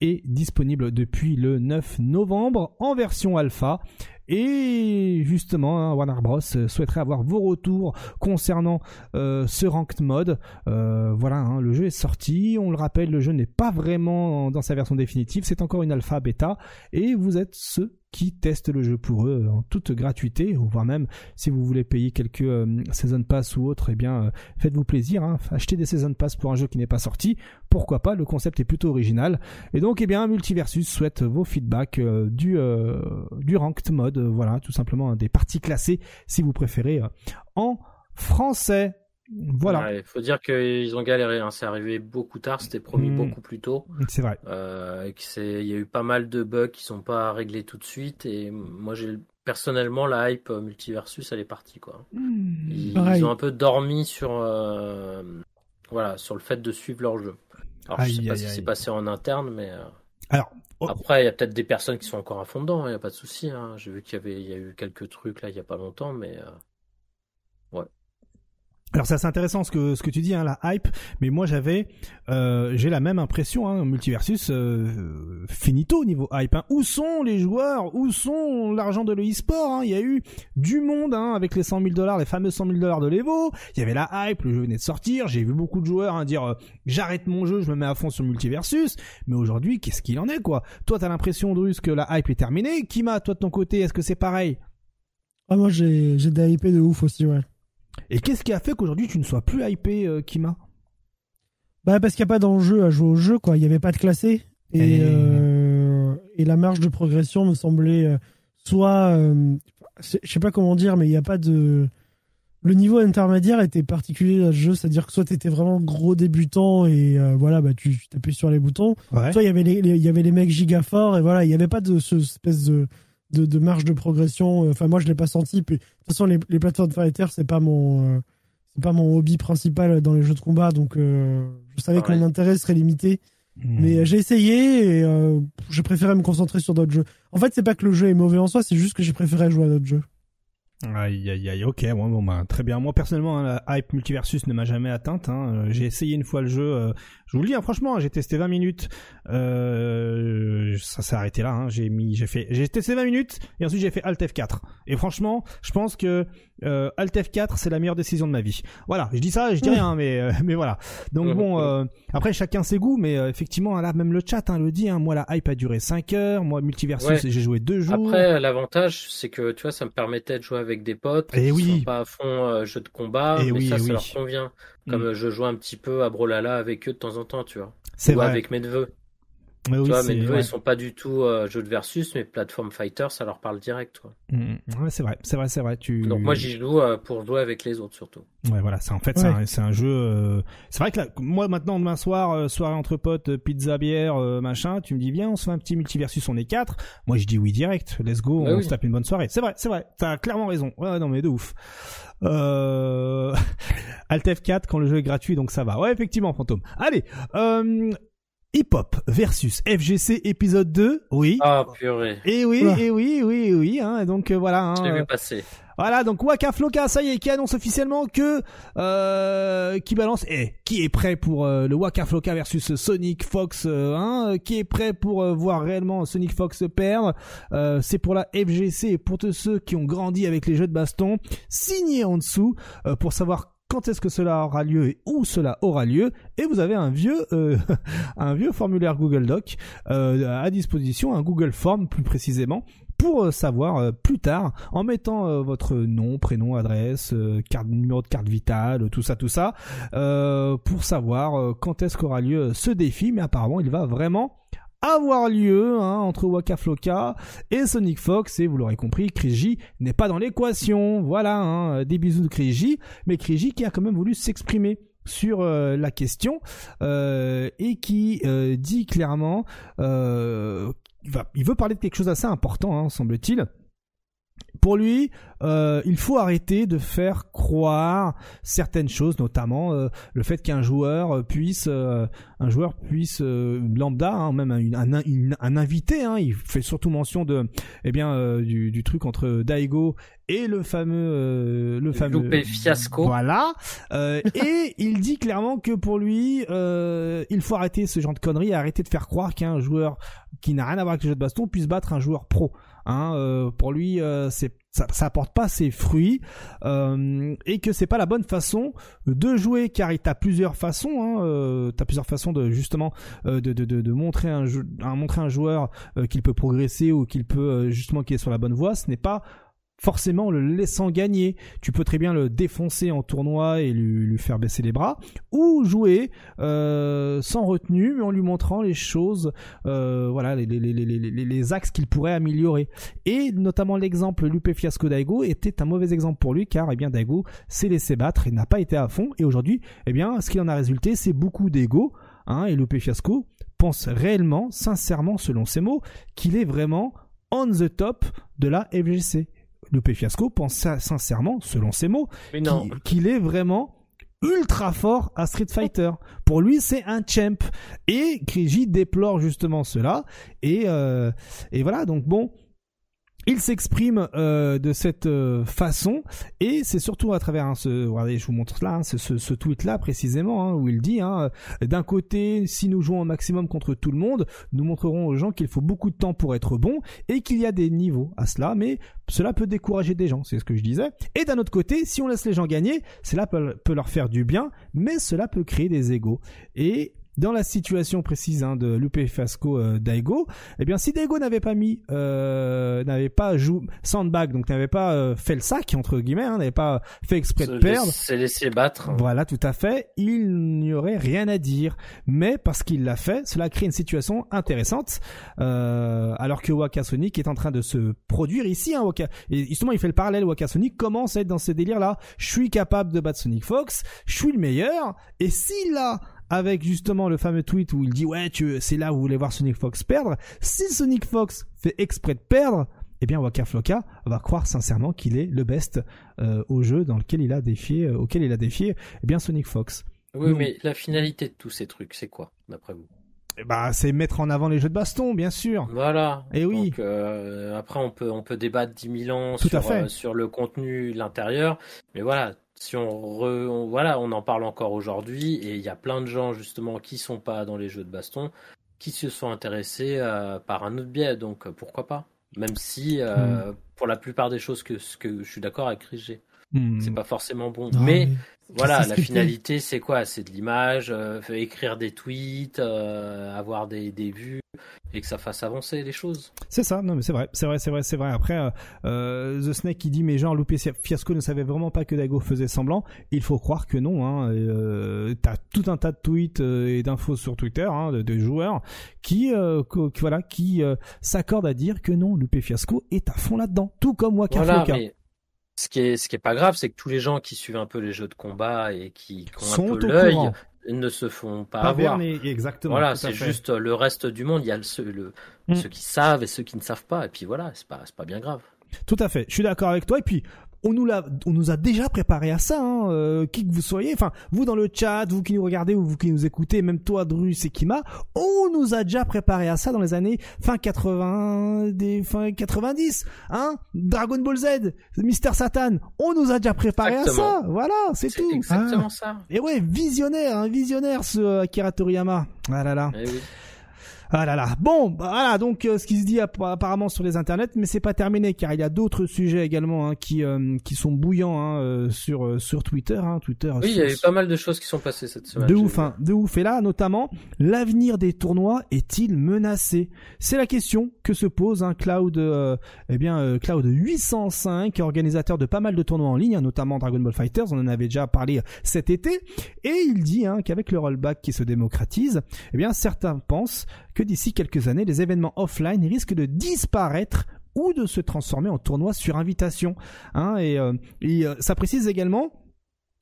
est disponible depuis le 9 novembre en version alpha et justement, hein, Warner Bros euh, souhaiterait avoir vos retours concernant euh, ce ranked mode. Euh, voilà, hein, le jeu est sorti. On le rappelle, le jeu n'est pas vraiment dans sa version définitive. C'est encore une alpha bêta et vous êtes ceux qui testent le jeu pour eux en toute gratuité, ou voire même si vous voulez payer quelques euh, Season Pass ou autre, eh bien euh, faites-vous plaisir, hein, achetez des Season Pass pour un jeu qui n'est pas sorti, pourquoi pas, le concept est plutôt original. Et donc eh bien Multiversus souhaite vos feedbacks euh, du, du Ranked Mode, voilà, tout simplement des parties classées si vous préférez en français. Voilà. Il faut dire qu'ils ont galéré. Hein. C'est arrivé beaucoup tard. C'était promis hmm. beaucoup plus tôt. C'est vrai. Euh, il y a eu pas mal de bugs qui sont pas réglés tout de suite. Et moi, j'ai personnellement la hype euh, multiversus, elle est partie quoi. Hmm. Ils, ont un peu dormi sur euh, voilà sur le fait de suivre leur jeu. Alors je sais pas ce qui s'est passé en interne, mais alors oh. après il y a peut-être des personnes qui sont encore à fond dedans. Il n'y a pas de souci. Hein. J'ai vu qu'il y avait il y a eu quelques trucs là il y a pas longtemps, mais. Alors c'est assez intéressant ce que ce que tu dis, hein, la hype. Mais moi j'avais, euh, j'ai la même impression, hein, multiversus euh, finito au niveau hype. Hein. Où sont les joueurs? Où sont l'argent de l'e-sport hein? Il y a eu du monde hein, avec les 100 000 dollars, les fameux 100 000 dollars de l'Evo. Il y avait la hype, le jeu venait de sortir. J'ai vu beaucoup de joueurs hein, dire euh, j'arrête mon jeu, je me mets à fond sur multiversus. Mais aujourd'hui, qu'est-ce qu'il en est quoi? Toi t'as l'impression Drus que la hype est terminée? Kima, toi de ton côté, est-ce que c'est pareil? Ah, moi j'ai j'ai des hype de ouf aussi ouais. Et qu'est-ce qui a fait qu'aujourd'hui tu ne sois plus hypé, euh, Kima? Bah parce qu'il n'y a pas d'enjeu à jouer au jeu, quoi. Il n'y avait pas de classé. Et, euh, et... la marge de progression me semblait euh, soit, je sais pas comment dire, mais il n'y a pas de. Le niveau intermédiaire était particulier dans ce jeu, c'est-à-dire que soit tu étais vraiment gros débutant et voilà, bah tu, tu tapais sur les boutons, soit il y avait les, il y avait les mecs giga forts et voilà, il n'y avait pas de ce espèce de de, marge de progression. Enfin, moi, je l'ai pas senti. Puis, de toute façon, les, les plateformes fighter, c'est pas mon, euh, c'est pas mon hobby principal dans les jeux de combat, donc euh, je savais que mon intérêt serait limité. Hmm. Mais euh, j'ai essayé et euh, je préférais me concentrer sur d'autres jeux. En fait, c'est pas que le jeu est mauvais en soi, c'est juste que j'ai préféré jouer à d'autres jeux. Aïe aïe aïe, ok, bon, bah, très bien. Moi personnellement, hein, la hype multiversus ne m'a jamais atteinte. Hein. J'ai essayé une fois le jeu. Euh, je vous le dis, hein, franchement, j'ai testé 20 minutes. Euh, ça s'est arrêté là. Hein. J'ai mis, j'ai fait, j'ai testé 20 minutes et ensuite j'ai fait Alt F4. Et franchement, je pense que euh, Alt F4 c'est la meilleure décision de ma vie. Voilà, je dis ça, je dis rien, mais euh, mais voilà. Donc bon, après chacun ses goûts, mais effectivement là même le chat hein, le dit. Hein, moi la hype a duré 5 heures. Moi multiversus j'ai joué 2 jours. Après l'avantage c'est que tu vois ça me permettait de jouer avec des potes et eh qui oui. sont pas à fond jeu de combat, et eh mais oui, ça, ça leur convient. Comme mm. je joue un petit peu à Brolala avec eux de temps en temps, tu vois. C'est vrai. avec mes neveux. Mais tu vois, mes neveux, ils sont pas du tout euh, jeux de versus, mais plateforme fighter, ça leur parle direct, toi. Mm, mm. ouais, c'est vrai, c'est vrai, c'est vrai. Tu... Donc moi, j'y joue euh, pour jouer avec les autres, surtout. Ouais, voilà, c'est en fait, c'est un, jeu. Euh... C'est vrai que là, moi, maintenant, demain soir, euh, soirée entre potes, pizza, bière, machin, tu me dis, viens, on se fait un petit multiversus, on est quatre. Moi, je dis oui direct, let's go, bah on se tape une bonne soirée. C'est vrai, c'est vrai, t'as clairement raison. Ouais, non, mais de ouf. Euh... Alt F4 quand le jeu est gratuit, donc ça va. Ouais, effectivement, fantôme. Allez, euh, Hip Hop versus FGC épisode 2, oui. Ah purée. Et oui, et oui, oui, oui, hein, donc euh, voilà. Hein, Je l'ai vu passer. Voilà, donc Waka Flocka, ça y est, qui annonce officiellement que euh, qui balance et eh, qui est prêt pour euh, le Waka Flocka versus Sonic Fox, euh, hein, qui est prêt pour voir réellement Sonic Fox perdre. c'est pour la FGC pour tous ceux qui ont grandi avec les jeux de baston. Signé en dessous pour savoir quand est-ce que cela aura lieu et où cela aura lieu et vous avez un vieux euh, un vieux formulaire Google Doc euh, à disposition un Google Form plus précisément pour euh, savoir plus tard en mettant votre nom, prénom, adresse, carte, numéro de carte vitale, tout ça, tout ça, pour savoir quand est-ce qu'aura lieu ce défi. Mais apparemment, il va vraiment avoir lieu hein, entre Waka Flocka et Sonic Fox et vous l'aurez compris, Kriji n'est pas dans l'équation. Voilà, hein, des bisous de Kriji, mais Kriji qui a quand même voulu s'exprimer sur euh, la question euh, et qui euh, dit clairement il veut parler de quelque chose d'assez important, hein, semble-t-il. Pour lui, euh, il faut arrêter de faire croire certaines choses, notamment euh, le fait qu'un joueur puisse, euh, un joueur puisse lambda, hein, même un, un, une- un invité, hein, il fait surtout mention de, eh bien, du, du truc entre Daigo et le fameux, le fameux Loupé fiasco. Voilà. Et il dit clairement que pour lui, il faut arrêter ce genre de conneries, arrêter de faire croire qu'un joueur qui n'a rien à voir avec le jeu de baston puisse battre un joueur pro. Hein, euh, pour lui, euh, c'est ça, ça apporte pas ses fruits euh, et que c'est pas la bonne façon de jouer car il t'as plusieurs façons hein, euh, t'as plusieurs façons de justement euh, de, de, de, de montrer un un, montrer un joueur euh, qu'il peut progresser ou qu'il peut euh, justement qu'il est sur la bonne voie. Ce n'est pas forcément le laissant gagner. Tu peux très bien le défoncer en tournoi et lui, faire baisser les bras, ou jouer euh, sans retenue, mais en lui montrant les choses, euh, voilà, les, axes qu'il pourrait améliorer. Et notamment l'exemple Lupe Fiasco Daigo était un mauvais exemple pour lui, car eh bien Daigo s'est laissé battre et n'a pas été à fond. Et aujourd'hui, eh bien, ce qui en a résulté, c'est beaucoup d'ego. Hein, et Lupe Fiasco pense réellement, sincèrement, selon ses mots, qu'il est vraiment on the top de la FGC. Lupe Fiasco pense sincèrement, selon ses mots, qu'il est vraiment ultra fort à Street Fighter. Pour lui, c'est un champ. Et Kriji déplore justement cela. Et, euh, et voilà, donc bon, il s'exprime euh, de cette euh, façon et c'est surtout à travers hein, ce regardez je vous montre là hein, ce, tweet là précisément hein, où il dit hein, euh, d'un côté si nous jouons au maximum contre tout le monde nous montrerons aux gens qu'il faut beaucoup de temps pour être bon et qu'il y a des niveaux à cela mais cela peut décourager des gens c'est ce que je disais. Et d'un autre côté si on laisse les gens gagner cela peut, peut leur faire du bien mais cela peut créer des égos. Et dans la situation précise hein, de Lupe Fasco euh, Daigo, eh bien si Daigo n'avait pas mis, euh, n'avait pas joué sandbag, donc n'avait pas euh, fait le sac entre guillemets, hein, n'avait pas fait exprès de perdre. laisser laisser battre. Voilà, tout à fait. Il n'y aurait rien à dire, mais parce qu'il l'a fait, cela crée une situation intéressante. euh, alors que Waka Sonic est en train de se produire ici, hein, Waka. Et justement, il fait le parallèle. Waka Sonic commence à être dans ces délires-là. Je suis capable de battre Sonic Fox. Je suis le meilleur. Et s'il a avec justement le fameux tweet où il dit ouais tu c'est là où vous voulez voir Sonic Fox perdre si Sonic Fox fait exprès de perdre eh bien Waka Flocka va croire sincèrement qu'il est le best euh, au jeu dans lequel il a défié euh, auquel il a défié eh bien Sonic Fox Oui, mais la finalité de tous ces trucs, c'est quoi, d'après vous? Eh bah c'est mettre en avant les jeux de baston bien sûr Voilà. Eh oui. Donc, euh, après, on peut, on peut débattre 10 000 ans Tout à sur, fait. sur le contenu, l'intérieur. Mais voilà, si on, re- on- voilà, on en parle encore aujourd'hui. Et il y a plein de gens, justement, qui sont pas dans les jeux de baston, qui se sont intéressés euh, par un autre biais. Donc, euh, pourquoi pas? Même si, euh, Hmm. pour la plupart des choses que, ce que je suis d'accord avec Rigé, Hmm. c'est pas forcément bon. Non, mais voilà, la finalité, c'est quoi? C'est de l'image, euh, écrire des tweets, euh, avoir des, des vues et que ça fasse avancer les choses. C'est ça, non mais c'est vrai, c'est vrai, c'est vrai, c'est vrai. Après, euh, euh, The Snake qui dit mais genre Loupé Fiasco ne savait vraiment pas que Dago faisait semblant. Il faut croire que non. Hein. Euh, T'as tout un tas de tweets euh, et d'infos sur Twitter hein, de, de joueurs qui, euh, qui, voilà, qui euh, s'accordent à dire que non, Loupé Fiasco est à fond là-dedans, tout comme Waka Voilà, mais ce qui est ce qui est pas grave, c'est que tous les gens qui suivent un peu les jeux de combat et qui, qui ont Sont un peu l'œil ne se font pas, Pas avoir. Exactement. Voilà, c'est juste le reste du monde. Il y a le, ceux, le- Mm. ceux qui savent et ceux qui ne savent pas. Et puis voilà, c'est pas c'est pas bien grave. Tout à fait. Je suis d'accord avec toi. Et puis, on nous l'a, on nous a déjà préparé à ça, hein, euh, qui que vous soyez. Enfin, vous dans le chat, vous qui nous regardez ou vous qui nous écoutez, même toi, Drus et Kima, on nous a déjà préparé à ça dans les années fin 80, des fin 90, hein. Dragon Ball Z, Mister Satan, on nous a déjà préparé à ça. Voilà, c'est tout. exactement Ah. ça. Et ouais, visionnaire, un visionnaire ce euh, Akira Toriyama. Ah là là. Eh oui. Ah là là. Bon, bah, voilà donc euh, ce qui se dit app- apparemment sur les internets, mais c'est pas terminé car il y a d'autres sujets également hein, qui euh, qui sont bouillants hein, euh, sur euh, sur Twitter. Hein, Twitter. Oui, il y a eu pas mal de choses qui sont passées cette semaine. de ouf, hein, de ouf. Et là, notamment, l'avenir des tournois est-il menacé? C'est la question que se pose un Cloud, euh, eh bien, euh, Cloud 805, organisateur de pas mal de tournois en ligne, hein, notamment Dragon Ball Fighters. On en avait déjà parlé cet été, et il dit hein, qu'avec le rollback qui se démocratise, eh bien, certains pensent que d'ici quelques années, les événements offline risquent de disparaître ou de se transformer en tournois sur invitation. Hein, et euh, euh, ça précise également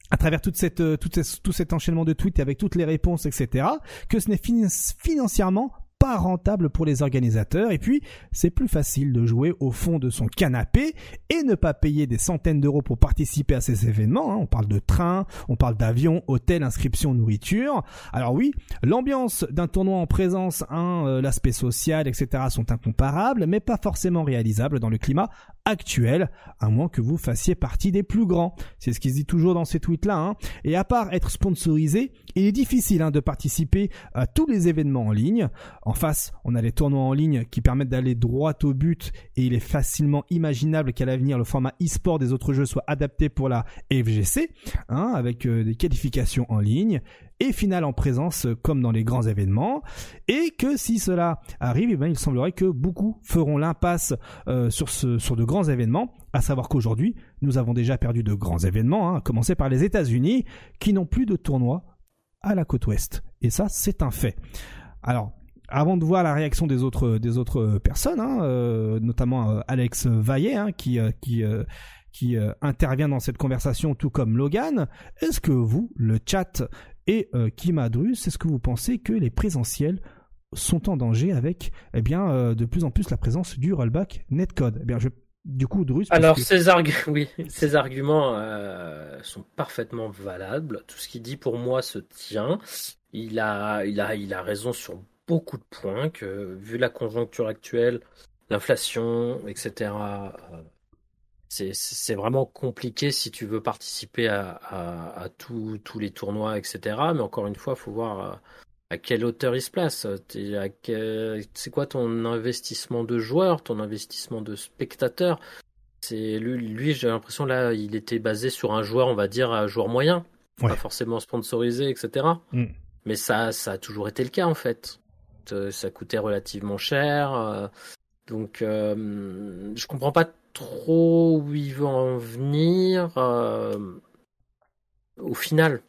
à travers toute cette, euh, toute cette- tout cet enchaînement de tweets et avec toutes les réponses, etc., que ce n'est fin- financièrement pas rentable pour les organisateurs et puis c'est plus facile de jouer au fond de son canapé et ne pas payer des centaines d'euros pour participer à ces événements. Hein. On parle de train, on parle d'avion, hôtel, inscription, nourriture. Alors oui, l'ambiance d'un tournoi en présence, hein, euh, l'aspect social, etc. sont incomparables, mais pas forcément réalisables dans le climat actuel, à moins que vous fassiez partie des plus grands. C'est ce qui se dit toujours dans ces tweets-là. Hein. Et à part être sponsorisé, il est difficile hein, de participer à tous les événements en ligne. En face, on a les tournois en ligne qui permettent d'aller droit au but et il est facilement imaginable qu'à l'avenir le format e-sport des autres jeux soit adapté pour la FGC, hein, avec euh, des qualifications en ligne et finale en présence euh, comme dans les grands événements et que si cela arrive, eh bien, il semblerait que beaucoup feront l'impasse euh, sur, ce, sur de grands événements, à savoir qu'aujourd'hui nous avons déjà perdu de grands événements, hein, à commencer par les États-Unis qui n'ont plus de tournois à la côte ouest et ça c'est un fait. Alors avant de voir la réaction des autres des autres personnes, hein, euh, notamment Alex Vaillet hein, qui qui qui intervient dans cette conversation, tout comme Logan. Est-ce que vous, le chat, et euh, Kimadrus, est-ce que vous pensez que les présentiels sont en danger avec eh bien, euh, de plus en plus la présence du rollback netcode eh bien, je, Du coup, Drus. Alors, ces, oui, ces arguments euh, sont parfaitement valables. Tout ce qu'il dit pour moi se tient. Il a, il, a, il a raison sur beaucoup de points, que vu la conjoncture actuelle, l'inflation, etc., c'est vraiment compliqué si tu veux participer à, à, tous les tournois, etc. Mais encore une fois, il faut voir euh, à, quelle hauteur il se place. C'est quoi ton investissement de joueur, ton investissement de spectateur? C'est lui, lui j'ai l'impression là, il était basé sur un joueur, on va dire, un joueur moyen, pas forcément sponsorisé, etc. Mm. Mais ça, ça a toujours été le cas en fait. Ça coûtait relativement cher. Euh, donc, euh, je comprends pas trop où il veut en venir. Euh, au final,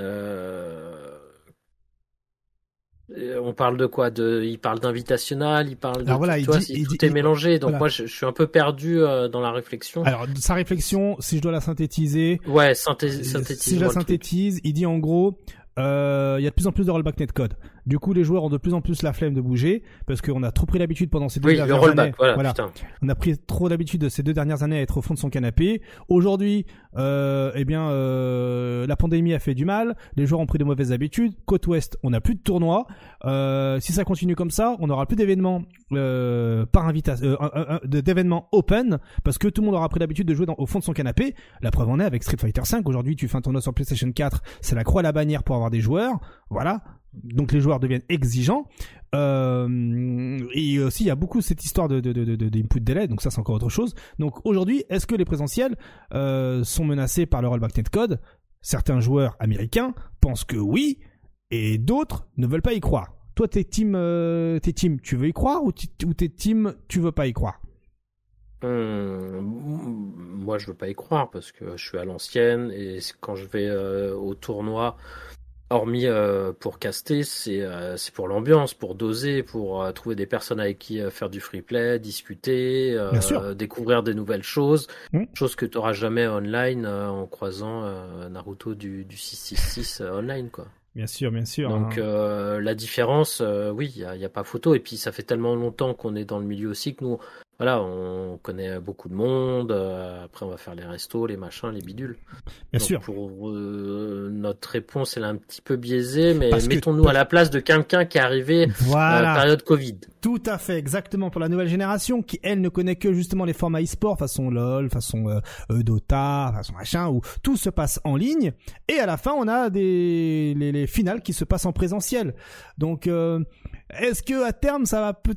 euh, on parle de quoi? De, Il parle d'invitational, il parle de. Alors voilà, tout, est mélangé. Donc moi, je, suis un peu perdu euh, dans la réflexion. Alors sa réflexion, si je dois la synthétiser. Ouais, synthétise. Si je la synthétise, il dit en gros, il y a de plus en plus de rollback netcode. Du coup, les joueurs ont de plus en plus la flemme de bouger parce qu'on a trop pris l'habitude pendant ces deux oui, dernières le rollback, années. Voilà, On a pris trop d'habitude ces deux dernières années à être au fond de son canapé. Aujourd'hui, euh, eh bien, euh, la pandémie a fait du mal. Les joueurs ont pris de mauvaises habitudes. Côte Ouest, on n'a plus de tournois. Euh, si ça continue comme ça, on n'aura plus d'événements euh, par invitation, euh, d'événements open parce que tout le monde aura pris l'habitude de jouer dans, au fond de son canapé. La preuve en est avec Street Fighter 5. Aujourd'hui, tu fais un tournoi sur PlayStation 4, c'est la croix à la bannière pour avoir des joueurs. Voilà donc les joueurs deviennent exigeants. Euh, et aussi, il y a beaucoup cette histoire de, de, de, d'input delay, donc ça c'est encore autre chose. Donc aujourd'hui, est-ce que les présentiels euh, sont menacés par le rollback netcode? Certains joueurs américains pensent que oui, et d'autres ne veulent pas y croire. Toi, t'es team, euh, t'es team, tu veux y croire ou, t'es team, tu veux pas y croire? Moi, je veux pas y croire parce que je suis à l'ancienne et quand je vais au tournoi, hormis euh, pour caster, euh, c'est pour l'ambiance, pour doser, pour euh, trouver des personnes avec qui faire du free play, discuter, découvrir des nouvelles choses, mmh. choses que tu n'auras jamais online en croisant Naruto du, du 666 online quoi. Bien sûr, bien sûr. Donc hein. la différence, oui, il n'y a, a, pas photo. Et puis ça fait tellement longtemps qu'on est dans le milieu aussi que nous, voilà, on connaît beaucoup de monde. Euh, après, on va faire les restos, les machins, les bidules. Bien sûr. Pour euh, notre réponse, elle est un petit peu biaisée, mais mettons-nous à la place de quelqu'un qui est arrivé voilà. la période Covid. Tout à fait, exactement. Pour la nouvelle génération, qui elle ne connaît que justement les formats e-sport, façon LOL, façon euh, Dota, façon machin, où tout se passe en ligne. Et à la fin, on a des les, les finales qui se passent en présentiel. Donc, est-ce que à terme, ça va peut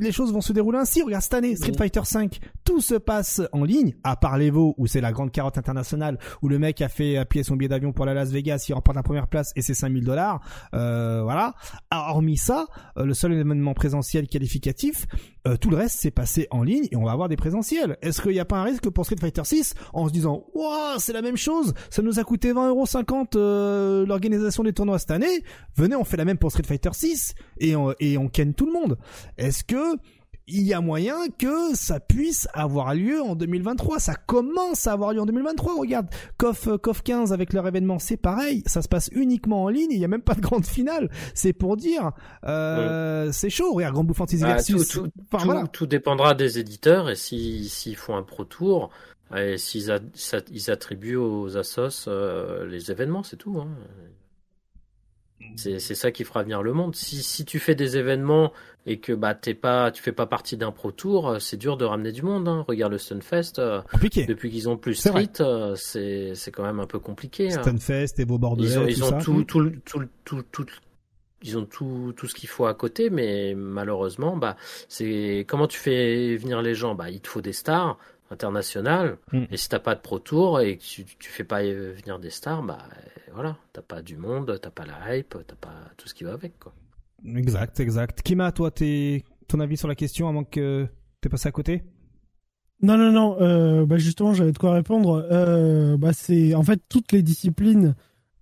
les choses vont se dérouler ainsi. Regarde cette année, Street Fighter 5, tout se passe en ligne, à part l'Evo où c'est la grande carotte internationale où le mec a fait appuyer son billet d'avion pour la Las Vegas, il remporte la première place et c'est 5000 dollars. Euh, voilà. Hormis ça, euh, le seul événement présentiel qualificatif, euh, tout le reste s'est passé en ligne et on va avoir des présentiels. Est-ce qu'il n'y a pas un risque pour Street Fighter 6 en se disant, waouh, c'est la même chose, ça nous a coûté 20,50€ euh, l'organisation des tournois cette année. Venez, on fait la même pour Street Fighter 6 et on, et on ken tout le monde. Est-ce que il y a moyen que ça puisse avoir lieu en 2023. Ça commence à avoir lieu en 2023. Regarde, KOF, KOF 15 avec leur événement, c'est pareil. Ça se passe uniquement en ligne. Il n'y a même pas de grande finale. C'est pour dire, euh, c'est chaud. Regarde, Grand Blue Fantasy Bah, Versus. tout, tout, Enfin, tout- voilà. tout dépendra des éditeurs et si- s'ils font un pro tour et s'ils ils attribuent aux assos euh, les événements, c'est tout. Hein. C'est c'est ça qui fera venir le monde. Si, si tu fais des événements et que bah t'es pas, tu fais pas partie d'un pro tour, euh, c'est dur de ramener du monde. Hein. Regarde le Stunfest, euh, depuis qu'ils ont plus. Street, euh, c'est c'est quand même un peu compliqué. hein. Stunfest et vos bordelais, Ils ont, tout ils ont ça. tout, tout, tout, tout, tout, ils ont tout, tout ce qu'il faut à côté, mais malheureusement, bah, c'est comment tu fais venir les gens? Bah, il te faut des stars internationales, Mm. et si t'as pas de pro tour et que tu, tu fais pas euh, venir des stars, bah, euh, voilà, t'as pas du monde, t'as pas la hype, t'as pas tout ce qui va avec, quoi. Exact, exact. Kima, toi, t'es, ton avis sur la question, avant que t'aies passé à côté? Non, non, non. euh, bah justement, j'avais de quoi répondre. Euh, bah c'est en fait toutes les disciplines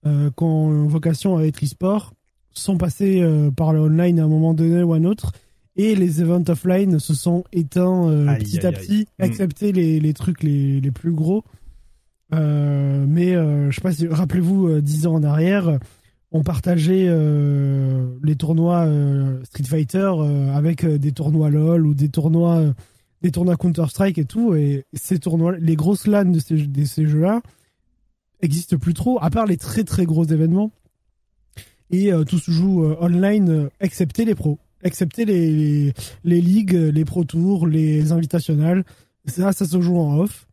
euh, qui ont vocation à être e-sport sont passées euh, par le online à un moment donné ou à un autre. Et les events offline se sont éteints euh, Aïe, petit aïe, à aïe. petit, Mm. excepté les, les trucs les, les plus gros. Euh, mais euh, je sais pas si rappelez-vous, euh, dix ans en arrière, on partageait euh, les tournois Street Fighter avec des tournois LoL ou des tournois des tournois Counter Strike et tout. Et ces tournois, les grosses LAN de ces, de ces jeux-là existent plus trop, à part les très très gros événements. Et tout se joue online, excepté les pros, excepté les, les, les ligues, les pro tours, les invitationales. Ça, ça se joue en off.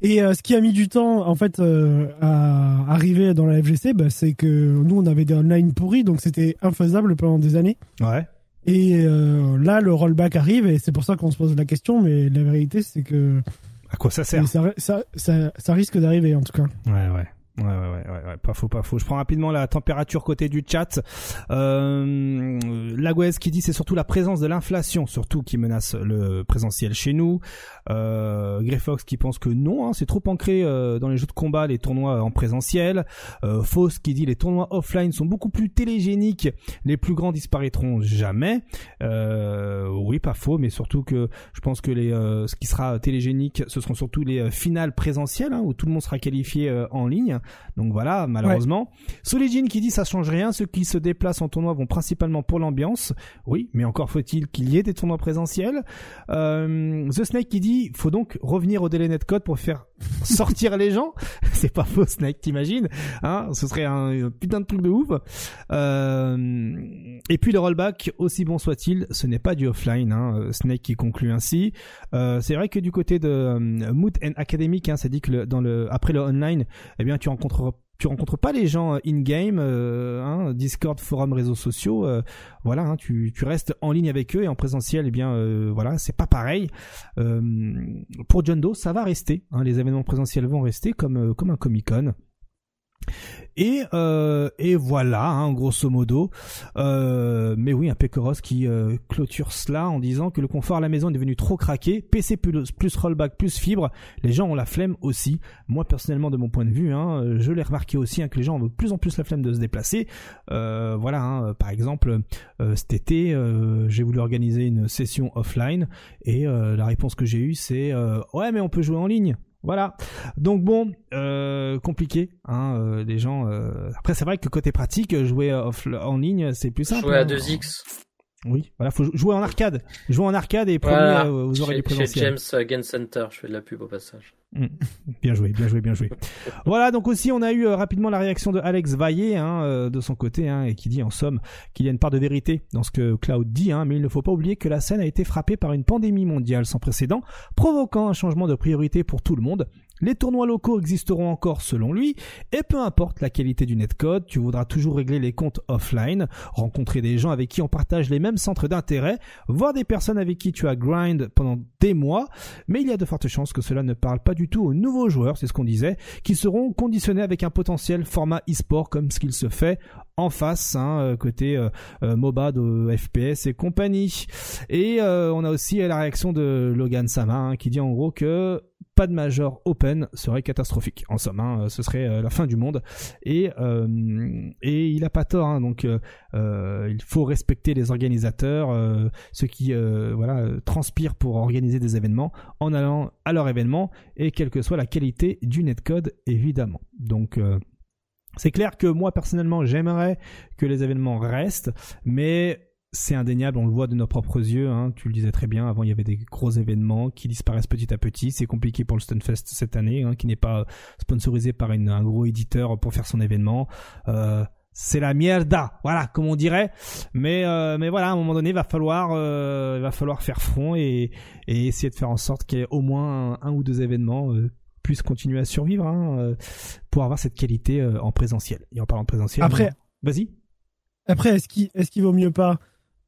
Et euh, ce qui a mis du temps en fait euh, à arriver dans la FGC, bah, c'est que nous on avait des online pourris, donc c'était infaisable pendant des années. Ouais. Et euh, là le rollback arrive et c'est pour ça qu'on se pose la question, mais la vérité c'est que À quoi ça sert? Ça, ça, ça, ça risque d'arriver en tout cas. Ouais, ouais. Ouais, ouais, ouais, ouais, pas faux, pas faux. Je prends rapidement la température côté du chat. Euh, qui dit c'est surtout la présence de l'inflation, surtout qui menace le présentiel chez nous. Euh, Greyfox qui pense que non, hein, c'est trop ancré euh, dans les jeux de combat, les tournois en présentiel. Euh, qui dit les tournois offline sont beaucoup plus télégéniques, les plus grands disparaîtront jamais. Euh, oui, pas faux, mais surtout que je pense que euh, ce qui sera télégénique, ce seront surtout les finales présentielles hein, où tout le monde sera qualifié en ligne. Donc voilà, malheureusement. Solijin qui dit ça change rien, ceux qui se déplacent en tournoi vont principalement pour l'ambiance. Oui, mais encore faut-il qu'il y ait des tournois présentiels. Euh, The Snake qui dit faut donc revenir au délai netcode pour faire sortir les gens. C'est pas faux Snake, t'imagines hein Ce serait un, putain de truc de ouf. Euh, et puis le rollback, aussi bon soit-il, ce n'est pas du offline. Hein. Snake qui conclut ainsi. Euh, c'est vrai que du côté de euh, Mood and Academic, hein, ça dit que le, dans le après le online, eh bien tu rencontres tu rencontres pas les gens in game, euh, hein, Discord, forum, réseaux sociaux. euh, voilà, hein, tu, restes en ligne avec eux et en présentiel, eh bien euh, voilà, c'est pas pareil. Euh, pour John Doe, ça va rester. Hein, les événements présentiels vont rester comme euh, comme un Comic Con. Et, euh, et voilà, hein, grosso modo. Euh, mais oui, un Pecoros qui euh, clôture cela en disant que le confort à la maison est devenu trop craqué. PC plus, plus rollback plus fibre, les gens ont la flemme aussi. Moi personnellement, de mon point de vue, hein, je l'ai remarqué aussi hein, que les gens ont de plus en plus la flemme de se déplacer. Voilà, hein, par exemple, cet été, j'ai voulu organiser une session offline et la réponse que j'ai eue c'est ouais, mais on peut jouer en ligne. Voilà. Donc bon, euh, compliqué. Hein, euh, les gens. euh, Après, c'est vrai que côté pratique, jouer off en ligne, c'est plus simple. Jouer à hein. 2x. Oui. Voilà, faut jouer en arcade. Jouer en arcade et promis Voilà. euh, vous aurez Chez, du chez. James euh, Game Center, je fais de la pub au passage. Bien joué, bien joué, bien joué. voilà, donc aussi on a eu euh, rapidement la réaction de Alex Vaillé hein, euh, de son côté, hein, et qui dit en somme qu'il y a une part de vérité dans ce que Cloud dit, hein, mais il ne faut pas oublier que la scène a été frappée par une pandémie mondiale sans précédent, provoquant un changement de priorité pour tout le monde. Les tournois locaux existeront encore selon lui, et peu importe la qualité du netcode, tu voudras toujours régler les comptes offline, rencontrer des gens avec qui on partage les mêmes centres d'intérêt, voir des personnes avec qui tu as grind pendant des mois, mais il y a de fortes chances que cela ne parle pas du tout aux nouveaux joueurs, c'est ce qu'on disait, qui seront conditionnés avec un potentiel format e-sport comme ce qu'il se fait en face, hein, euh, côté euh, euh, MOBA de FPS et compagnie. Et euh, on a aussi la réaction de Logan Sama hein, qui dit en gros que pas de major open serait catastrophique. En somme, hein, ce serait la fin du monde. Et et il a pas tort. Hein, donc il faut respecter les organisateurs, ceux qui voilà transpirent pour organiser des événements en allant à leur événement et quelle que soit la qualité du netcode évidemment. Donc c'est clair que moi personnellement j'aimerais que les événements restent, mais c'est indéniable, on le voit de nos propres yeux, hein, tu le disais très bien, avant il y avait des gros événements qui disparaissent petit à petit, c'est compliqué pour le Stunfest cette année, hein, qui n'est pas sponsorisé par un gros éditeur pour faire son événement. Euh, c'est la mierda, voilà, comme on dirait. Mais euh, mais voilà, à un moment donné, il va falloir euh, il va falloir faire front et, et essayer de faire en sorte qu'il y ait au moins un, ou deux événements euh, puissent continuer à survivre hein, euh, pour avoir cette qualité euh, en présentiel. Et en parlant de présentiel, après, vas-y. Après, est-ce qu'il est-ce qu'il vaut mieux pas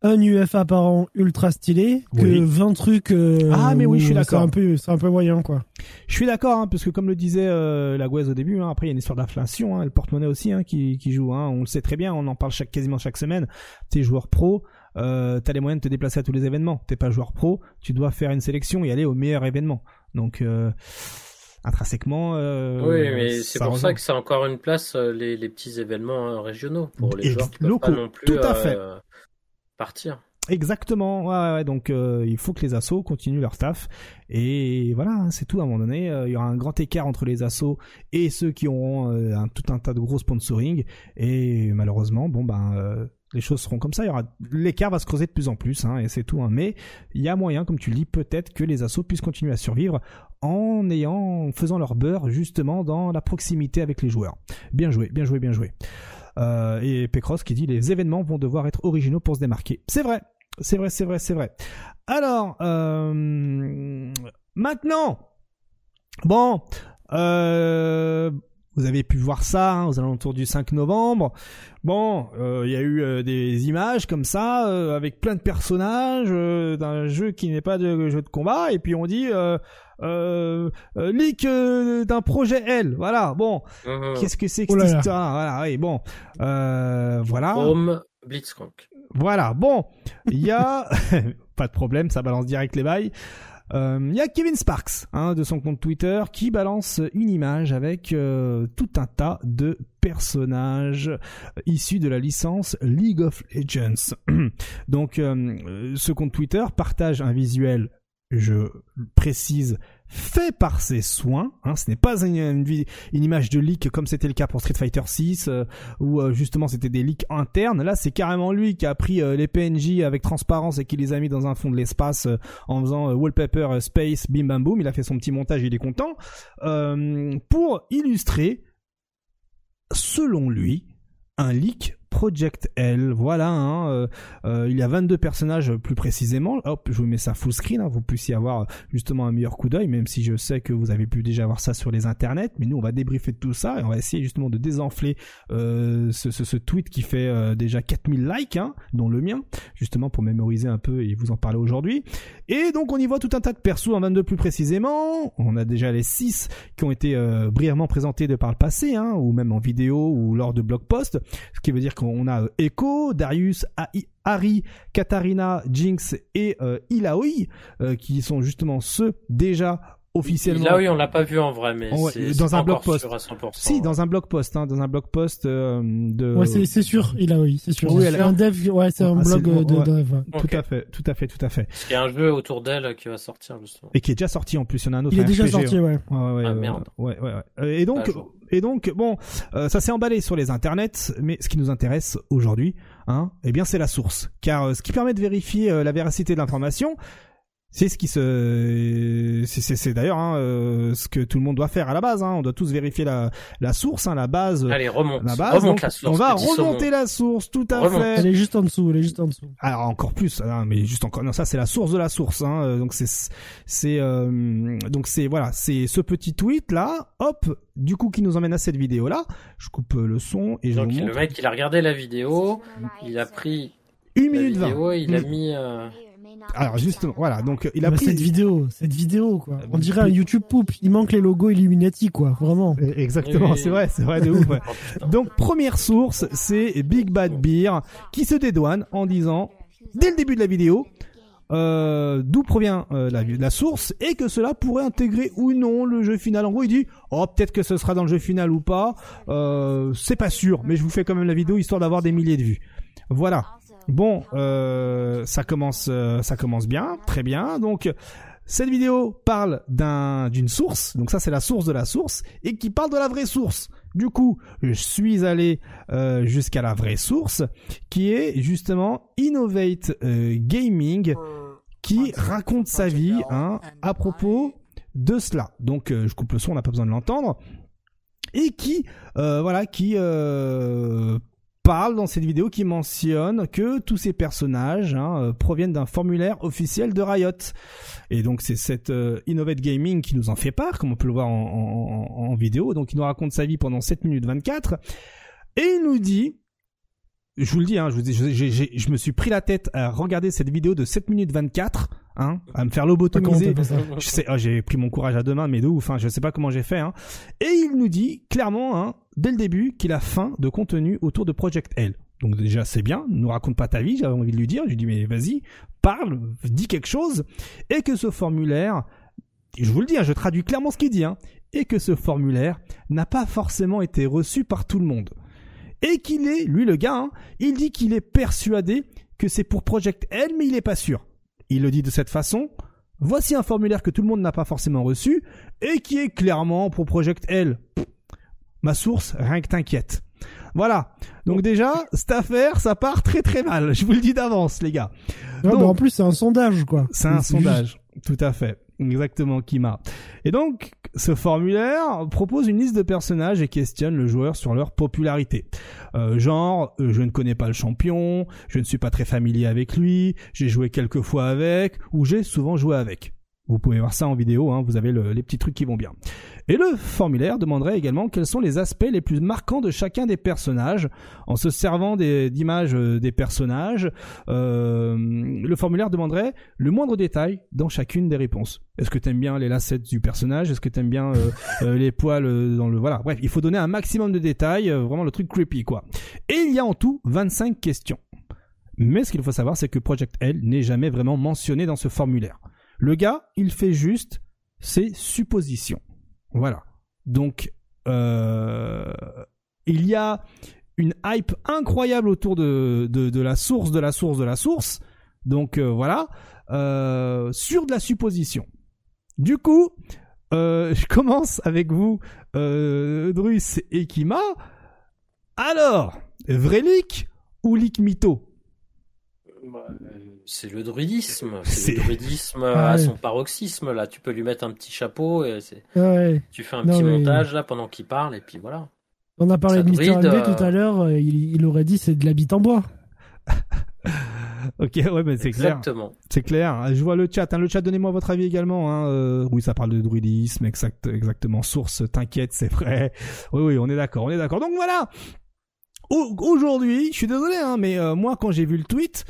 un UFA par an ultra stylé que 20 trucs euh, ah mais oui je suis d'accord c'est un peu c'est un peu moyen quoi. Je suis d'accord hein, parce que comme le disait euh, la Gouez au début hein, après il y a une histoire d'inflation hein, le porte-monnaie aussi hein, qui, qui joue hein, on le sait très bien on en parle chaque quasiment chaque semaine. T'es joueur pro euh, t'as les moyens de te déplacer à tous les événements. T'es pas joueur pro tu dois faire une sélection et aller au meilleur événement. Donc euh, intrinsèquement. Euh, oui, mais c'est pour ça que c'est encore une place les, les petits événements régionaux pour les joueurs qui locaux. Pas non plus, tout à fait partir. Exactement, ouais, donc euh, il faut que les assos continuent leur staff et voilà, hein, c'est tout à un moment donné, euh, il y aura un grand écart entre les assos et ceux qui auront euh, un, tout un tas de gros sponsoring et malheureusement, bon ben les choses seront comme ça, l'écart va se creuser de plus en plus hein, et c'est tout hein. mais il y a moyen comme tu le dis peut-être que les assos puissent continuer à survivre en ayant en faisant leur beurre justement dans la proximité avec les joueurs. Bien joué, bien joué, bien joué. Euh, et Pecross qui dit les événements vont devoir être originaux pour se démarquer. C'est vrai, c'est vrai, c'est vrai, c'est vrai. Alors, euh, maintenant, bon, euh, vous avez pu voir ça hein, aux alentours du 5 novembre. Bon, euh, il y a eu euh, des images comme ça euh, avec plein de personnages d'un jeu qui n'est pas de jeu de combat et puis on dit leak d'un projet L. Voilà. Bon, uh-huh. qu'est-ce que c'est que oh cette histoire? Voilà. Oui. Bon. voilà. Home Blitzcrank. Voilà. Bon, il y a pas de problème, ça balance direct les bails. Il euh, y a Kevin Sparks hein, de son compte Twitter qui balance une image avec euh, tout un tas de personnages issus de la licence League of Legends. Donc euh, ce compte Twitter partage un visuel, je précise, fait par ses soins. Hein, ce n'est pas une, image de leak comme c'était le cas pour Street Fighter 6 euh, où euh, justement c'était des leaks internes. Là, c'est carrément lui qui a pris euh, les PNJ avec transparence et qui les a mis dans un fond de l'espace en faisant wallpaper space bim bam boom. Il a fait son petit montage, il est content pour illustrer, selon lui, un leak Project L. Voilà, hein, euh, euh, il y a 22 personnages plus précisément. Hop, je vous mets ça full screen, hein, vous puissiez avoir justement un meilleur coup d'œil, même si je sais que vous avez pu déjà voir ça sur les internets. Mais nous, on va débriefer de tout ça et on va essayer justement de désenfler euh, ce, tweet qui fait euh, déjà 4000 likes, hein, dont le mien, justement pour mémoriser un peu et vous en parler aujourd'hui. Et donc on y voit tout un tas de persos en 22 plus précisément. On a déjà les 6 qui ont été euh, brièvement présentés de par le passé, hein, ou même en vidéo ou lors de blog post, ce qui veut dire qu'on on a euh, Echo, Darius, Harry, Katarina, Jinx et euh, euh, qui sont justement ceux déjà officiellement. Là oui, on l'a pas vu en vrai, mais c'est dans un blog post. Si, dans un blog post, hein, dans un blog post de. Ouais, c'est sûr, il a oui, c'est sûr. Oui, c'est un dev, ouais, c'est un ah, blog de, dev. Tout à fait, tout à fait, tout à fait. Parce qu'il y a un jeu autour d'elle qui va sortir justement. Et qui est déjà sorti en plus, il y en a un autre. Il est déjà sorti, ouais. Ouais, ouais, ah merde. Ouais, ouais, ouais. Et donc, et donc, bon, euh, ça s'est emballé sur les internets, mais ce qui nous intéresse aujourd'hui, hein, eh bien, c'est la source. Car euh, ce qui permet de vérifier euh, la véracité de l'information, c'est ce qui se, c'est d'ailleurs hein, euh, ce que tout le monde doit faire à la base. Hein. On doit tous vérifier la, la source, hein, la base. Allez, remonte. La base. Remonte la source, on va remonter la source, tout à fait. Elle est juste en dessous. Elle est juste en dessous. Alors encore plus. Hein, mais juste encore. Non, ça c'est la source de la source. Hein. Euh, donc c'est, c'est, euh, donc c'est voilà, c'est ce petit tweet là. Hop, du coup qui nous emmène à cette vidéo là. Je coupe le son et je donc, vous montre. le mec il a regardé la vidéo, il a pris une minute vingt. Il a mis. Euh... Alors justement, voilà, donc il a pris cette vidéo, cette vidéo quoi. On dirait un YouTube poupe, il manque les logos Illuminati quoi, vraiment. Eh, exactement, c'est vrai, c'est vrai de ouf. donc première source, c'est Big Bad Beer qui se dédouane en disant dès le début de la vidéo euh, d'où provient euh, la, la source et que cela pourrait intégrer ou non le jeu final. En gros, il dit oh peut-être que ce sera dans le jeu final ou pas, euh, c'est pas sûr, mais je vous fais quand même la vidéo histoire d'avoir des milliers de vues. Voilà. Bon, euh, ça commence, euh, ça commence bien, très bien. Donc cette vidéo parle d'un d'une source, donc ça c'est la source de la source, et qui parle de la vraie source. Du coup, je suis allé euh, jusqu'à la vraie source, qui est justement Innovate euh, Gaming, qui raconte sa vie hein, à propos de cela. Donc, euh, je coupe le son, on n'a pas besoin de l'entendre, et qui, euh, voilà, qui euh, parle dans cette vidéo, qui mentionne que tous ces personnages hein, euh, proviennent d'un formulaire officiel de Riot. Et donc c'est cette euh, Innovate Gaming qui nous en fait part, comme on peut le voir en, vidéo. Donc il nous raconte sa vie pendant 7 minutes 24. Et il nous dit, je vous le dis, hein, je, je me suis pris la tête à regarder cette vidéo de 7 minutes 24, hein, à me faire lobotomiser. Je sais, oh, j'ai pris mon courage à deux mains, mais de ouf, hein, je sais pas comment j'ai fait. Hein. Et il nous dit clairement, hein, dès le début, qu'il a faim de contenu autour de Project L. Donc déjà, c'est bien, ne nous raconte pas ta vie, j'avais envie de lui dire. Je lui dis, mais vas-y, parle, dis quelque chose. Et que ce formulaire, je vous le dis, hein, je traduis clairement ce qu'il dit, hein, et que ce formulaire n'a pas forcément été reçu par tout le monde. Et qu'il est, lui le gars, hein, il dit qu'il est persuadé que c'est pour Project L, mais il est pas sûr. Il le dit de cette façon. Voici un formulaire que tout le monde n'a pas forcément reçu et qui est clairement pour Project L. Ma source, rien que t'inquiète. Voilà. Donc déjà, cette affaire, ça part très très mal. Je vous le dis d'avance, les gars. Donc- bah, en plus, c'est un sondage, quoi. C'est un juste- sondage. Tout à fait. Exactement, Kima. Et donc, ce formulaire propose une liste de personnages et questionne le joueur sur leur popularité. Euh, genre, euh, je ne connais pas le champion, je ne suis pas très familier avec lui, j'ai joué quelques fois avec, ou j'ai souvent joué avec. Vous pouvez voir ça en vidéo, hein, vous avez le- les petits trucs qui vont bien. Et le formulaire demanderait également quels sont les aspects les plus marquants de chacun des personnages, en se servant d'images euh, des personnages. euh, le formulaire demanderait le moindre détail dans chacune des réponses. Est-ce que t'aimes bien les lacets du personnage? Est-ce que t'aimes bien euh, euh, les poils dans le voilà Bref, il faut donner un maximum de détails, vraiment le truc creepy quoi. Et il y a en tout 25 questions. Mais ce qu'il faut savoir, c'est que Project L n'est jamais vraiment mentionné dans ce formulaire. Le gars, il fait juste ses suppositions. Voilà. Donc, euh, il y a une hype incroyable autour de, la source, de la source, de la source. Donc euh, voilà, euh, sur de la supposition. Du coup, je commence avec vous, Drus et Kima. Alors, vrai leak ou leak mytho Bah, C'est le druidisme. C'est- le druidisme Ah à ouais. son paroxysme. Là, tu peux lui mettre un petit chapeau et c'est- Ouais. tu fais un Non, petit mais- montage là pendant qu'il parle et puis voilà. On a parlé Ça de Mr. bride, MB euh, tout à l'heure, euh, il, il aurait dit c'est de la bite en bois. Ok, ouais, mais c'est clair. Exactement. C'est clair. Je vois le chat. Hein. Le chat, donnez-moi votre avis également. Hein. Euh, oui, ça parle de druidisme, exact, exactement. Source, t'inquiète, c'est vrai. Oui, oui, on est d'accord, on est d'accord. Donc voilà. Au- Aujourd'hui, je suis désolé, hein, mais euh, moi, quand j'ai vu le tweet,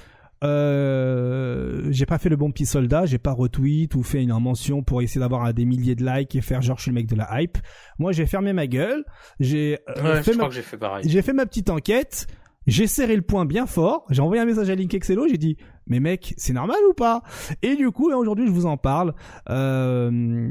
euh, j'ai pas fait le bon petit soldat, j'ai pas retweet ou fait une mention pour essayer d'avoir des milliers de likes et faire genre je suis le mec de la hype. Moi, j'ai fermé ma gueule, j'ai euh, Ouais, fait ma j'ai fait pareil. j'ai fait ma petite enquête, j'ai serré le point bien fort, j'ai envoyé un message à Link Excello, j'ai dit mais mec, c'est normal ou pas? Et du coup, aujourd'hui, je vous en parle. Euh,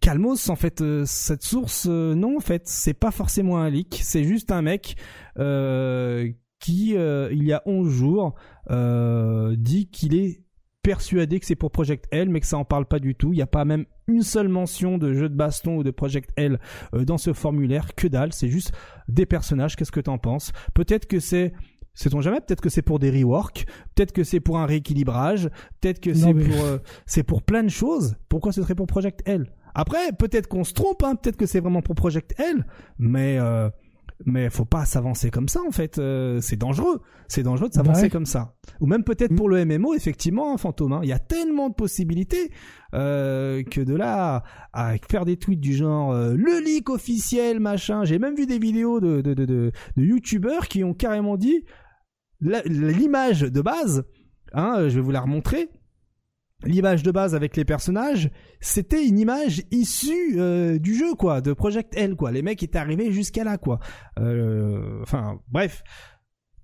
Calmos, en fait, euh, cette source, euh, non, en fait, c'est pas forcément un leak, c'est juste un mec euh, qui, euh, il y a 11 jours, euh, dit qu'il est persuadé que c'est pour Project L, mais que ça en parle pas du tout. Il n'y a pas même une seule mention de jeu de baston ou de Project L euh, dans ce formulaire. Que dalle, c'est juste des personnages. Qu'est-ce que t'en penses? Peut-être que c'est Sait-on jamais Peut-être que c'est pour des reworks, peut-être que c'est pour un rééquilibrage, peut-être que c'est mais- pour euh, c'est pour plein de choses. Pourquoi ce serait pour Project L? Après, peut-être qu'on se trompe, hein, peut-être que c'est vraiment pour Project L, mais euh, mais faut pas s'avancer comme ça en fait. Euh, c'est dangereux, c'est dangereux de s'avancer Bah ouais. comme ça. Ou même peut-être Mm. pour le MMO, effectivement, un fantôme. hein. Il y a tellement de possibilités euh, que de là à faire des tweets du genre euh, le leak officiel, machin. J'ai même vu des vidéos de de de, de, de youtubeurs qui ont carrément dit l'image de base. Hein, je vais vous la remontrer. L'image de base avec les personnages, c'était une image issue euh, du jeu, quoi, de Project L, quoi. Les mecs étaient arrivés jusqu'à là, quoi. Euh, Enfin, bref,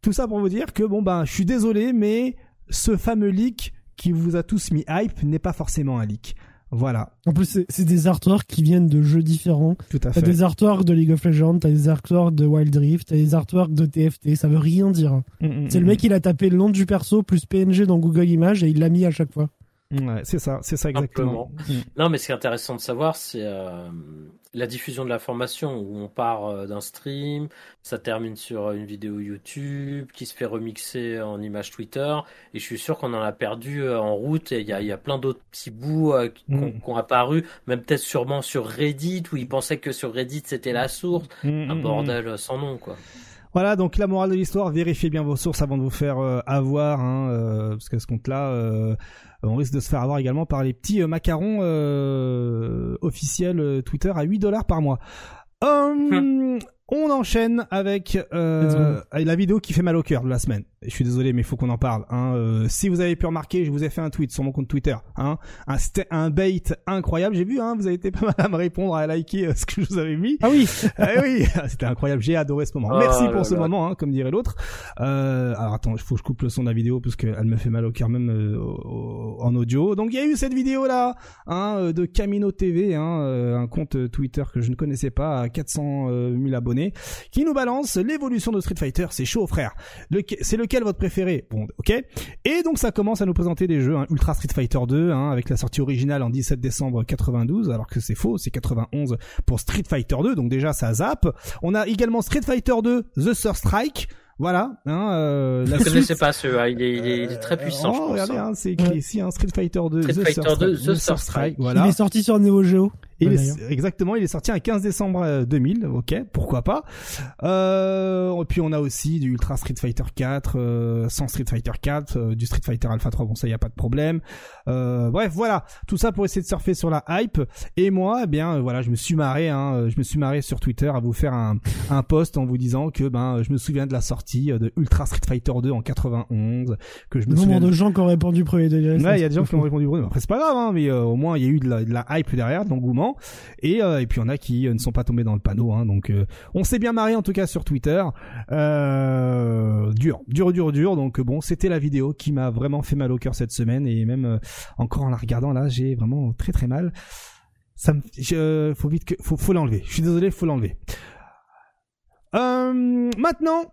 tout ça pour vous dire que bon ben, je suis désolé, mais ce fameux leak qui vous a tous mis hype n'est pas forcément un leak. Voilà. En plus, c'est des artworks qui viennent de jeux différents. Tout à T'as fait. des artworks de League of Legends, t'as des artworks de Wild Rift, t'as des artworks de TFT, ça veut rien dire. Mm, mm, C'est le mm. mec, il a tapé le nom du perso plus PNG dans Google Images et il l'a mis à chaque fois. Ouais, c'est ça, c'est ça exactement. Mm. Non, mais ce qui est intéressant de savoir, c'est euh, la diffusion de l'information où on part euh, d'un stream, ça termine sur une vidéo YouTube qui se fait remixer en image Twitter, et je suis sûr qu'on en a perdu euh, en route. Et il y a, il y a plein d'autres petits bouts euh, qui qui ont, Mm. qui ont apparu, même peut-être sûrement sur Reddit où ils pensaient que sur Reddit c'était la source. Mm, Un bordel sans nom, quoi. Voilà, donc la morale de l'histoire, vérifiez bien vos sources avant de vous faire euh, avoir, hein, euh, parce qu'à ce compte-là, euh, on risque de se faire avoir également par les petits macarons euh, officiels euh, Twitter à 8 dollars par mois. Hum, on enchaîne avec euh, la vidéo qui fait mal au cœur de la semaine. Je suis désolé, mais il faut qu'on en parle. Hein. Euh, si vous avez pu remarquer, je vous ai fait un tweet sur mon compte Twitter. Hein. Un, c'était un bait incroyable. J'ai vu, hein, vous avez été pas mal à me répondre, à liker euh, ce que je vous avais mis. Ah oui Eh oui, c'était incroyable. J'ai adoré ce moment. Oh Merci là pour ce là. moment, hein, comme dirait l'autre. Euh, alors attends, il faut que je coupe le son de la vidéo parce qu'elle me fait mal au cœur même euh, au- en audio. Donc il y a eu cette vidéo là, hein, euh, de Camino TV, hein, euh, un compte Twitter que je ne connaissais pas, à 400 euh, 000 abonnés, qui nous balance l'évolution de Street Fighter. C'est chaud, frère. C'est lequel votre préféré Bon, ok. Et donc ça commence à nous présenter des jeux, hein, Ultra Street Fighter 2, hein, avec la sortie originale en 17 décembre 92, alors que c'est faux, c'est 91 pour Street Fighter 2, donc déjà ça zappe. On a également Street Fighter 2 The Third Strike. Voilà, hein, euh, la Je ne connaissais pas ce, ah, il est, il est, il est très puissant, Oh, je pense. regardez, hein. hein, c'est écrit Ouais. ici, hein, Street Fighter 2 Street The Fighter Third 2, Strike, The Third Strike. Voilà. Il est sorti sur Neo Geo. Ouais, est- exactement, il est sorti un 15 décembre euh, 2000, ok, pourquoi pas. Euh, et puis on a aussi du Ultra Street Fighter 4, euh, sans Street Fighter 4, euh, du Street Fighter Alpha 3, bon ça y a pas de problème. Euh, bref, voilà, tout ça pour essayer de surfer sur la hype. Et moi, eh bien, euh, voilà, je me suis marré, hein, euh, je me suis marré sur Twitter à vous faire un, un post en vous disant que ben je me souviens de la sortie euh, de Ultra Street Fighter 2 en 91, que je me nombre de gens qui ont répondu premier Ouais, il y a des gens qui ont répondu Bruno. Après, c'est pas grave, hein, mais euh, au moins il y a eu de la, de la hype derrière, de l'engouement. Et, euh, et puis en a qui euh, ne sont pas tombés dans le panneau. Hein, donc euh, on s'est bien marré en tout cas sur Twitter. Euh, dur, dur, dur, dur. Donc bon, c'était la vidéo qui m'a vraiment fait mal au cœur cette semaine et même euh, encore en la regardant là, j'ai vraiment très très mal. Ça faut vite faut, faut l'enlever. Je suis désolé, faut l'enlever. Maintenant,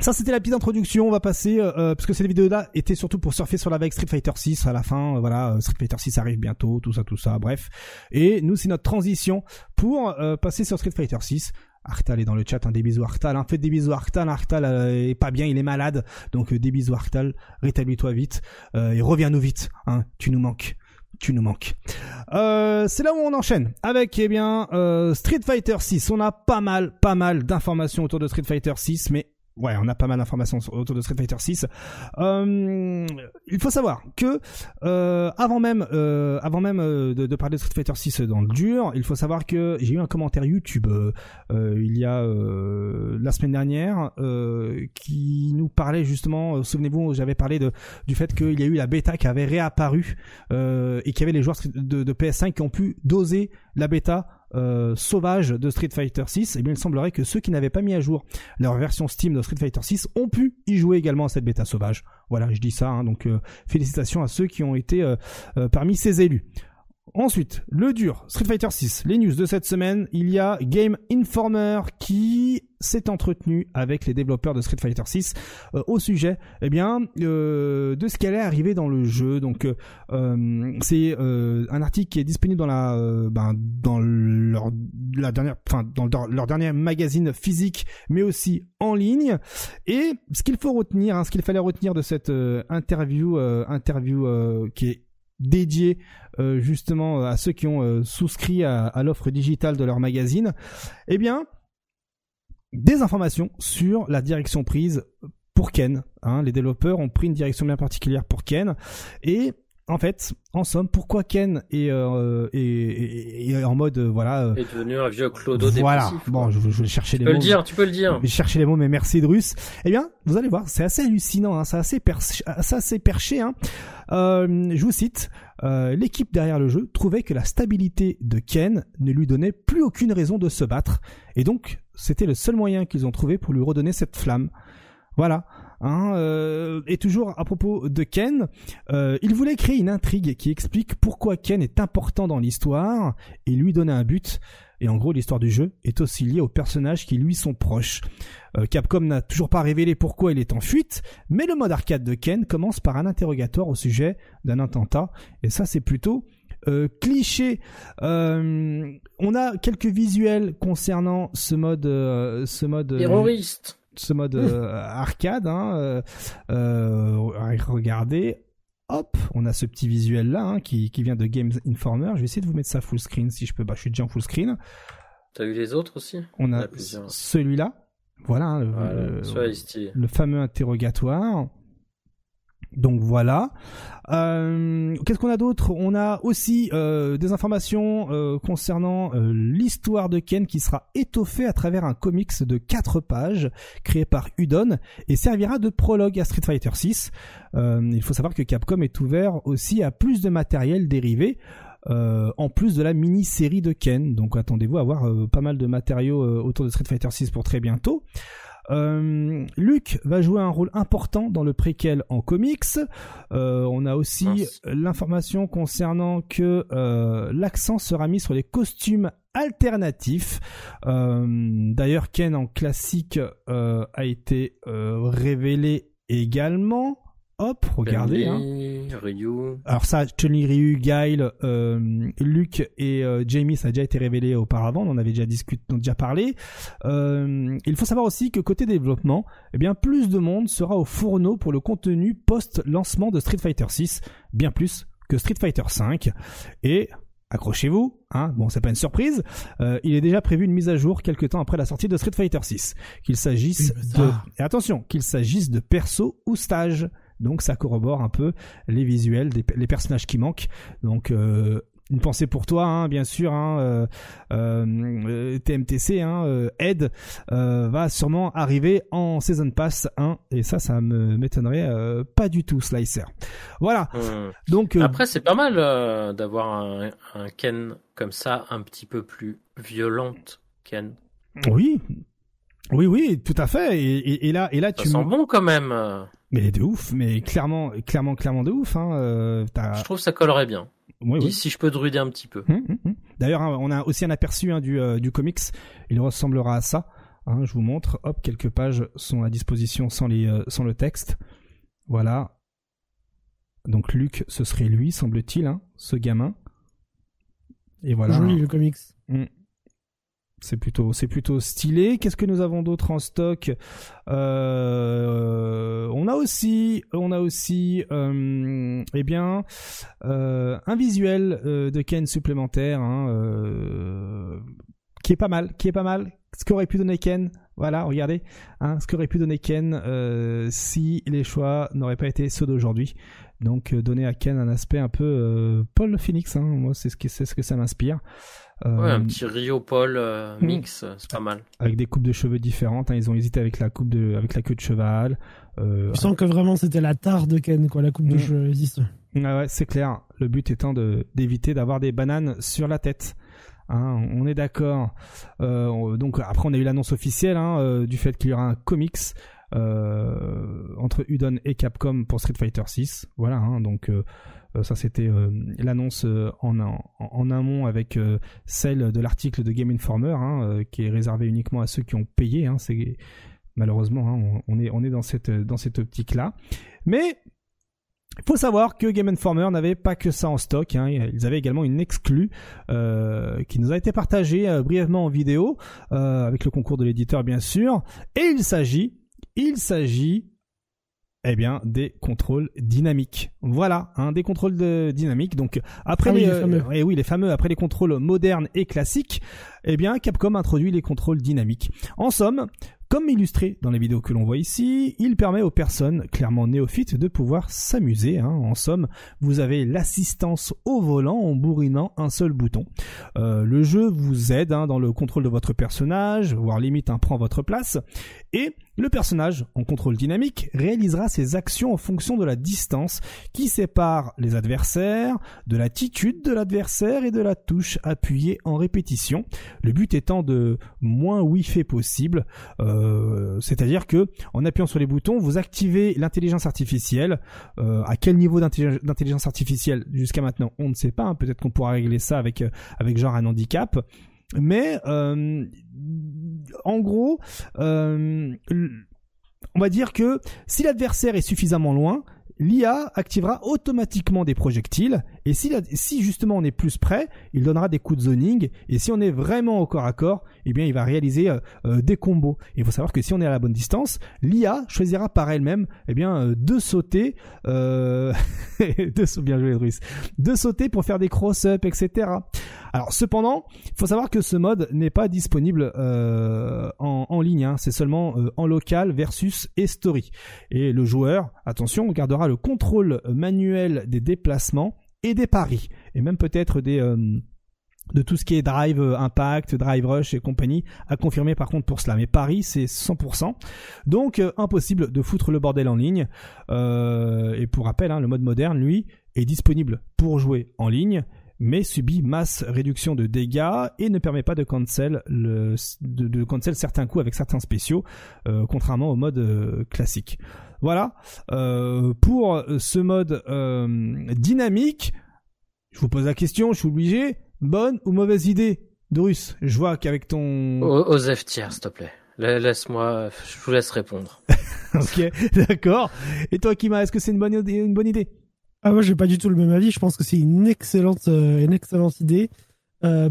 ça c'était la petite introduction, on va passer euh, euh, parce que cette vidéo là était surtout pour surfer sur la vague Street Fighter 6 à la fin, euh, voilà, euh, Street Fighter 6 arrive bientôt, tout ça tout ça, bref. Et nous c'est notre transition pour euh, passer sur Street Fighter 6. Arctal est dans le chat, hein, des bisous Arctal, hein, faites des bisous Arctal, Arctal est pas bien, il est malade, donc des bisous Arctal, rétablis-toi vite et reviens-nous vite, hein, tu nous manques. Tu nous manques. Euh, c'est là où on enchaîne avec eh bien euh, Street Fighter 6. On a pas mal, pas mal d'informations autour de Street Fighter 6, mais Ouais, on a pas mal d'informations autour de Street Fighter 6. Euh, il faut savoir que euh, avant même, euh, avant même euh, de, parler de Street Fighter 6 dans le dur, il faut savoir que j'ai eu un commentaire YouTube euh, euh, il y a la semaine dernière qui nous parlait justement. Souvenez-vous, j'avais parlé du fait qu'il y a eu la bêta qui avait réapparu et qu'il y avait les joueurs de PS5 qui ont pu doser la bêta euh, sauvage de Street Fighter 6, et bien il semblerait que ceux qui n'avaient pas mis à jour leur version Steam de Street Fighter 6 ont pu y jouer également à cette bêta sauvage. Voilà, je dis ça, hein, donc euh, félicitations à ceux qui ont été euh, parmi ces élus. Ensuite, le dur, Street Fighter 6, les news de cette semaine, il y a Game Informer qui s'est entretenu avec les développeurs de Street Fighter 6 euh, au sujet eh bien euh, de ce qui allait arriver dans le jeu. Donc euh, euh, c'est euh, un article qui est disponible dans la euh, ben, dans leur la dernière enfin dans leur, dernier magazine physique mais aussi en ligne. Et ce qu'il faut retenir hein, ce qu'il fallait retenir de cette interview interview qui est dédiée euh, justement à ceux qui ont euh, souscrit à, à l'offre digitale de leur magazine eh bien des informations sur la direction prise pour Ken. Hein, les développeurs ont pris une direction bien particulière pour Ken. Et en fait, en somme, pourquoi Ken est, euh, est, est- est en mode euh, voilà euh, est devenu un vieux clodo voilà. dépressif. Bon, je, je vais chercher tu les peux mots. le dire, tu peux le dire. Je vais chercher les mots, mais merci de russe. Eh bien, vous allez voir, c'est assez hallucinant, hein, c'est assez, assez perché. Hein. Euh, je vous cite, euh, l'équipe derrière le jeu trouvait que la stabilité de Ken ne lui donnait plus aucune raison de se battre, et donc c'était le seul moyen qu'ils ont trouvé pour lui redonner cette flamme. Voilà. Hein, euh, et toujours à propos de Ken, euh, il voulait créer une intrigue qui explique pourquoi Ken est important dans l'histoire et lui donner un but. Et en gros, l'histoire du jeu est aussi liée aux personnages qui lui sont proches. Euh, Capcom n'a toujours pas révélé pourquoi il est en fuite, mais le mode arcade de Ken commence par un interrogatoire au sujet d'un attentat. Et ça, c'est plutôt euh, cliché. Euh, on a quelques visuels concernant ce mode, euh, ce mode euh, Terroriste. Ce mode euh, arcade. Hein, euh, euh, regardez, hop, on a ce petit visuel là hein, qui, qui vient de Games Informer. Je vais essayer de vous mettre ça full screen si je peux. Bah, je suis déjà en full screen. T'as vu les autres aussi? On a celui-là. Voilà, hein, Voilà, le fameux interrogatoire. Donc voilà. Euh, Qu'est-ce qu'on a d'autre? On a aussi euh, des informations euh, concernant l'histoire de Ken qui sera étoffée à travers un comics de 4 pages créé par Udon et servira de prologue à Street Fighter 6. il faut savoir que Capcom est ouvert aussi à plus de matériel dérivé. en plus de la mini-série de Ken, donc attendez-vous à avoir pas mal de matériaux autour de Street Fighter 6 pour très bientôt. Euh, Luke va jouer un rôle important dans le préquel en comics. Euh, on a aussi l'information concernant que euh, l'accent sera mis sur les costumes alternatifs. Euh, D'ailleurs, Ken en classique a été révélé également. Hop, regardez. hein. Ryu. Alors ça, Chun-Li, Ryu, Guile, euh, Luke et euh, Jamie, ça a déjà été révélé auparavant, on en avait déjà discuté, on a déjà parlé. Euh, il faut savoir aussi que côté développement, eh bien plus de monde sera au fourneau pour le contenu post-lancement de Street Fighter 6, bien plus que Street Fighter 5. Et accrochez-vous, hein, bon c'est pas une surprise, euh, il est déjà prévu une mise à jour quelques temps après la sortie de Street Fighter 6. Qu'il s'agisse de... Et attention, qu'il s'agisse de perso ou stage. Donc ça corrobore un peu les visuels, des- les personnages qui manquent. Donc euh, une pensée pour toi, hein, bien sûr. Hein, euh, euh, TMTC, hein, Ed va sûrement arriver en Season Pass 1 et ça, ça me m'étonnerait pas du tout, Slicer. Voilà. Donc Après, c'est pas mal d'avoir un, un Ken comme ça, un petit peu plus violente, Ken. oui, oui, oui, tout à fait. Et, et- et là, et là, Ça tu sent me- bon quand même. Mais de ouf, mais clairement, clairement, clairement de ouf. Hein, euh, t'as- Je trouve que ça collerait bien. oui, oui. Si je peux druider un petit peu. Hum, hum, hum. D'ailleurs, hein, on a aussi un aperçu hein, du, euh, du comics. Il ressemblera à ça. Hein, je vous montre. Hop, quelques pages sont à disposition sans, les, euh, sans le texte. Voilà. Donc Luc, ce serait lui, semble-t-il, hein, ce gamin. Et voilà. Joli le comics. C'est plutôt, c'est plutôt stylé. Qu'est-ce que nous avons d'autre en stock? Euh, On a aussi, on a aussi, euh, eh bien, euh, un visuel euh, de Ken supplémentaire, hein, euh, qui est pas mal, qui est pas mal. Ce qu'aurait pu donner Ken, voilà, regardez, hein, ce qu'aurait pu donner Ken euh, si les choix n'auraient pas été ceux d'aujourd'hui. Donc donner à Ken un aspect un peu Paul Phoenix, hein, moi c'est ce que c'est ce que ça m'inspire. Euh, Ouais, un petit Rio Paul euh, Hmm. mix, euh, c'est pas mal. avec des coupes de cheveux différentes. hein. Ils ont hésité avec la coupe de, avec la queue de cheval. Euh, Tu sens que vraiment c'était la tare de Ken, quoi, la coupe de Mm. cheveux. existe. ah ouais, c'est clair. Le but étant de d'éviter d'avoir des bananes sur la tête. Hein, on est d'accord. Euh, on- donc après, on a eu l'annonce officielle hein, euh, du fait qu'il y aura un comics euh, entre Udon et Capcom pour Street Fighter 6. Voilà. hein, donc euh, euh, ça, c'était euh, l'annonce euh, en, en, amont avec euh, celle de l'article de Game Informer, hein, euh, qui est réservé uniquement à ceux qui ont payé. Hein, malheureusement, hein, on, est on est dans cette dans cette optique là. Mais il faut savoir que Game Informer n'avait pas que ça en stock. Ils avaient également une exclue euh, qui nous a été partagée euh, brièvement en vidéo euh, avec le concours de l'éditeur bien sûr. Et il s'agit, il s'agit, eh bien, des contrôles dynamiques. Voilà, hein, des contrôles de dynamiques. Donc après Ah oui, les, les fameux. eh oui, les fameux après les contrôles modernes et classiques, eh bien, Capcom introduit les contrôles dynamiques. En somme, comme illustré dans les vidéos que l'on voit ici, il permet aux personnes clairement néophytes de pouvoir s'amuser. hein. En somme, vous avez l'assistance au volant en bourrinant un seul bouton. Euh, le jeu vous aide hein, dans le contrôle de votre personnage, voire limite un prend votre place. Et le personnage, en contrôle dynamique, réalisera ses actions en fonction de la distance qui sépare les adversaires, de l'attitude de l'adversaire et de la touche appuyée en répétition. Le but étant de moins wifi possible. Euh, Euh, c'est-à-dire que en appuyant sur les boutons, vous activez l'intelligence artificielle. Euh, à quel niveau d'intelligence artificielle jusqu'à maintenant, on ne sait pas. Hein. Peut-être qu'on pourra régler ça avec avec genre un handicap. Mais en gros, on va dire que si l'adversaire est suffisamment loin, l'IA activera automatiquement des projectiles et si, si justement on est plus près, il donnera des coups de zoning et si on est vraiment au corps à corps, eh bien il va réaliser euh, euh, des combos. il faut savoir que si on est à la bonne distance, l'IA choisira par elle-même eh bien euh, de sauter, de bien joué de sauter pour faire des cross-up, etc. Alors cependant, il faut savoir que ce mode n'est pas disponible en, en, ligne, hein. c'est seulement en local versus et story. Et le joueur, attention, gardera le contrôle manuel des déplacements et des paris, et même peut-être des euh, de tout ce qui est drive euh, impact, drive rush et compagnie, à confirmer par contre pour cela. Mais Paris, c'est 100%. Donc euh, impossible de foutre le bordel en ligne. et pour rappel, hein, le mode moderne, lui, est disponible pour jouer en ligne, mais subit masse réduction de dégâts et ne permet pas de cancel, le, de, cancel certains coups avec certains spéciaux, contrairement au mode classique. Voilà. Euh, pour ce mode euh, dynamique, je vous pose la question, je suis obligé. Bonne ou mauvaise idée, Dorus Je vois qu'avec ton... Osef tiers, s'il te plaît. Laisse-moi, je vous laisse répondre. ok, d'accord. Et toi, Kima, est-ce que c'est une bonne, une bonne idée? Ah moi, j'ai pas du tout le même avis. Je pense que c'est une excellente, euh, une excellente idée.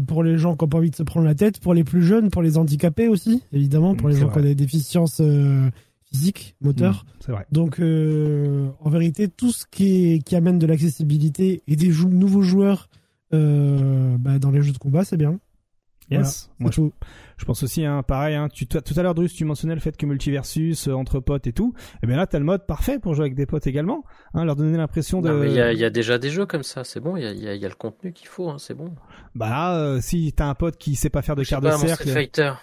pour les gens qui n'ont pas envie de se prendre la tête, pour les plus jeunes, pour les handicapés aussi, évidemment, pour les gens qui ont des déficiences physique, moteur. Mmh, c'est vrai. Donc, euh, en vérité, tout ce qui, est, qui amène de l'accessibilité et des nouveaux joueurs euh, bah, dans les jeux de combat, c'est bien. Yes. Moi, je, je, pense aussi, hein, pareil, hein, tu, tout à l'heure, Drus, tu mentionnais le fait que multiversus, euh, entre potes et tout. Et eh bien là, t'as le mode parfait pour jouer avec des potes également. Hein, leur donner l'impression de. Il y, a, y a déjà des jeux comme ça, c'est bon. Il y a, y a, le contenu qu'il faut, hein, c'est bon. Bah là, euh, si t'as un pote qui sait pas faire de quart de cercle. Fighter.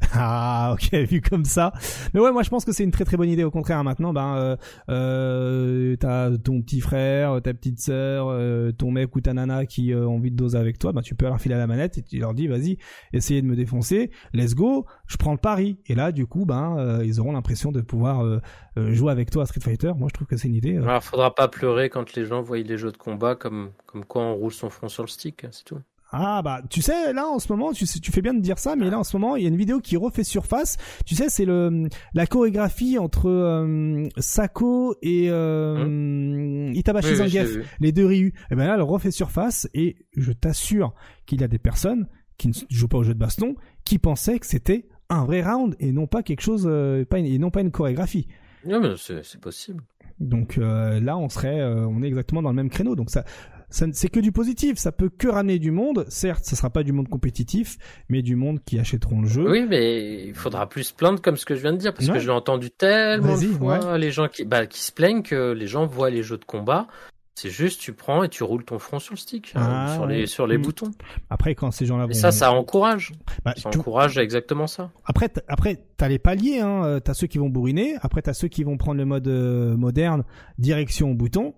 Ah ok vu comme ça. Mais ouais moi je pense que c'est une très très bonne idée au contraire maintenant ben euh, euh, t'as ton petit frère, ta petite sœur, euh, ton mec ou ta nana qui euh, ont envie de doser avec toi, ben tu peux leur filer la manette et tu leur dis vas-y essayez de me défoncer, let's go, je prends le pari et là du coup ben euh, ils auront l'impression de pouvoir jouer avec toi à Street Fighter. Moi je trouve que c'est une idée. Alors faudra pas pleurer quand les gens voient les jeux de combat comme comme quoi on roule son front sur le stick, c'est tout. Ah bah tu sais là en ce moment tu, tu fais bien de dire ça mais là en ce moment il y a une vidéo qui refait surface. Tu sais c'est le la chorégraphie entre euh, Sako et euh, hum. Itabashi Zangief les deux Ryu. Et eh ben là elle refait surface et je t'assure qu'il y a des personnes qui ne jouent pas au jeu de baston qui pensaient que c'était un vrai round et non pas quelque chose euh, pas et non pas une chorégraphie. Non mais c'est possible. Donc euh, là on serait on est exactement dans le même créneau. Donc ça c'est que du positif, ça peut que ramener du monde. Certes, ce sera pas du monde compétitif, mais du monde qui achèteront le jeu. Oui, mais il faudra plus se plaindre comme ce que je viens de dire, parce que je l'ai entendu tellement de fois, les gens qui, bah, qui se plaignent que les gens voient les jeux de combat. C'est juste, tu prends et tu roules ton front sur le stick, hein, ah, sur les sur les mm. boutons. Après, quand ces gens-là vont... ça, ça encourage. Bah, ça encourage exactement ça. Après, après, t'as les paliers. Hein. Euh, t'as ceux qui vont bourriner. Après, t'as ceux qui vont prendre le mode euh, moderne, direction bouton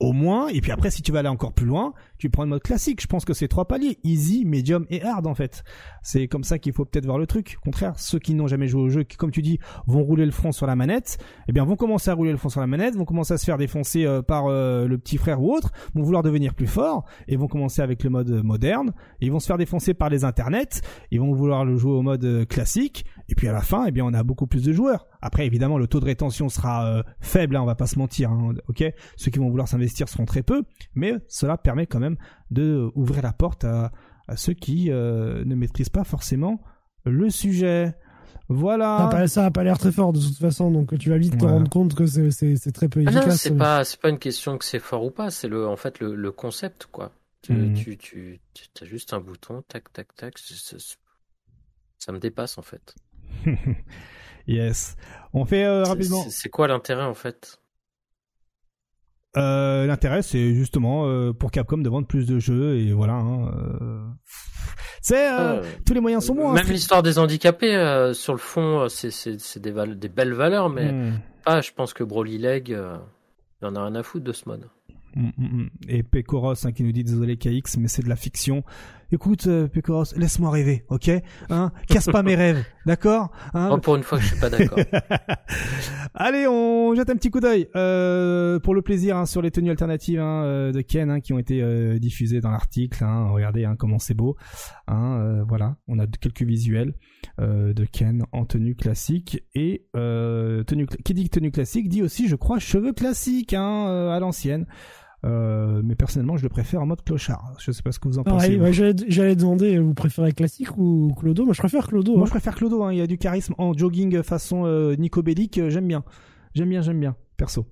au moins. Et puis après, si tu veux aller encore plus loin, tu prends le mode classique. Je pense que c'est trois paliers easy, medium et hard en fait. C'est comme ça qu'il faut peut-être voir le truc. Au contraire, ceux qui n'ont jamais joué au jeu, qui comme tu dis, vont rouler le front sur la manette, eh bien vont commencer à rouler le front sur la manette, vont commencer à se faire défoncer euh, par euh, le petit frère ou autre, vont vouloir devenir plus forts et vont commencer avec le mode moderne. Et ils vont se faire défoncer par les internets. Ils vont vouloir le jouer au mode euh, classique. Et puis à la fin, eh bien on a beaucoup plus de joueurs. Après, évidemment, le taux de rétention sera faible, hein, on va pas se mentir. Hein, ok, ceux qui vont vouloir s'investir seront très peu, mais cela permet quand même de ouvrir la porte à, ceux qui euh, ne maîtrisent pas forcément le sujet. Voilà. Ça n'a pas, l'air très fort de toute façon, donc tu vas vite te rendre compte que c'est très peu efficace. Ah c'est pas c'est pas une question que c'est fort ou pas, c'est le en fait le, concept quoi. Tu, tu, tu, as juste un bouton, tac tac tac, ça me dépasse en fait. yes. On fait euh, rapidement. C'est quoi l'intérêt en fait? Euh, L'intérêt, c'est justement euh, pour Capcom de vendre plus de jeux et voilà. Hein. C'est tous les moyens sont bons. Hein, même l'histoire des handicapés, sur le fond, c'est des, des, belles valeurs, mais hmm. pas. Je pense que Broly Leg, il en a rien à foutre de ce mode. Mm, mm, mm. Et Pecoros hein, qui nous dit désolé KX, mais c'est de la fiction. Écoute, euh, Pecoros, laisse-moi rêver, ok Hein Casse pas mes rêves, d'accord hein Oh, pour une fois je suis pas d'accord. Allez, on jette un petit coup d'œil euh, pour le plaisir hein, sur les tenues alternatives hein, euh, de Ken hein, qui ont été euh, diffusées dans l'article. Hein. Regardez hein, comment c'est beau. Hein, euh, voilà, on a quelques visuels euh, de Ken en tenue classique et euh, tenue qui dit tenue classique dit aussi, je crois, cheveux classiques hein, euh, à l'ancienne. Euh, mais personnellement, je le préfère en mode clochard. Je sais pas ce que vous en pensez. Vous. ouais, j'allais j'allais demander, vous préférez classique ou Clodo? Moi, je préfère Clodo. Moi, hein. je préfère Clodo. Hein. Il y a du charisme en jogging façon euh, Nico Bellic. euh, J'aime bien. J'aime bien, j'aime bien, perso.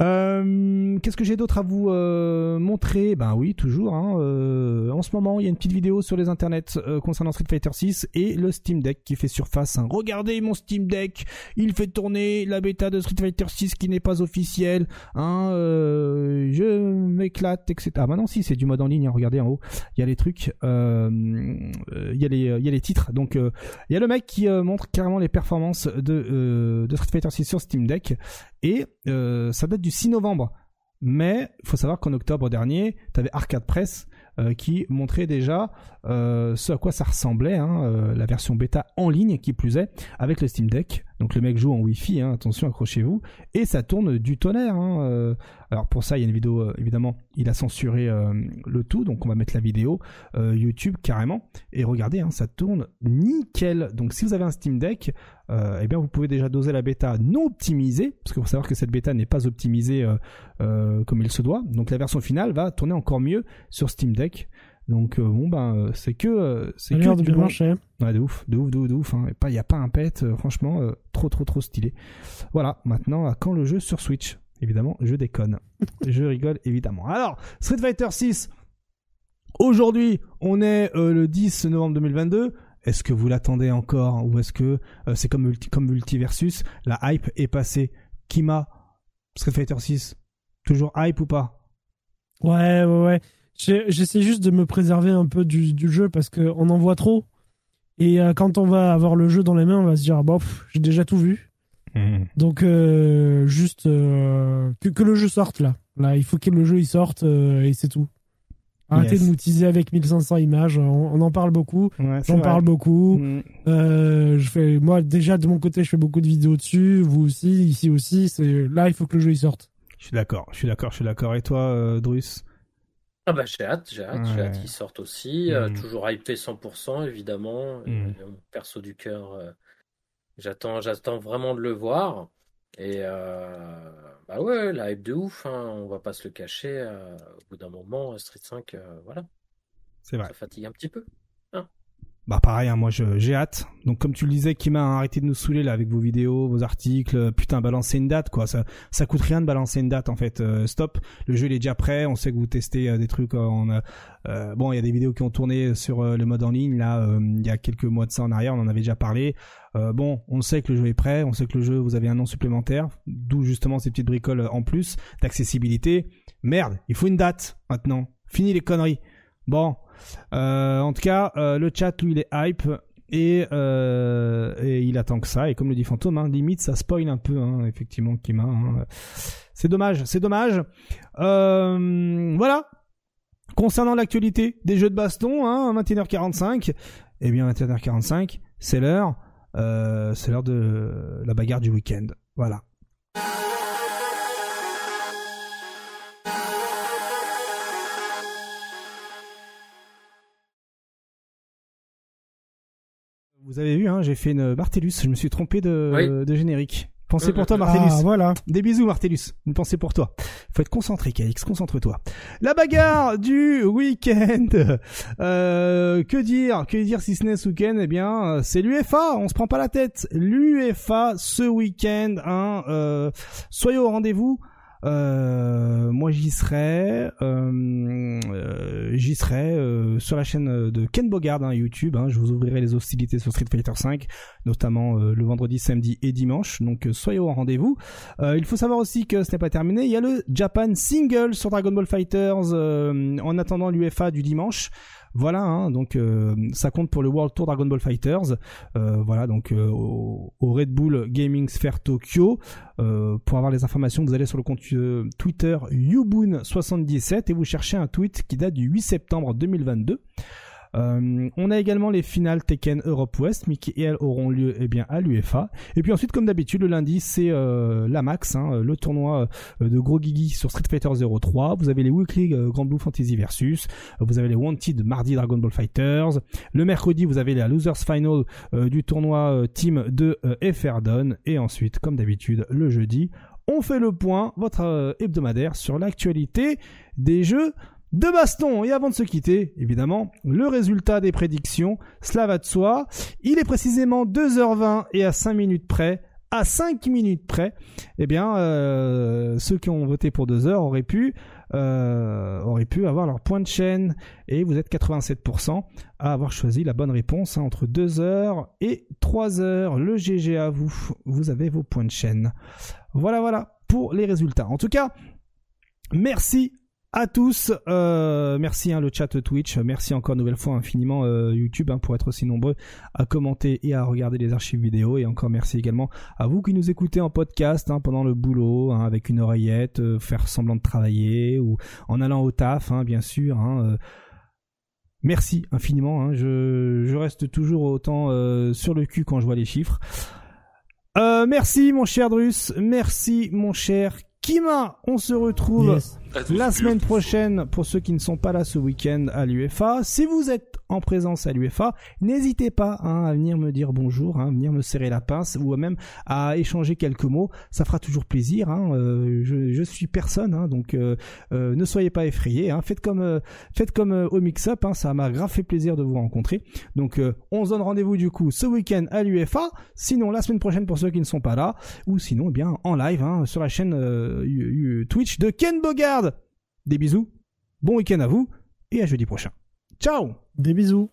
Euh, Qu'est-ce que j'ai d'autre à vous euh, montrer? Ben oui, toujours. Hein, euh, en ce moment, il y a une petite vidéo sur les internets euh, concernant Street Fighter 6 et le Steam Deck qui fait surface. hein. Regardez mon Steam Deck, il fait tourner la bêta de Street Fighter 6 qui n'est pas officielle. Hein, euh, je m'éclate, etc. Ah bah non, si, c'est du mode en ligne. hein. regardez en haut, il y a les trucs, il y a les, il y a les titres. Donc il y a le mec qui montre carrément les performances de, de Street Fighter 6 sur Steam Deck et euh, ça date du 6 novembre. Mais il faut savoir qu'en octobre dernier, tu avais Arcade Press euh, qui montrait déjà euh, ce à quoi ça ressemblait, hein, euh, la version bêta en ligne qui plus est, avec le Steam Deck. Donc le mec joue en Wi-Fi, hein, attention, accrochez-vous, et ça tourne du tonnerre. hein, euh. alors pour ça, il y a une vidéo, évidemment, il a censuré le tout, donc on va mettre la vidéo YouTube carrément. Et regardez, ça tourne nickel. Donc si vous avez un Steam Deck, eh bien vous pouvez déjà doser la bêta non optimisée, parce qu'il faut savoir que cette bêta n'est pas optimisée comme il se doit. Donc la version finale va tourner encore mieux sur Steam Deck. Donc euh, bon ben euh, c'est que euh, c'est que de du bien marcher. Ouais, de ouf, de ouf, de ouf, de ouf. Hein. Il n'y a pas un pet, franchement, trop, trop, trop stylé. Voilà, maintenant, à quand le jeu sur Switch? Évidemment, je déconne. je rigole, évidemment. Alors, Street Fighter 6. Aujourd'hui, on est euh, le 10 novembre 2022. Est-ce que vous l'attendez encore? Ou est-ce que euh, c'est comme, multi, comme Multiversus La hype est passée? Kima, Street Fighter 6, toujours hype ou pas? Ouais, ouais, ouais. J'essaie juste de me préserver un peu du, du jeu parce qu'on en voit trop. Et euh, quand on va avoir le jeu dans les mains, on va se dire, ah, bah, j'ai déjà tout vu. Donc, euh, juste euh, que, que le jeu sorte là. Là, il faut que le jeu il sorte euh, et c'est tout. Arrêtez Yes. de nous teaser avec 1500 images. On, on en parle beaucoup. Ouais, J'en parle beaucoup. Euh, je fais, moi, déjà, de mon côté, je fais beaucoup de vidéos dessus. Vous aussi, ici aussi. C'est Là, il faut que le jeu il sorte. Je suis d'accord, je suis d'accord, je suis d'accord. Et toi, Drus? Ah bah j'ai hâte, j'ai hâte, j'ai hâte qu'ils sortent aussi. euh, Mhm. toujours hypé 100% évidemment. Mhm. Euh, perso du cœur, euh, j'attends, j'attends vraiment de le voir. Et bah ouais, la hype de ouf, hein, on va pas se le cacher. au bout d'un moment, Street 5, euh, voilà, C'est vrai. ça fatigue un petit peu. Bah pareil, hein, moi j'ai hâte. Donc comme tu le disais, Kima, hein, arrêtez de nous saouler là avec vos vidéos, vos articles. Putain, balancez une date quoi. Ça, ça coûte rien de balancer une date en fait. Euh, stop. Le jeu il est déjà prêt. On sait que vous testez euh, des trucs. en, euh, euh, bon, il y a des vidéos qui ont tourné sur euh, le mode en ligne là. il y a quelques mois de ça en arrière, on en avait déjà parlé. Bon, on sait que le jeu est prêt. On sait que le jeu vous avez un an supplémentaire. D'où justement ces petites bricoles en plus d'accessibilité. Merde, il faut une date maintenant. Fini les conneries. Bon, euh, en tout cas, euh, le chat, lui, il est hype. Et, euh, et il attend que ça. Et comme le dit Fantôme, hein, limite, ça spoil un peu, hein, effectivement, Kima. hein. C'est dommage, c'est dommage. Euh, voilà. Concernant l'actualité des jeux de baston, hein, 21h45, eh bien, 21h45, c'est l'heure. euh, c'est l'heure de la bagarre du week-end. Voilà. Vous avez vu, hein, j'ai fait une Martellus. Je me suis trompé de, Oui. de générique. Pensez Mhm. pour toi, Martellus. Ah, voilà. Des bisous, Martellus. Une pensée pour toi. Faut être concentré, KX. Concentre-toi. La bagarre du week-end. Euh, que dire Que dire si ce n'est ce week-end? Eh bien, euh, c'est l'UFA. On se prend pas la tête. L'UFA ce week-end. Hein, euh, soyez au rendez-vous. Euh, moi j'y serai, euh, euh, j'y serai euh, sur la chaîne de Ken Bogard hein, YouTube. hein. je vous ouvrirai les hostilités sur Street Fighter 5, notamment euh, le vendredi, samedi et dimanche. Donc euh, soyez au rendez-vous. Il faut savoir aussi que ce n'est pas terminé. Il y a le Japan Single sur Dragon Ball Fighters en attendant l'UFA du dimanche. Voilà, hein, donc euh, ça compte pour le World Tour Dragon Ball Fighters. Euh, voilà, donc euh, au, Red Bull Gaming Sphere Tokyo. pour avoir les informations, vous allez sur le compte Twitter Yubun77 et vous cherchez un tweet qui date du 8 septembre 2022. Euh, on a également les finales Tekken Europe West, mais qui elles auront lieu eh bien à l'UFA. Et puis ensuite, comme d'habitude, le lundi c'est euh, la Max, hein, le tournoi euh, de Gros Gigi sur Street Fighter 03. Vous avez les Weekly Grand Blue Fantasy Versus. Vous avez les Wanted mardi Dragon Ball Fighters. Le mercredi, vous avez la Losers Final du tournoi Team de Efferdon. Et ensuite, comme d'habitude, le jeudi, on fait le point, votre hebdomadaire sur l'actualité des jeux de baston. Et avant de se quitter, évidemment, le résultat des prédictions, cela va de soi. Il est précisément 2h20 et à 5 minutes près. À 5 minutes près, eh bien, euh, ceux qui ont voté pour 2 heures auraient pu, euh, pu avoir leur point de chaîne. Et vous êtes 87% à avoir choisi la bonne réponse hein, entre 2 heures et 3 heures. Le GG à vous. Vous avez vos points de chaîne. Voilà, voilà pour les résultats. En tout cas, merci à tous. Euh, merci hein, le chat Twitch. Merci encore une nouvelle fois infiniment euh, YouTube hein, pour être aussi nombreux à commenter et à regarder les archives vidéo. Et encore merci également à vous qui nous écoutez en podcast hein, pendant le boulot, avec une oreillette, euh, faire semblant de travailler ou en allant au taf, bien sûr. merci infiniment. Je, je, reste toujours autant sur le cul quand je vois les chiffres. merci mon cher Drus, merci mon cher Kima, on se retrouve la semaine prochaine pour ceux qui ne sont pas là ce week-end à l'UFA. Si vous êtes en présence à l'UFA, n'hésitez pas hein, à venir me dire bonjour, hein, venir me serrer la pince ou même à échanger quelques mots. Ça fera toujours plaisir. Hein, euh, je, je, suis personne, hein, donc euh, euh, ne soyez pas effrayés. Hein, faites comme faites comme au mix-up. Hein, ça m'a grave fait plaisir de vous rencontrer. Donc on se donne rendez-vous du coup ce week-end à l'UFA. Sinon la semaine prochaine pour ceux qui ne sont pas là, ou sinon eh bien en live sur la chaîne Twitch de Ken Bogard. Des bisous, bon week-end à vous et à jeudi prochain. Ciao Des bisous